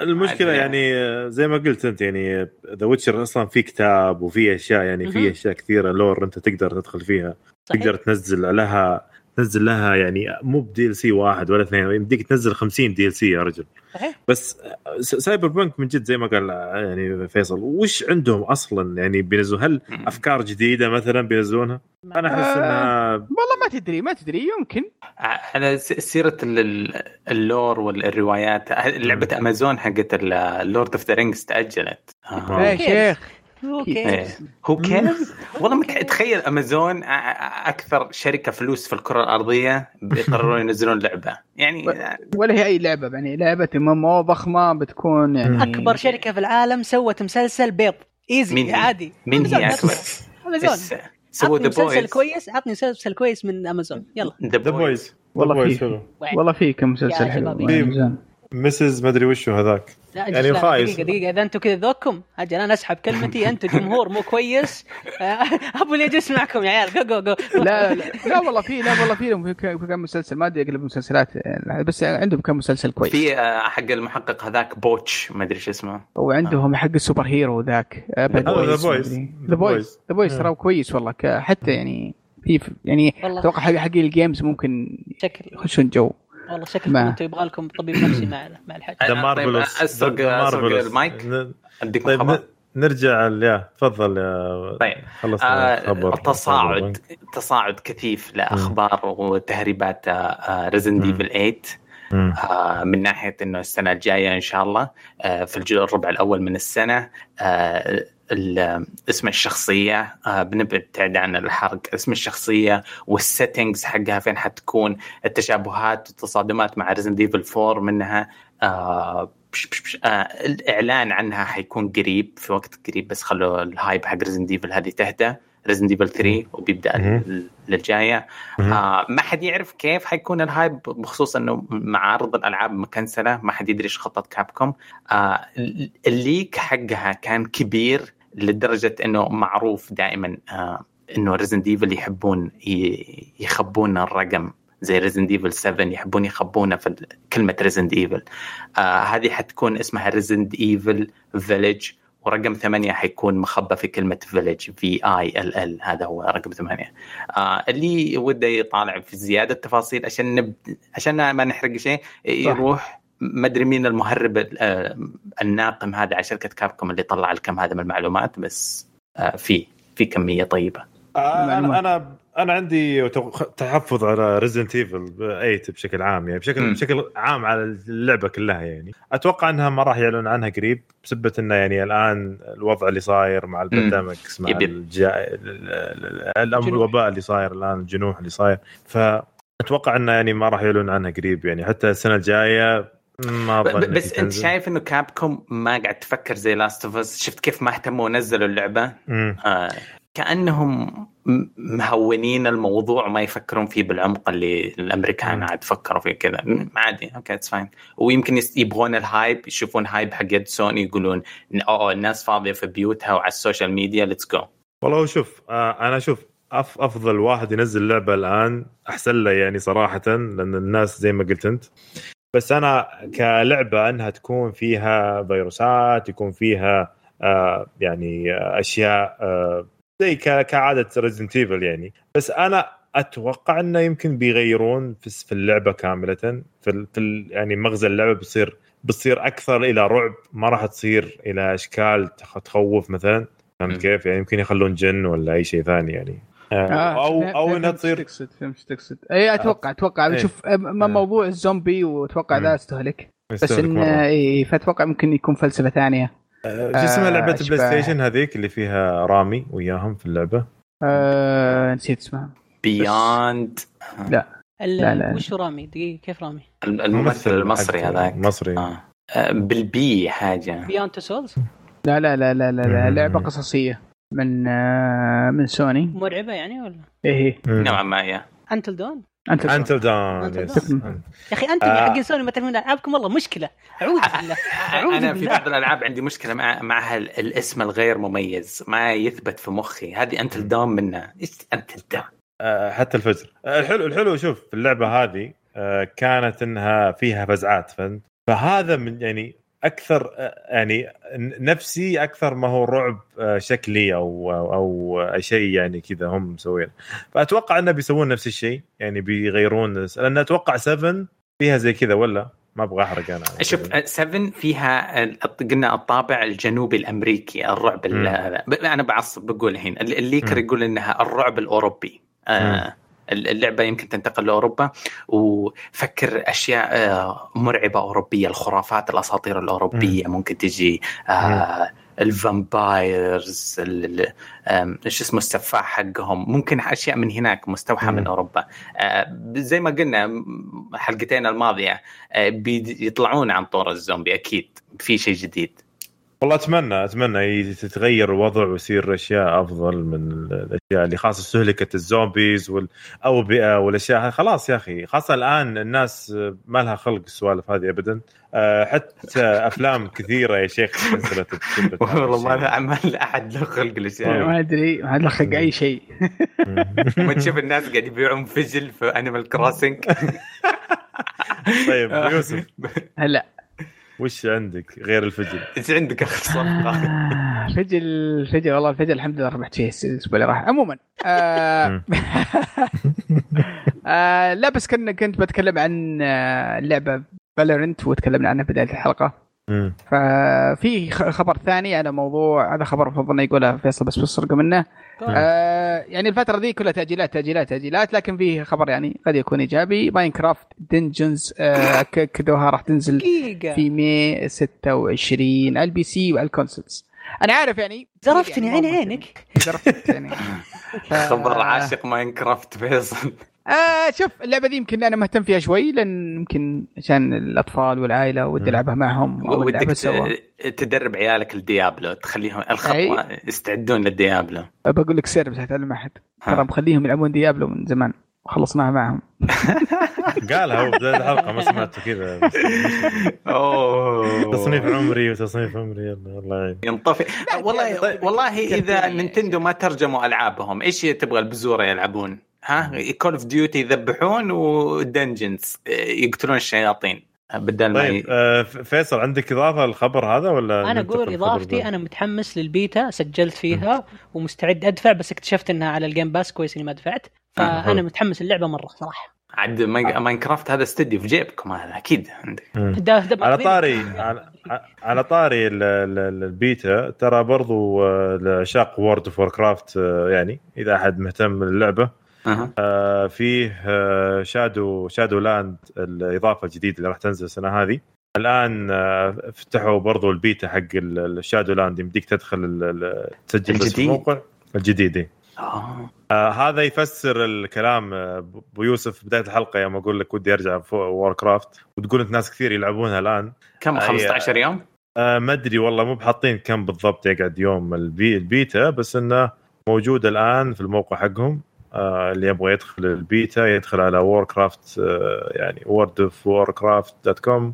المشكلة عادي. يعني زي ما قلت أنت يعني The Witcher أصلا في كتاب وفي أشياء يعني. في أشياء كثيرة lore أنت تقدر تدخل فيها صحيح. تقدر تنزل لها تنزل لها يعني مو ب DLC واحد ولا اثنين يمديك تنزل 50 DLC يا رجل. صحيح. بس Cyberpunk من جد زي ما قال يعني فيصل وش عندهم أصلا؟ يعني بينزلوا هل أفكار جديدة مثلا بينزلونها؟ أنا أحس إنها والله ما تدري ما تدري يمكن. على س- سيرة ال- ال- ال lore والروايات لعبة امازون حقت ال Lord of the Rings تأجلت. آه. يا شيخ. okay إيه. هو كيف؟ والله تخيل امازون أكثر شركة فلوس في الكرة الأرضية بيقررون ينزلون لعبة. يعني ولا هي أي لعبة يعني لعبة ام ضخمة بتكون يعني أكبر شركة في العالم سوت مسلسل بيض. ايزي مين؟ عادي. مين هي؟ اكبر؟ امازون سووا ذا مسلسل بويز كويس عطني مسلسل كويس من امازون يلا. ذا ذا بويز والله في حلو. والله في كم مسلسل حلو. مسز ما أدري وشو هذاك. لا يعني خايس. دقيقة دقيقة إذا أنتم كذا ذوقكم أجل أنا أسحب كلمتي أنتم جمهور مو كويس. أبو لي أجلس معكم يا عيال. جو جو جو لا لا لا. والله في لا والله في كم مسلسل. ما أدري أقلب مسلسلات يعني بس عندهم كم مسلسل كويس. في آه، حق المحقق هذاك بوتش ما أدري شو اسمه. وعندهم حق السوبر هيرو ذاك ذا بويز ذا بويز ذا بويز ترى كويس والله حتى يعني في يعني أتوقع حق حق الجيمز ممكن شكل. يخشون جو. والله شكلكم ما. أنتم يبغى لكم طبيب نفسي مع مع الحاج ذا مارفلوس أسرق- ذا أسرق مارفلوس. المايك. أديكم طيب خبر نرجع يا تفضل يا طيب خلصنا آه خبر تصاعد تصاعد كثيف لأخبار وتهريبات Resident Evil 8 مم. آه، من ناحية إنه السنة الجاية إن شاء الله آه، في الجزء الربع الأول من السنة آه، اسم الشخصية آه، بنبتعد عن الحرق اسم الشخصية وال settings حقها فين حتكون التشابهات والتصادمات مع Resident Evil 4 منها آه، بش بش بش. آه الإعلان عنها حيكون قريب في وقت قريب بس خلوا ال hype حق Resident Evil هذه تهدى Resident Evil 3 وبيبدأ. للجاية. آه ما حد يعرف كيف حيكون ال hype بخصوص إنه مع عرض الألعاب مكنسلة ما حد يدري إيش خطة Capcom آه ال leak حقها كان كبير لدرجة إنه معروف دائما آه إنه Resident Evil يحبون يخبون الرقم زي Resident Evil 7 يحبون يخبونه في كلمة Resident Evil آه هذه حتكون اسمها Resident Evil Village ورقم ثمانية حيكون مخبى في كلمة Village V I L L هذا هو رقم ثمانية. آه اللي وده يطالع في زيادة تفاصيل عشان نب... عشان ما نحرق شيء يروح ما أدري مين المهرب آه الناقم هذا على شركة Capcom اللي طلع الكم هذا من المعلومات بس آه في في كمية طيبة آه،. أنا أنا أنا عندي تحفظ على Resident Evil 8 بشكل عام يعني بشكل مم. بشكل عام على اللعبة كلها يعني أتوقع إنها ما راح يعلن عنها قريب بسبة إنه يعني الآن الوضع اللي صاير مع ال pandemics مع. الجا... ال- ال- ال- الأمر- جنوح. الوباء اللي صاير الآن الجنوح اللي صاير فأتوقع إنه يعني ما راح يعلن عنها قريب يعني حتى السنة الجاية ما ب- بس إنها انت. شايف إنه Capcom ما قاعد تفكر زي Last of Us شفت كيف ما اهتموا ونزلوا اللعبة مم. آه كأنهم مهونين الموضوع وما يفكرون فيه بالعمق اللي الأمريكان. عاد فكروا فيه كذا عادي okay it's fine ويمكن يبغون ال hype يشوفون hype حق يد سوني يقولون أوه الناس فاضية في بيوتها وعلى ال social media let's go والله شوف آه أنا أشوف أف أفضل واحد ينزل لعبة الآن أحسن له يعني صراحة لأن الناس زي ما قلت أنت بس أنا كلعبة أنها تكون فيها فيروسات يكون فيها آه يعني آه أشياء آه زي كعادة Resident Evil يعني بس أنا أتوقع إنه يمكن بيغيرون في اللعبة كاملة في في يعني مغزى اللعبة بتصير بتصير أكثر إلى رعب ما راح تصير إلى أشكال تخ- تخوف مثلا. فهمت كيف؟ يعني يمكن يخلون جن ولا أي شيء ثاني يعني آه أو فهم- أو فهم- إنها فهمت تصير تقصد فهمت تقصد أي أتوقع أتوقع إيه. شوف ما آه. موضوع الزومبي وأتوقع. ذا استهلك بس ان. اي فأتوقع ممكن يكون فلسفة ثانية آه، شو اسمها آه، لعبة. ال PlayStation هذيك اللي فيها رامي وياهم في اللعبة آه نسيت اسمها Beyond لا، لا. لا وش رامي دقيقة كيف رامي؟ الممثل المصري هذاك مصري آه. آه، بالبي حاجة Beyond Souls لا لا لا لا لا, لا. لعبة قصصية من آه من سوني. مرعبة يعني ولا؟ إيه. نوعا ما يا Until Dawn؟ انت Until. Dawn. يا أخي أنتم آه. يا حقين سوني ما تعرفون ألعابكم؟ والله مشكلة. أعوذ بالله. أنا في بعض الألعاب عندي مشكلة مع معها ال- الاسم الغير مميز. ما يثبت في مخي. هذه انتل دون منها. إيش انتل دون آه، حتى الفجر. آه، الحلو الحلو شوف اللعبة هذه كانت إنها فيها فزعات فهمت؟ فهذا من يعني أكثر آه، يعني نفسي أكثر ما هو رعب آه، شكلي أو أو, أو شيء يعني كذا هم مسوينه. فأتوقع إنه بيسوون نفس الشيء يعني بيغيرون لأن أتوقع 7 فيها زي كذا ولا؟ ما أبغى أحرق أنا. شوف 7 فيها قلنا الطابع الجنوبي الأمريكي الرعب أنا بعصب بقول الحين ال- الليكر. يقول إنها الرعب الأوروبي آه اللعبة يمكن تنتقل لأوروبا وفكر أشياء آه، مرعبة أوروبية الخرافات الأساطير الأوروبية ممكن تجي آه الفامبايرز إيش اسمه السفاح حقهم. ممكن أشياء من هناك مستوحى. من أوروبا. آه، زي ما قلنا حلقتين الماضية بيطلعون عن طور الزومبي أكيد في شيء جديد. والله أتمنى أتمنى يتغير الوضع ويصير أشياء أفضل من الأشياء اللي خاصة استهلكت الزومبيز والأوبئة والأشياء هذه خلاص يا أخي خاصة الآن الناس ما لها خلق السوالف هذه ابدا. أه، حتى أفلام كثيرة يا شيخ نزلت والله ما الشيء. عمل أحد له خلق الأشياء. ما أدري ما لخق أي شيء. ما تشوف الناس قاعد يبيعون فجل في Animal Crossing طيب يوسف. هلا. وش عندك غير الفجل؟ إيش عندك اخر؟ آه، فجل فجل والله الفجل الحمد لله ربحت فيه الأسبوع اللي راح عموما آه آه لا بس كن كنت بتكلم عن اللعبة Valorant وتكلمنا عنها بداية الحلقة. ففي خ- خبر ثاني على موضوع هذا خبر المفروض إنه يقوله فيصل بس بسرقه منه. آه يعني الفترة ذي كلها تأجيلات تأجيلات تأجيلات لكن فيه خبر يعني قد يكون إيجابي. Minecraft Dungeons آه ك- كدوها راح تنزل في May 26 على ال PC وعلى ال consoles أنا عارف يعني. زرفتني يعني عين مرة عينك. زرفت يعني ف- خبر عاشق Minecraft فيصل. آه شوف اللعبة دي يمكن أنا مهتم فيها شوي لأن يمكن عشان الأطفال والعائلة ودي. العبها معهم ودك تدرب عيالك ال Diablo تخليهم. الخطوة يستعدون لل Diablo بقول لك سر بس لا تعلم أحد. ترى مخليهم يلعبون Diablo من زمان وخلصناها معهم قالها هو بدايه الحلقة ما سمعته كذا أوه تصنيف عمري وتصنيف عمري الله يعين ينطفي والله طيب. والله إذا يعني- Nintendo ما ترجموا ألعابهم إيش تبغى البزورة يلعبون؟ ها Call of Duty يذبحون و Dungeons يقتلون الشياطين. بدل ما طيب ي... آه، فيصل عندك إضافة للخبر هذا ولا أنا أقول إضافتي؟ أنا متحمس للبيتا سجلت فيها ومستعد أدفع بس اكتشفت إنها على ال Game Pass كويس إني ما دفعت. آه. فأنا متحمس اللعبة مرة صراحة. عاد Mine- Minecraft هذا استديو في جيبكم هذا أكيد عندك. على طاري على, طاري ال- ال- البيتا ترى برضو آه، لعشاق World of Warcraft يعني إذا أحد مهتم باللعبة. أها. آه، فيه آه، Shadow Shadowland الإضافة الجديدة اللي راح تنزل السنة هذه الآن آه، فتحوا برضو البيتا حق ال- ال Shadowland يمديك تدخل تسجل بس في؟ الموقع الجديد إيه. آه. آه هذا يفسر الكلام آه، أبو يوسف بداية الحلقة يوم أقول لك ودي أرجع Warcraft وتقول إنت ناس كثير يلعبونها الآن كم أي- 15 يوم؟ آه ما أدري والله مو بحاطين كم بالضبط يقعد يوم ال be- ال beta بس إنه موجود الآن في الموقع حقهم اللي يبغى يدخل البيتا يدخل على Warcraft آه يعني World of Warcraft dot com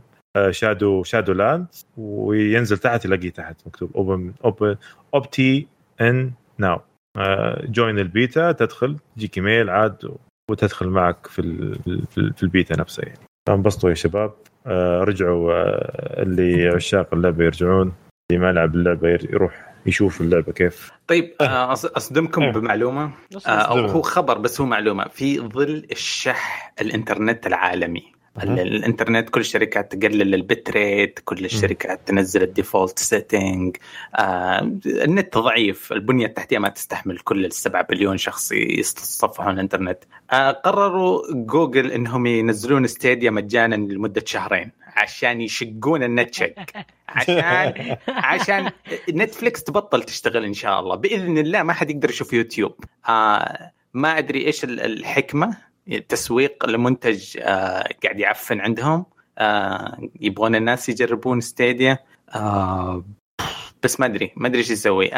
Shadow Shadowland وينزل تحت يلاقيه تحت مكتوب open open opt in now join ال beta تدخل تجيك ايميل عاد وتدخل معك في في ال- في البيتا نفسها يعني. فانبسطوا يا شباب. آه، رجعوا آه، اللي عشاق اللعبة يرجعون اللي ما لعب اللعبة ير- يروح يشوف اللعبة كيف طيب آه، أص- أصدمكم إيه. بمعلومة آه، أو هو خبر بس هو معلومة في ظل الشح الإنترنت العالمي. الإنترنت كل الشركات تقلل ال bit rate كل الشركات تنزل ال default setting آه النت ضعيف البنية التحتية ما تستحمل كل السبعة بليون شخص يتصفحون الإنترنت. آه قرروا جوجل إنهم ينزلون Stadia مجانا لمدة شهرين عشان يشقون النت شق عشان عشان نتفليكس تبطل تشتغل إن شاء الله. بإذن الله ما حد يقدر يشوف يوتيوب. آه ما أدري إيش ال- الحكمة. تسويق لمنتج آه قاعد يعفن عندهم. آه يبغون الناس يجربون ستيديا. آه بس ما أدري ما أدري إيش يسوي.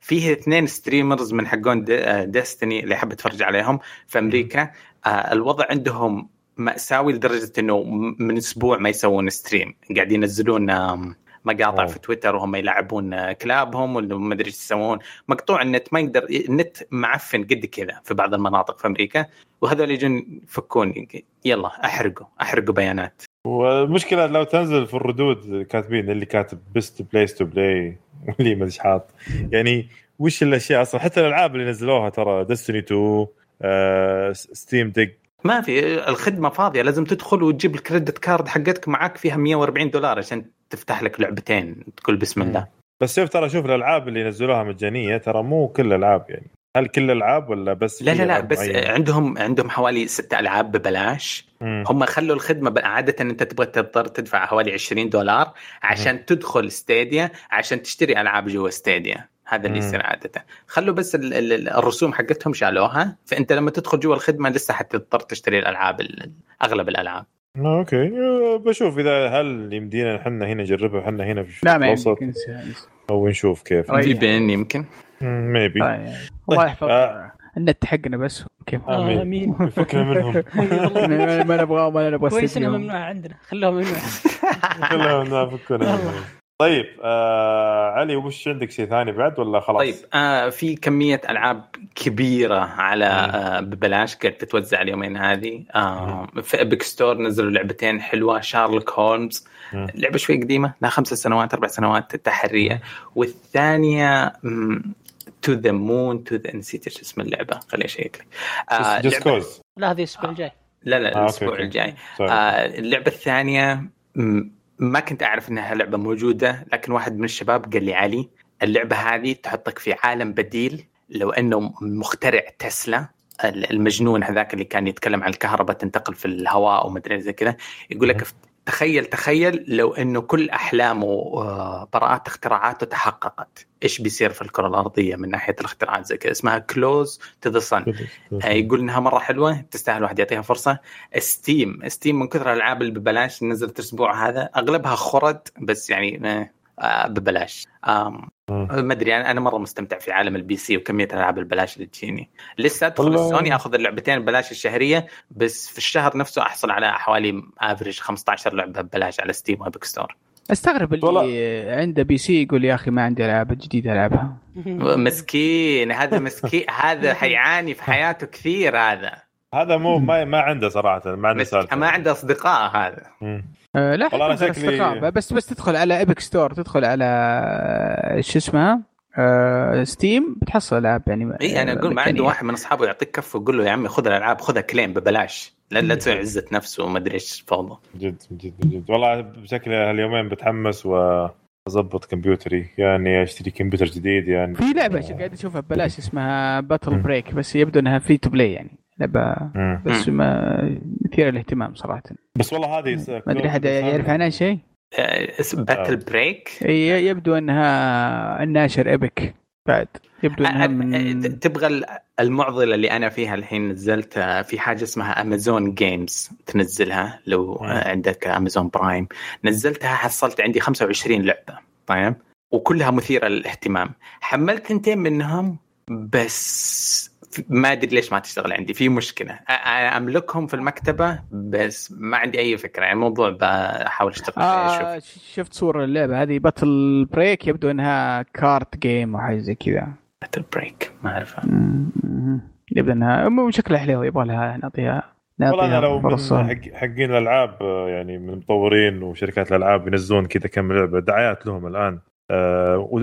فيه اثنين streamers من حقون ديستني اللي أحب أتفرج عليهم في أمريكا. الوضع عندهم مأساوي لدرجة إنه من أسبوع ما يسوون stream. قاعد ينزلون مقاطع أوه. في تويتر وهم يلعبون كلابهم ولا ما أدري إيش يسوون. مقطوع النت ما يقدر النت معفن قدك كذا في بعض المناطق في أمريكا. وهذول يجون يفكون يلا أحرقوا أحرقوا بيانات. والمشكلة لو تنزل في الردود كاتبين اللي كاتب best place to play واللي ما حاط. يعني وش الأشياء أصلا؟ حتى الألعاب اللي نزلوها ترى ديستني 2 آه ستيم ديك ما في الخدمة فاضية لازم تدخل وتجيب الكريدت كارد حقتك معاك فيها 140 دولار عشان تفتح لك لعبتين تقول بسم الله. بس شوف ترى شوف الألعاب اللي نزلوها مجانية ترى مو كل الألعاب يعني. هل كل الألعاب ولا بس لا لا لا بس معينة؟ عندهم عندهم حوالي ست ألعاب ببلاش. مم. هم خلوا الخدمة عادة أنت تبغى تضطر تدفع حوالي 20 دولار عشان تدخل ستيديا عشان تشتري ألعاب جوا ستيديا. هذا اللي مم. يصير عادة. خلوا بس ال- ال- الرسوم حقتهم شالوها. فأنت لما تدخل جوا الخدمة لسه حتضطر تشتري الألعاب ال- أغلب الألعاب. okay. آه، بشوف إذا هل يمدينا إحنا هنا نجربها إحنا هنا في لا ما الوسط؟ يمكن. أو نشوف كيف. طيب. في بين يمكن. maybe طيب. الله يحفظ آه. النت حقنا بس. كيف آمين. آمين. فكنا منهم. ما ما نبغاه ما نبغى كويس انها ستيديا. ممنوعه عندنا. خلوها ممنوعه كلهم فكنا منهم. طيب آه علي وش عندك شيء ثاني بعد ولا خلاص؟ طيب آه في كمية ألعاب كبيرة على آه ببلاش قاعد تتوزع اليومين هذه. آه في Epic Store نزلوا لعبتين حلوة Sherlock Holmes مم. لعبة شوي قديمة لها خمس سنوات أربع سنوات تحرية. والثانية To the Moon to the نسيت إيش اسم اللعبة؟ خليني أشيك لك. آه Just لعبة- Cause لا هذه الأسبوع الجاي. لا لا آه، الأسبوع okay. الجاي. آه اللعبة الثانية ما كنت أعرف إنها لعبة موجودة لكن واحد من الشباب قال لي علي اللعبة هذه تحطك في عالم بديل لو إنه مخترع تسلا ال- المجنون هذاك اللي كان يتكلم عن الكهرباء تنتقل في الهواء ومدري زي كذا يقول لك تخيل تخيل لو إنه كل أحلامه وبراءات اختراعاته تحققت إيش بيصير في الكرة الأرضية من ناحية الاختراعات زي كذا؟ اسمها Close to the Sun يقول إنها مرة حلوة تستاهل واحد يعطيها فرصة. ستيم ستيم من كثر الألعاب اللي ببلاش نزلت الأسبوع هذا أغلبها خرد بس يعني آه، آه، ببلاش آم، ما أدري أنا أنا مرة مستمتع في عالم ال PC وكمية الالعاب البلاش اللي تجيني لسه أدخل. السوني آخذ اللعبتين ببلاش الشهرية بس في الشهر نفسه أحصل على حوالي average 15 لعبة ببلاش على ستيم و Epic Store استغرب اللي والله. عنده PC يقول يا أخي ما عندي العاب جديدة ألعبها مسكين هذا مسكين هذا حيعاني في حياته كثير هذا هذا مو ما, ما عنده صراحة ما عنده سالفة ما عنده أصدقاء هذا. آه لا والله شكلي- أصدقاء، بس بس تدخل على Epic Store تدخل على آه، شو اسمها آه ستيم بتحصل ألعاب يعني إي أنا أقول ما عنده واحد من أصحابه يعطيك كف ويقول له يا عمي خذ الألعاب خذها claim ببلاش. لا لا تسوي عزه نفسه وما أدري إيش فوضى. جد جد جد. والله بشكل هاليومين بتحمس وأظبط كمبيوتري يعني أشتري كمبيوتر جديد يعني. في لعبة قاعد أشوفها ببلاش اسمها Battle Breakers بس يبدو إنها free to play يعني. لعبه. بس ما مثيره للاهتمام صراحة. بس والله هذه ما أدري احد يعرف عنها شيء؟ اسم Battle Breakers هي يبدو أنها الناشر Epic بعد. يبدو أنها من تبغى ال- المعضلة اللي أنا فيها الحين نزلت آه، في حاجة اسمها Amazon Games تنزلها لو مم. آه، عندك Amazon Prime نزلتها حصلت عندي 25 لعبة طيب؟ وكلها مثيرة للاهتمام. حملت ثنتين منهم بس ما أدري ليش ما تشتغل عندي في مشكلة. أنا أملكهم في المكتبة بس ما عندي أي فكرة يعني الموضوع بحاول أشتغل آه شفت صورة اللعبة هذه Battle Breakers يبدو إنها card game أو حاجة زي كذا. Battle Breakers ما أعرفها. يبدو إنها مو شكلها حلو يبغى لها نعطيها والله أنا لو من حق حقين الألعاب آه، يعني من المطورين وشركات الألعاب ينزلون كذا كم لعبة دعايات لهم الآن.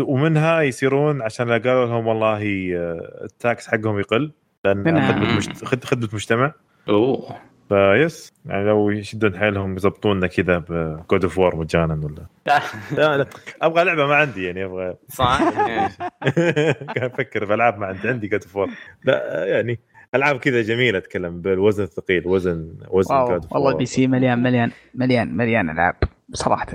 ومنها يصيرون عشان قالوا لهم والله آه، ال tax حقهم يقل لأن. خدمة مجت... خدمة مجتمع. أوه. في يعني لو يشدون حيلهم يضبطوننا كذا ب God of War مجانا ولا. لا لا. أبغى لعبة ما عندي يعني أبغى. صح. قاعد أفكر بالعاب ما عندي عندي God of War لا يعني ألعاب كذا جميلة أتكلم بالوزن الثقيل وزن وزن والله. البي سي مليان مليان مليان مليان ألعاب صراحة.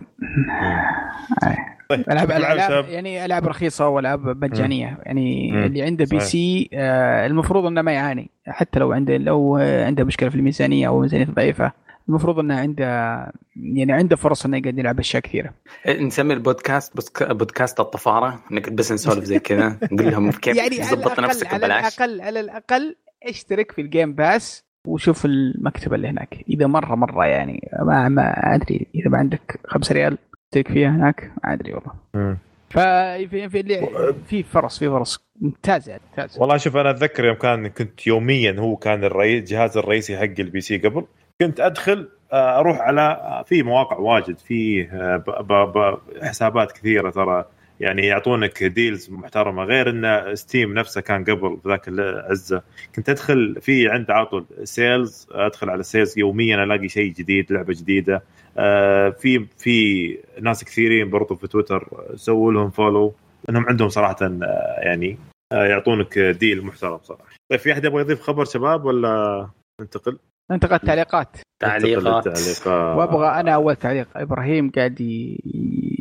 طيب العاب ألعاب العاب. يعني ألعاب رخيصة وألعاب مجانية. يعني مم. اللي عنده P. C آه، المفروض إنه ما يعاني. حتى لو عنده لو عنده مشكلة في الميزانية أو ميزانية ضعيفة المفروض إنه عنده يعني عنده فرص إنه يقدر يلعب أشياء كثيرة. نسمي البودكاست بودك- بودكاست الطفارة. نقعد بس نسولف زي كذا نقول لهم كيف يعني تظبط نفسك على ببلاش. الاقل على الأقل اشترك في ال Game Pass وشوف المكتبة اللي هناك. إذا مره مرة يعني ما ما أدري. إذا ما عندك خمسة ريال فيها هناك؟ ما أدري والله. ففي في اللي- في فرص في فرص. ممتازه ممتازه والله شوف أنا أتذكر يوم كان كنت يوميا هو كان الرئيس الجهاز الرئيسي حق ال PC قبل. كنت أدخل آه، أروح على آه، في مواقع واجد في آه، حسابات كثيرة ترى. يعني يعطونك deals محترمة غير إن Steam نفسه كان قبل ذاك العزة. كنت أدخل في عنده على طول sales أدخل على sales يوميا ألاقي شيء جديد لعبة جديدة. في في ناس كثيرين برضو في تويتر سووا لهم فولو إنهم عندهم صراحة آه، يعني آه، يعطونك ديل محترم صراحة. طيب في أحد يبغى يضيف خبر شباب ولا ننتقل؟ انتقل تعليقات تعليقات. ننتقل للتعليقات. وأبغى أنا أول تعليق. إبراهيم قاعد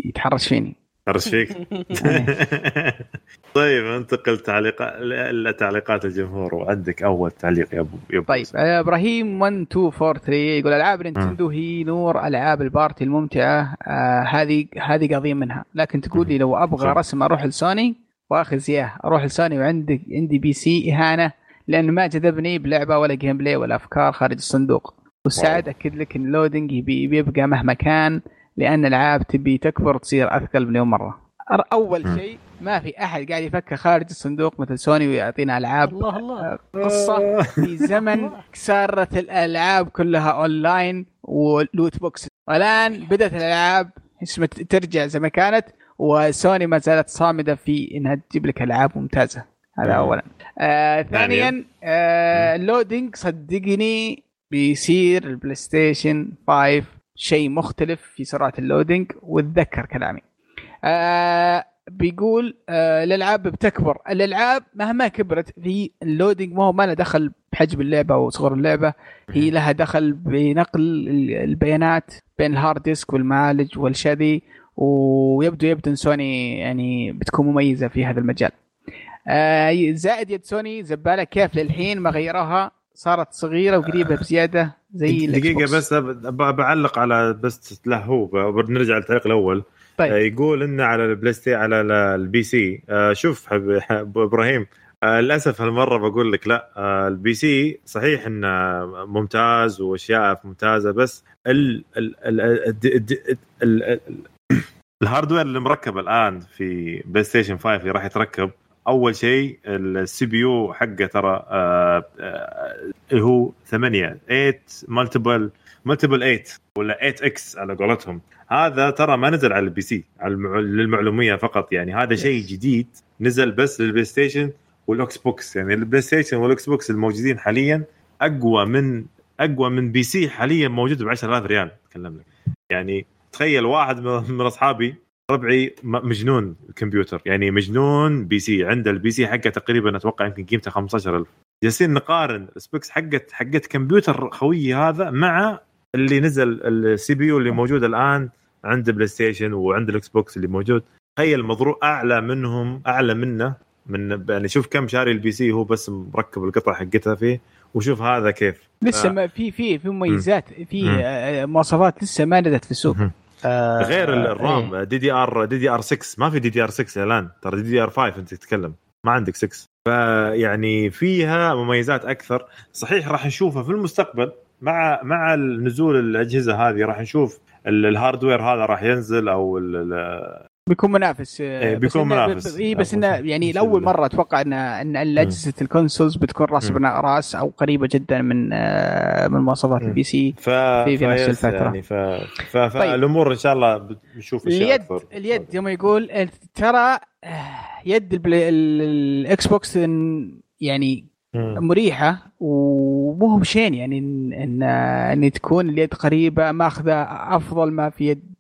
يتحرش فيني. حرش فيك؟ طيب ننتقل تعليقات لتعليقات الجمهور وعندك أول تعليق يا ابو يا طيب إبراهيم 1243 يقول ألعاب نينتندو هي نوع ألعاب ال party الممتعة آه هذه هذه قضية منها. لكن تقول لي لو أبغى صح. رسم أروح لسوني وآخذ اياه أروح لسوني وعندي عندي PC إهانة لأن ما جذبني بلعبة ولا gameplay ولا أفكار خارج الصندوق. والسعد اكد لك إن ال loading بيبقى مهما كان لأن الألعاب تبي تكبر وتصير أثقل مليون مرة. أول. شيء ما في أحد قاعد يفكر خارج الصندوق مثل سوني ويعطينا ألعاب. الله الله. قصة في زمن صارت الألعاب كلها online و loot box. الآن بدأت الألعاب اسمها ترجع زي ما كانت وسوني ما زالت صامدة في إنها تجيب لك ألعاب ممتازة. هذا. اولا. آه ثانيا آه ال loading صدقني بيصير ال PlayStation 5 شيء مختلف في سرعة ال loading وتذكر كلامي. آه بيقول آه الألعاب بتكبر. الألعاب مهما كبرت في ال loading ما هو ما له دخل بحجم اللعبة أو صغر اللعبة. هي لها دخل بنقل ال- البيانات بين ال hard disk والمعالج والشذي ويبدو يبدو إن سوني يعني بتكون مميزة في هذا المجال. آه زائد يد سوني زبالة كيف للحين ما غيروها صارت صغيرة وقريبة بزيادة زي دقيقة. بس بعلق على بس له هو بنرجع للتعليق الأول. طيب. يقول انه على ال PlaySta على ال- ال PC. آه، شوف حب إبراهيم آه، للأسف هالمرة بقول لك لا. آه، ال PC صحيح إنه ممتاز وأشياء ممتازة بس ال ال ال ال- ال- ال hardware اللي مركب الآن في PlayStation 5 اللي راح يتركب أول شيء ال CPU حقه ترى اللي هو 8 8 multiple multiple 8 ولا 8 X على قولتهم. هذا ترى ما نزل على ال PC على المع... للمعلومية فقط يعني. هذا شيء جديد نزل بس لل PlayStation وال Xbox. يعني ال PlayStation وال Xbox الموجودين حاليا أقوى من أقوى من PC حاليا موجود ب 10000 ريال. أتكلم لك. يعني تخيل واحد من أصحابي ربعي مجنون كمبيوتر يعني مجنون PC. عنده ال PC حقه تقريبا أتوقع يمكن قيمته 15000 جالسين نقارن ال specs حقت حقت كمبيوتر خويي هذا مع اللي نزل ال CPU اللي موجود الآن عند PlayStation وعند ال Xbox اللي موجود. تخيل مضروب أعلى منهم أعلى منه من يعني شوف كم شاري ال PC هو بس مركب القطع حقتها فيه وشوف هذا كيف. لسه. ما في في في مميزات في. آه، مواصفات لسه ما نزلت في السوق. آه، غير آه، ال RAM دي دي ار دي دي ار 6 ما في دي دي ار 6 الآن. ترى DDR 5 أنت تتكلم. ما عندك 6 فيعني فيها مميزات أكثر. صحيح راح نشوفها في المستقبل مع مع نزول الأجهزة هذه راح نشوف ال hardware هذا راح ينزل أو ال- ال- بيكون منافس إيه، بيكون منافس. اي بس إنه يعني لأول مرة أتوقع ان إن اجهزه ال consoles بتكون رأس. برأس أو قريبة جدا من آه، من مواصفات. ال PC ف... في- في نفس في الفترة. يعني ف... ف... فالأمور إن شاء الله بنشوف أشياء اليد أكثر اليد يوم يقول ترى آه، يد ال Xbox يعني. مريحة ومو هو بشين يعني ان ان, إن تكون اليد قريبة ماخذة أفضل ما في يد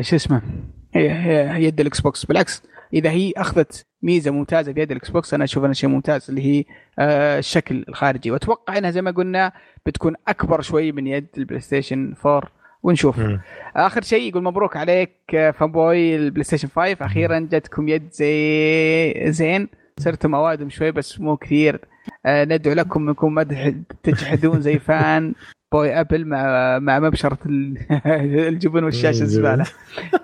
شو اسمه يد ال Xbox. بالعكس إذا هي أخذت ميزة ممتازة في يد ال Xbox أنا أشوف إنها شيء ممتاز اللي هي آه، الشكل الخارجي. وأتوقع إنها زي ما قلنا بتكون أكبر شوي من يد ال PlayStation 4 ونشوف. مم. آخر شيء يقول مبروك عليك آه، fanboy ال PlayStation 5 أخيرا جتكم يد زي زين. صرتم أوادم شوي بس مو كثير. ندعو لكم انكم ما تجحدون زي fanboy Apple مع مع مبشرة ال- الجبن والشاشه الزبالة.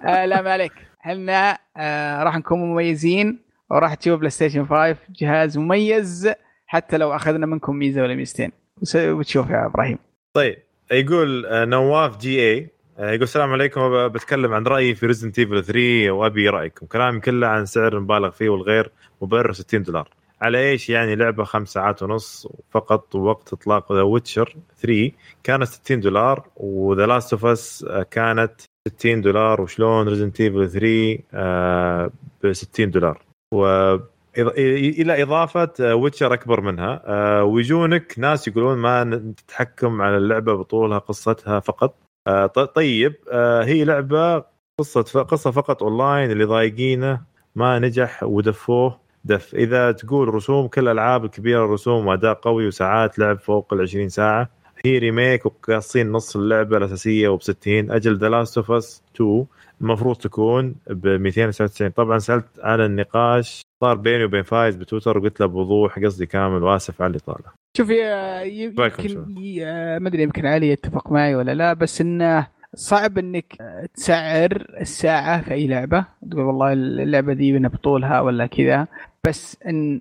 آه لا ما عليك. إحنا آه راح نكون مميزين وراح تشوف PlayStation 5 جهاز مميز حتى لو أخذنا منكم ميزة ولا ميزتين. وتشوف يا إبراهيم. طيب يقول آه، نواف GA آه، يقول السلام عليكم. بتكلم عن رأيي في Resident Evil 3 وأبي رأيكم. كلامي كله عن سعر مبالغ فيه والغير مبرر 60 دولار. على إيش يعني لعبة خمس ساعات ونص فقط وقت إطلاق The Witcher 3 كانت 60 دولار و The Last of Us كانت 60 دولار وشلون Resident Evil 3 ب 60 دولار. و إلى إضافة Witcher أكبر منها. آه، ويجونك ناس يقولون ما نتحكم على اللعبة بطولها قصتها فقط. آه، طيب آه، هي لعبة قصة قصة فقط اونلاين اللي ضايقينه ما نجح ودفوه. دف. إذا تقول رسوم كل الالعاب الكبيرة رسوم وأداء قوي وساعات لعب فوق ال 20 ساعة. هي remake وقاصين نص اللعبة الأساسية وب 60 أجل The Last of Us 2 المفروض تكون ب 299 طبعا سألت عن النقاش. صار بيني وبين فايز بتويتر وقلت له بوضوح قصدي كامل وآسف على الاطاله شوف يمكن ي- ما أدري يمكن علي يتفق معي ولا لا بس إنه صعب إنك تسعر الساعة في أي لعبة. تقول والله اللعبة دي من بطولها ولا كذا. بس إن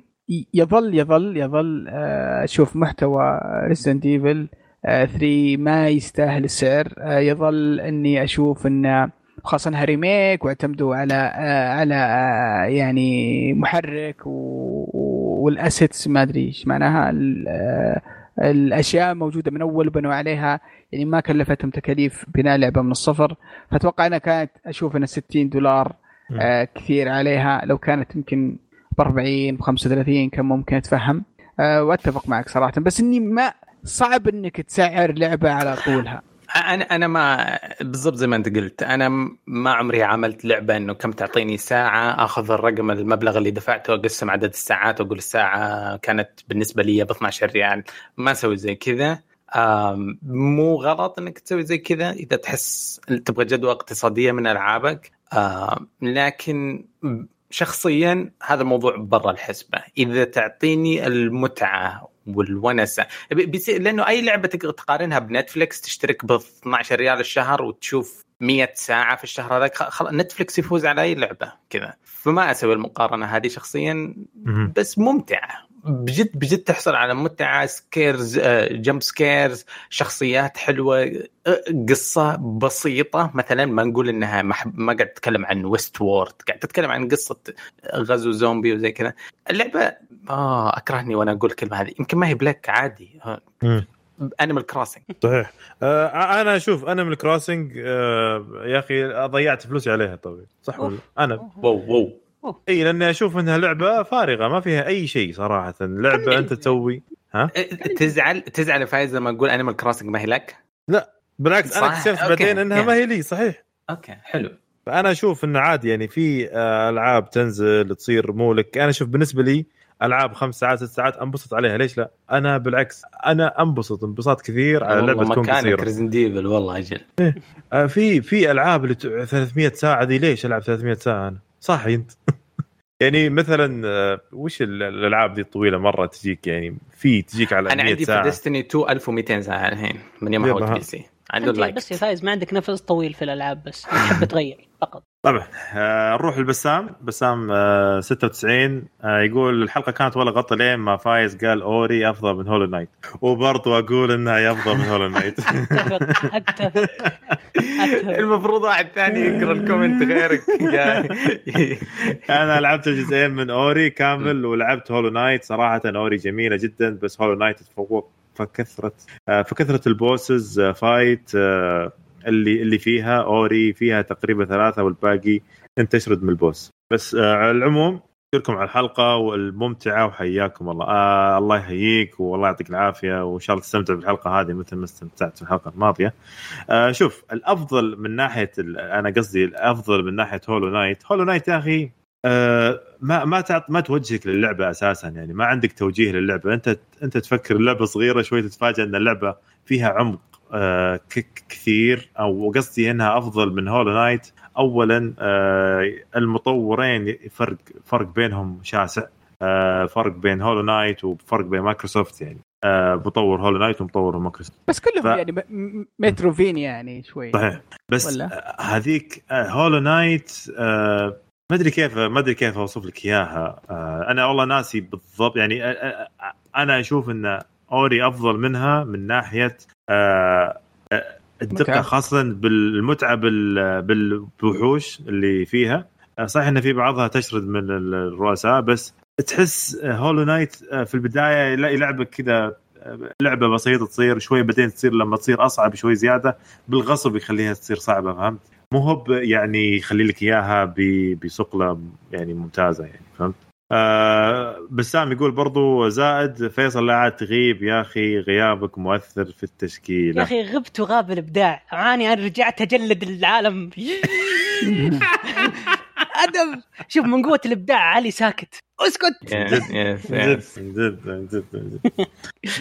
يظل يظل يظل آه، أشوف محتوى Resident Evil 3 ما يستاهل السعر آه، يظل إني أشوف انه خاصة انها remake واعتمدوا على آه، على آه، يعني محرك وال assets ما أدري إيش معناها ال- آه، الأشياء موجودة من أول وبنوا عليها يعني ما كلفتهم تكاليف بناء لعبة من الصفر. فأتوقع أنا كانت أشوف ان 60 دولار آه كثير عليها لو كانت يمكن ب 40 ب 35 كان ممكن أتفهم. آه وأتفق معك صراحة. بس إني ما صعب إنك تسعر لعبة على طولها. أنا أنا ما بالضبط زي ما أنت قلت أنا ما عمري عملت لعبة إنه كم تعطيني ساعة آخذ الرقم المبلغ اللي دفعته أقسم عدد الساعات وأقول الساعة كانت بالنسبة لي ب 12 ريال. ما أسوي زي كذا. مو غلط إنك تسوي زي كذا. إذا تحس تبغى جدوى اقتصادية من ألعابك. لكن شخصيا هذا الموضوع برا الحسبة. إذا تعطيني المتعة والونسة بيصير لأنه أي لعبة تقدر تقارنها بنتفلكس تشترك ب 12 ريال الشهر وتشوف 100 ساعة في الشهر هذاك خ- خلاص نتفلكس يفوز على أي لعبة كذا. فما أسوي المقارنة هذه شخصيا. بس ممتعة. بجد بجد تحصل على متعة سكيرز آه، جمب سكيرز شخصيات حلوة آه، قصة بسيطة. مثلا ما نقول إنها ما, قاعد تتكلم عن ويست وورد قاعد تتكلم عن قصة غزو زومبي وزي كذا. اللعبة آه أكرهني وأنا أقول الكلمة هذه. يمكن ما هي بلاك عادي. انيمال كروسنج صحيح. آه أنا أشوف أنا من الكروسنج آه يا أخي ضيعت فلوسي عليها طبعا صح ولا؟ أنا. واو واو. إي لأني أشوف إنها لعبة فارغة ما فيها أي شيء صراحة. لعبة أنت تسوي تزعل تزعل يا فايز لما أقول انيمال كروسنج ما هي لك؟ بالعكس أنا اكتشفت. بعدين إنها ما هي لي صحيح. أوكي حلو. فأنا أشوف إنه عادي يعني في آه، ألعاب تنزل تصير مولك أنا أشوف بالنسبة لي ألعاب خمس ساعات ست ساعات أنبسط عليها. ليش لا؟ أنا بالعكس أنا أنبسط انبساط كثير على والله لعبة تكون مكانك قصيرة. ريزن ديفل والله أجل. آه، في في ألعاب اللي ت- 300 ساعة دي ليش ألعب 300 ساعة أنا؟ صح انت. يعني مثلا آه، وش ال- الألعاب دي الطويلة مرة تجيك؟ يعني في تجيك على أنا 100 عندي في Destiny 2 1200 ساعة الحين من يوم. حولت PC عنده أنت like بس يا فايز ما عندك نفس طويل في الألعاب بس تحب تغير. فقط. طبعا. آه، نروح لبسام. بسام آه، 96 آه، يقول الحلقة كانت ولا غطى لين ما فايز قال Ori أفضل من Hollow Knight وبرضو أقول انها افضل من Hollow Knight المفروض واحد ثاني يقرأ ال comment غيرك. أنا لعبت الجزئين من Ori كامل ولعبت Hollow Knight صراحة Ori جميلة جدا بس Hollow Knight تفوق فكثرة آه، فكثرة ال bosses آه، fight آه، اللي اللي فيها Ori فيها تقريبا ثلاثة والباقي انت تشرد من ال boss. بس آه، على العموم أشكركم على الحلقة والممتعة وحياكم الله. آه الله يحييك والله يعطيك العافية وإن شاء الله تستمتع بالحلقة هذه مثل ما استمتعت في الحلقة الماضية. آه شوف الأفضل من ناحية أنا قصدي الأفضل من ناحية Hollow Knight Hollow Knight يا أخي آه ما ما تعط ما توجهك للعبة أساسا يعني. ما عندك توجيه للعبة. أنت أنت تفكر اللعبه صغيرة شوي تتفاجئ إن اللعبة فيها عمق. كثير أو قصدي إنها أفضل من Hollow Knight اولا آه المطورين فرق فرق بينهم شاسع. آه فرق بين هولو نايت وفرق بين مايكروسوفت يعني. آه مطور هولو نايت ومطور مايكروسوفت بس كلهم ف- يعني م- م- متروفينيا يعني شوي. صحيح. بس ولا؟ آه، هذيك آه، هولو نايت آه، ما أدري كيف ما أدري كيف أوصف لك إياها. آه، أنا والله ناسي بالضبط يعني آه، آه، آه، أنا أشوف ان أوري أفضل منها من ناحية آه، آه، الدقة. خاصة بالمتعة بال- بالوحوش اللي فيها آه، صحيح إن في بعضها تشرد من الرؤساء بس تحس هولو نايت في البداية يلعبك كذا لعبة بسيطة تصير شوي بعدين تصير لما تصير أصعب شوي زيادة بالغصب يخليها تصير صعبة فهمت؟ مو هو يعني يخلي لك إياها ب- بسقله يعني ممتازة يعني فهمت؟ آه بسام يقول برضو زائد فيصل لا عاد تغيب. يا أخي غيابك مؤثر في يا التشكيله أخي غبت وغاب الإبداع. عاني أنا رجعت أجلد العالم. آدم شوف من قوة الإبداع علي ساكت. اسكت. جد. جد. جد.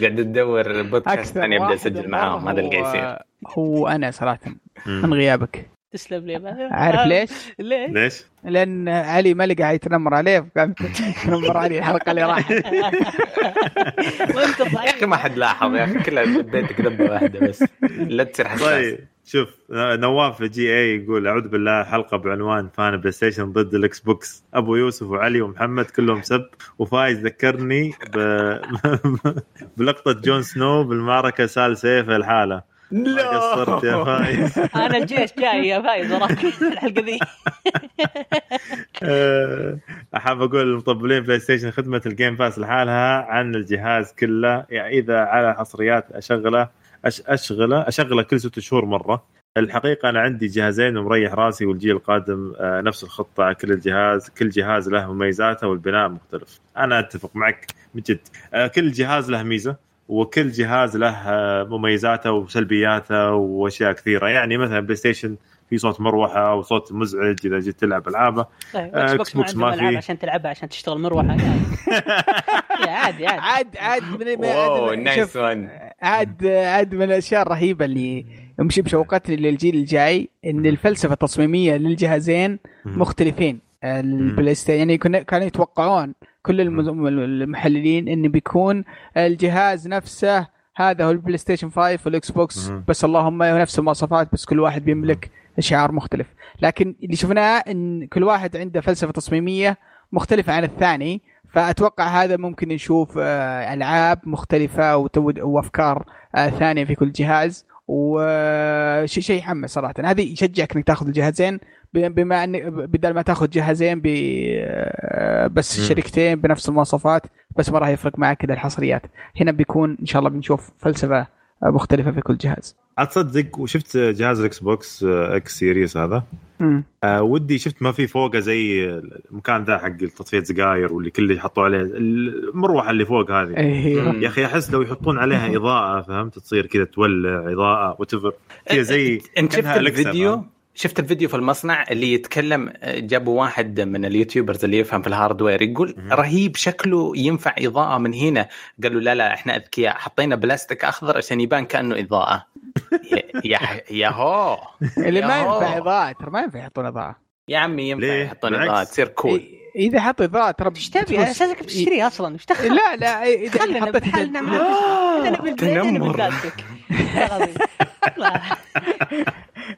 قاعد تدور بودكاست ثاني ابدا اسجل معاهم هذا اللي قاعد يصير. هو- أنا صراحة من. غيابك. تسلم لي. عارف ليش؟ ليش؟ ليش؟ لأن علي ما لقى قاعد يتنمر عليه فقام يتنمر علي الحلقة اللي راحت. وانت يا أخي ما حد لاحظ يا أخي كلها دبيتك دبه واحدة بس. لا تصير حساس. طيب شوف نواف جي اي يقول أعوذ بالله حلقة بعنوان فان بلاي ستيشن ضد الإكس بوكس. أبو يوسف وعلي ومحمد كلهم سب. وفايز ذكرني ب... بلقطة جون سنو بالمعركة سال سيفه الحالة. ما قصرت يا فايز. أنا الجيش جاي يا فايز وراك الحلقة ذي. آه، أحب أقول للمطبلين بلاي ستيشن خدمة ال Game Pass لحالها عن الجهاز كله. يعني إذا على حصريات أشغله أش أشغله أشغله كل ست شهور مرة. الحقيقة أنا عندي جهازين ومريح راسي والجيل القادم آه، نفس الخطة. كل الجهاز كل جهاز له مميزاته والبناء مختلف. أنا أتفق معك بجد آه، كل جهاز له ميزة. وكل جهاز له آه، مميزاته وسلبياته وأشياء كثيرة. يعني مثلا بلاي ستيشن في صوت مروحة أو صوت مزعج إذا جيت تلعب ألعابه. طيب آه، إكس إكس بوكس ما في. عشان تلعبها عشان تشتغل مروحة. يعني. عادي عادي. عاد عاد من عاد- نايس وان عاد عاد من الأشياء الرهيبة اللي مش مشوقتني للجيل الجاي إن الفلسفة التصميمية للجهازين مختلفين. البلاي ستيشن يعني كنا كانوا يتوقعون كل الم- المحللين انه بيكون الجهاز نفسه هذا هو البلاي ستيشن 5 والإكس بوكس. بس اللهم نفس المواصفات بس كل واحد بيملك شعار مختلف. لكن اللي شفناه إن كل واحد عنده فلسفة تصميمية مختلفة عن الثاني فأتوقع هذا ممكن نشوف آه، ألعاب مختلفة وأفكار آه، ثانية في كل جهاز. وشيء شيء يحمس صراحة هذه يشجعك إنك تاخذ الجهازين بما انك بدل ما تاخذ جهازين ب آه، بس. شركتين بنفس المواصفات بس ما راح يفرق معك كذا الحصريات هنا بيكون إن شاء الله بنشوف فلسفة آه، مختلفة في كل جهاز عاد تصدق وشفت جهاز الإكس بوكس آه، Xbox Series هذا. آه ودي شفت ما في فوقه زي المكان ذا حق تطفيه سجاير واللي كله يحطوا عليه المروحة اللي فوق هذه. مم. يا أخي أحس لو يحطون عليها إضاءة فهمت؟ تصير كذا تولع إضاءة وتفر كذا زي انت شفت الفيديو؟ شفت الفيديو في المصنع اللي يتكلم جابوا واحد من ال YouTubers اللي يفهم في ال hardware يقول. رهيب شكله ينفع إضاءة من هنا. قالوا لا لا إحنا أذكياء. حطينا بلاستيك أخضر عشان يبان كأنه إضاءة. يا يا, يا هو اللي ما. ينفع إضاءة ترى ما ينفع يحطون إضاءة يا عمي ينفع؟ يحطون. إضاءة تصير كول إذا حطوا إضاءة ترى إيش تبي بتحس- أساسك بتشتريها أصلا إيش دخل لا لا إذا خلينا حطيت بحالنا مع أنا بالبيت أنا تنمر.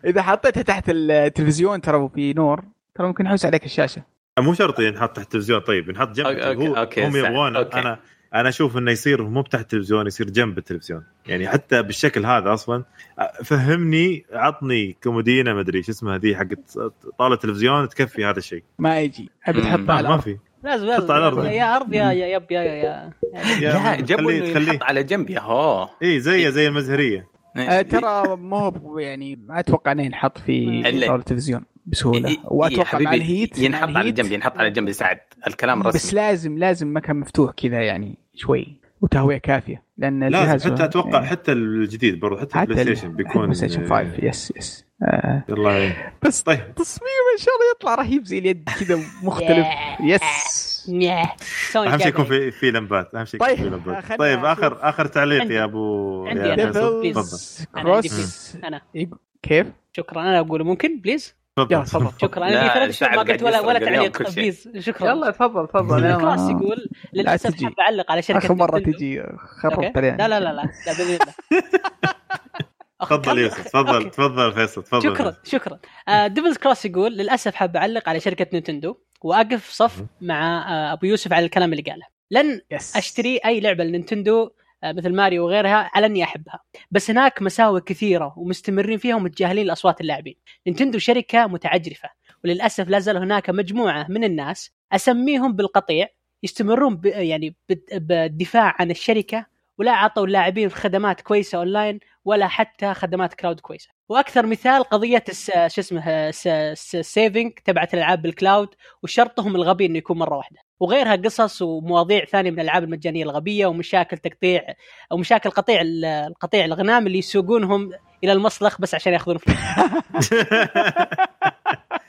إذا حطيتها تحت التلفزيون ترى في نور ترى ممكن يحوس عليك الشاشة مو شرط ينحط تحت التلفزيون طيب ينحط جنب هو هم. يبغون. أنا أنا أشوف إنه يصير مو تحت التلفزيون يصير جنب التلفزيون. يعني حتى بالشكل هذا أصلا فهمني عطني كومودينا ما أدري شو اسمها ذي حقت طاوله تلفزيون تكفي هذا الشيء. ما يجي. أبي. تحطها ما, على ما الأرض. في. لازم حط على لازم الأرض. يا أرض يا يا يب يا يا إنه خليه- ينحط على جنب يا هو. إي زي زي المزهرية. آه، ترى مو هو يعني ما أتوقع إنه ينحط في طاولة التلفزيون. بسهولة. إي- إي- وأتوقع مع حبيبي، الهيت ينحط على الهيت جنب ينحط على جنب يساعد. الكلام بس رسمي. لازم لازم مكان مفتوح كذا يعني شوي وتهوية كافية لأن لازم. الجهاز حتى أتوقع يعني حتى الجديد برضو حتى حتى البلاي ال- ستيشن حتى بيكون البلاي ستيشن 5 يس يس آه. يلا يعين. بس طيب. تصميم إن شاء الله يطلع رهيب زي اليد كذا مختلف. يس أهم شيء يكون. في في لمبات. أهم شيء يكون طيب، في لمبات. طيب. اخر آخر تعليق يا ابو عندي كروس أنا كيف؟ شكرا أنا اقوله ممكن بليز يلا تفضل. تفضل. شكرا. أنا في ثلاث شهور ما قلت ولا ولا تعليق شكرا. يلا تفضل تفضل. كراس يقول للأسف. حاب اعلق على شركة آخر مرة. تجي. خربت علينا لا لا لا لا. بإذن الله. تفضل. يوسف تفضل. تفضل فيصل تفضل شكرا شكرا. آه ديفلز كروس يقول للأسف حاب أعلق على شركة نينتندو وأقف صف مع آه أبو يوسف على الكلام اللي قاله. لن أشتري أي لعبة لنينتندو آه، مثل ماريو وغيرها على إني أحبها. بس هناك مساوئ كثيرة ومستمرين فيها ومتجاهلين لأصوات اللاعبين. نينتندو شركة متعجرفة وللأسف لا زال هناك مجموعة من الناس أسميهم بالقطيع يستمرون ب يعني بالدفاع عن الشركة ولا عطوا اللاعبين خدمات كويسة أونلاين ولا حتى خدمات cloud كويسة. وأكثر مثال قضية الس- شو اسمه الس- الس- ال saving تبعت الألعاب بال cloud وشرطهم الغبي إنه يكون مرة واحدة. وغيرها قصص ومواضيع ثانية من الألعاب المجانية الغبية ومشاكل تقطيع أو مشاكل قطيع ال- القطيع الغنام اللي يسوقونهم إلى المصلخ بس عشان يأخذون فلوس.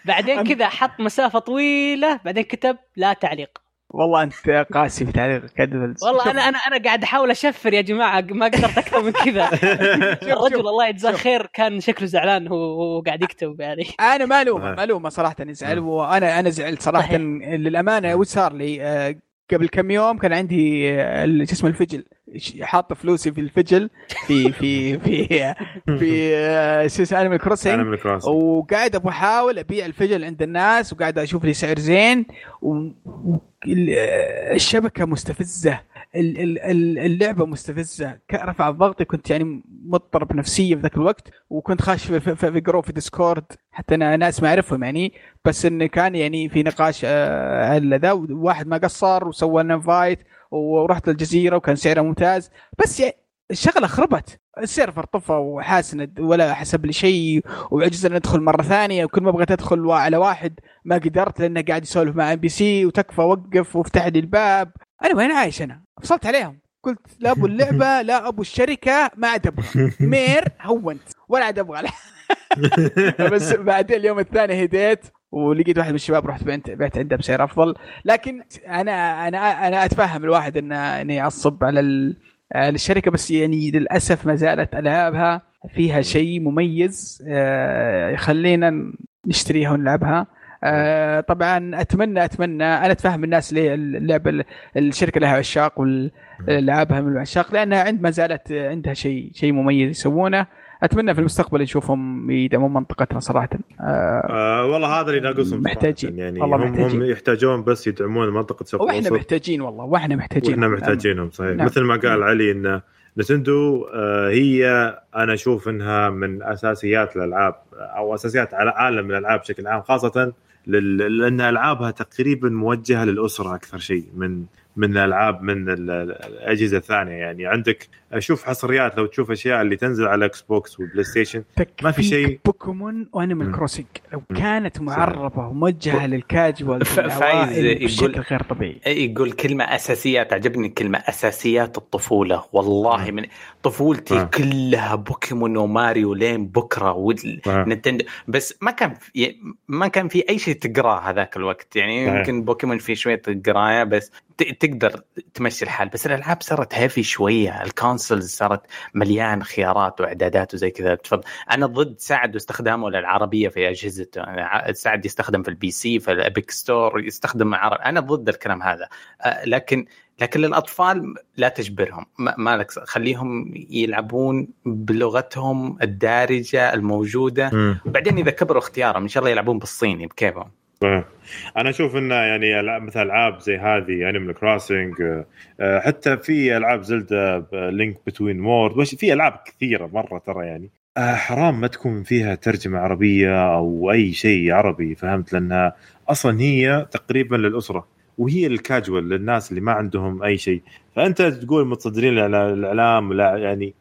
بعدين كذا حط مسافة طويلة بعدين كتب لا تعليق. والله أنت قاسي في تعليقك. والله أنا أنا أنا قاعد أحاول أشفر يا جماعة ما قدرت أكثر من كذا. الرجل الله يجزاه خير كان شكله زعلان وهو قاعد يكتب يعني. أنا ما الومه صحيح. ما الومه صراحة يزعل وأنا أنا زعلت صراحة. للأمانة وش صار لي؟ آه، قبل كم يوم كان عندي آه، شو اسمه الفجل. حاط فلوسي في الفجل في في في في آه، شو اسمه Animal Crossing وقاعد أبغى احاول أبيع الفجل عند الناس وقاعد أشوف لي سعر زين. والشبكه مستفزه ال- ال- ال- اللعبة مستفزة. ك- رفع ضغطي كنت يعني مضطرب نفسيا في ذاك الوقت وكنت خاش في, في, في, group في Discord حتى أنا ناس ما أعرفهم يعني. بس انه كان يعني في نقاش آه، على ذا واحد ما قصر وسوى لنا فايت ورحت الجزيره وكان سعرها ممتاز. بس يعني الشغلة خربت. السيرفر طفى وحاسند ولا حسب لي شيء وعجزنا ندخل مرة ثانية وكل ما بغيت أدخل على واحد ما قدرت لأنه قاعد يسولف مع ام بي سي وتكفى وقف وافتح لي الباب. أنا وين عايش أنا؟ فصلت عليهم. قلت لا أبو اللعبة لا أبو الشركة ما عاد أبغى. مير هونت ولا عاد أبغى. بس بعدين اليوم الثاني هديت ولقيت واحد من الشباب رحت بعت بعت عنده بسعر أفضل. لكن أنا أنا أنا أتفهم الواحد انه إنه يعصب على ال- على الشركة بس يعني للأسف ما زالت ألعابها فيها شيء مميز آه، يخلينا نشتريها ونلعبها. آه، طبعا اتمنى أتمنى أنا أتفهم الناس ليه اللعبه الشركة لها عشاق والألعابها من العشاق لانها عند ما زالت عندها شيء شيء مميز يسوونه أتمنى في المستقبل نشوفهم يدعمون منطقتنا صراحة آه، آه والله هذا اللي ناقصهم محتاجين. يعني والله هم, محتاجين. هم يحتاجون بس يدعمون منطقة سوق وإحنا محتاجين والله وإحنا محتاجين وإحنا محتاجينهم صحيح نعم. مثل ما قال علي إن نتندو آه، هي أنا أشوف إنها من أساسيات الألعاب أو أساسيات على عالم الألعاب بشكل عام خاصة لأن ألعابها تقريبا موجهة للأسرة أكثر شيء من من الألعاب من ال- ال- الأجهزة الثانية يعني عندك أشوف حصريات لو تشوف أشياء اللي تنزل على Xbox و PlayStation ما في شيء. بوكيمون وأنيمال. كروسنج لو. كانت معربة وموجهة للكاجوال فايز يقول- غير طبيعي يقول كلمة أساسيات عجبني كلمة أساسيات الطفولة والله من طفولتي آه. كلها بوكيمون وماريو لين بكرة آه. ونتندو بس ما كان في ما كان في أي شيء تقراه هذاك الوقت يعني. يمكن بوكيمون في شوية قراية بس تقدر تمشي الحال بس الألعاب صارت heavy شوية ال consoles صارت مليان خيارات وإعدادات وزي كذا. تفضل. أنا ضد سعد واستخدامه للعربية في أجهزته أنا سعد يستخدم في ال PC في ال Epic Store يستخدم عربي أنا ضد الكلام هذا. آه، لكن لكن للأطفال لا تجبرهم. ما ما لك خليهم يلعبون بلغتهم الدارجة الموجودة. مم. بعدين إذا كبروا اختيارهم إن شاء الله يلعبون بالصيني بكيفهم. أنا أشوف انه يعني مثل ألعاب زي هذه Animal Crossing حتى في ألعاب Zelda Link Between Worlds في ألعاب كثيرة مرة ترى يعني. آه، حرام ما تكون فيها ترجمة عربية أو أي شيء عربي فهمت؟ لانها أصلا هي تقريبا للأسرة وهي الكاجوال للناس اللي ما عندهم أي شيء. فأنت تقول متصدرين الإعلام لا يعني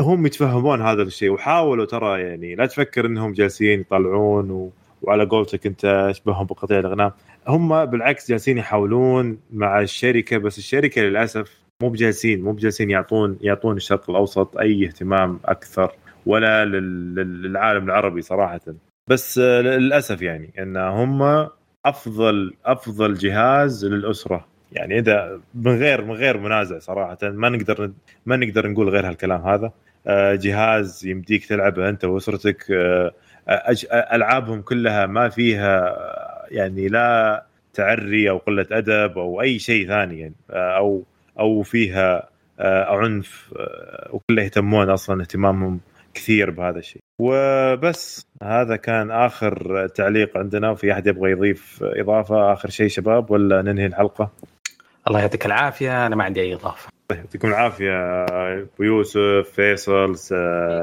هم يتفهمون هذا الشيء وحاولوا ترى يعني لا تفكر إنهم جالسين يطلعون و... وعلى قولتك انت اشبههم بقطيع الأغنام. هم بالعكس جالسين يحاولون مع الشركة بس الشركة للأسف مو بجالسين مو بجالسين يعطون يعطون الشرق الأوسط أي اهتمام أكثر ولا لل- لل- للعالم العربي صراحة. بس للأسف يعني إن هم افضل أفضل جهاز للأسرة. يعني إذا من غير من غير منازع صراحة ما نقدر ما نقدر نقول غير هالكلام هذا. آه، جهاز يمديك تلعبه أنت وأسرتك آه، ألعابهم كلها ما فيها يعني لا تعري أو قلة أدب أو أي شيء ثاني يعني أو أو فيها آه، عنف آه، وكله يهتمون أصلا اهتمامهم كثير بهذا الشيء. وبس هذا كان آخر تعليق عندنا وفي أحد يبغى يضيف إضافة؟ آخر شيء شباب ولا ننهي الحلقة؟ الله يعطيك العافية أنا ما عندي أي إضافة. يعطيكم العافية أبو يوسف فيصل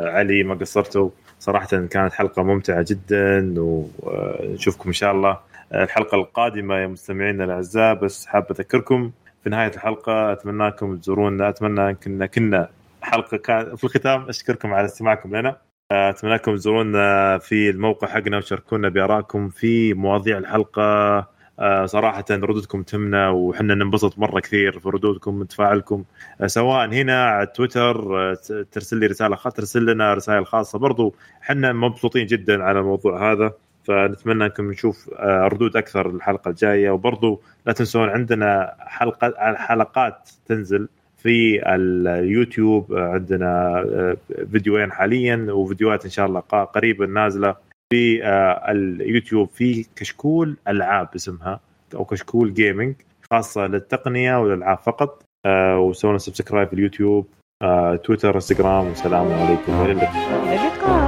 علي ما قصرتوا؟ صراحة كانت حلقة ممتعة جدا ونشوفكم إن شاء الله الحلقة القادمة يا مستمعينا الأعزاء. بس حاب أذكركم في نهاية الحلقة أتمناكم تزورونا أتمنى كنا كنا حلقة كان في الختام أشكركم على استماعكم لنا. اتمنىكم تزورونا في الموقع حقنا وتشاركونا بآرائكم في مواضيع الحلقة. آه، صراحة ردودكم تهمنا وحنا ننبسط مرة كثير في ردودكم وتفاعلكم آه، سواء هنا على تويتر آه، ترسل لي رسالة خاصة ترسل لنا رسائل خاصة. برضو حنا مبسوطين جدا على الموضوع هذا فنتمنى أنكم نشوف ردود أكثر الحلقة الجاية. وبرضو لا تنسون عندنا حلقة حلقات تنزل في اليوتيوب عندنا فيديوين حاليا وفيديوهات إن شاء الله قريبا نازلة. في آه، اليوتيوب في كشكول ألعاب اسمها أو كشكول Gaming خاصة للتقنية والالعاب فقط آه، وسووا لنا subscribe في اليوتيوب آه، تويتر انستغرام والسلام عليكم. إلى اللقاء.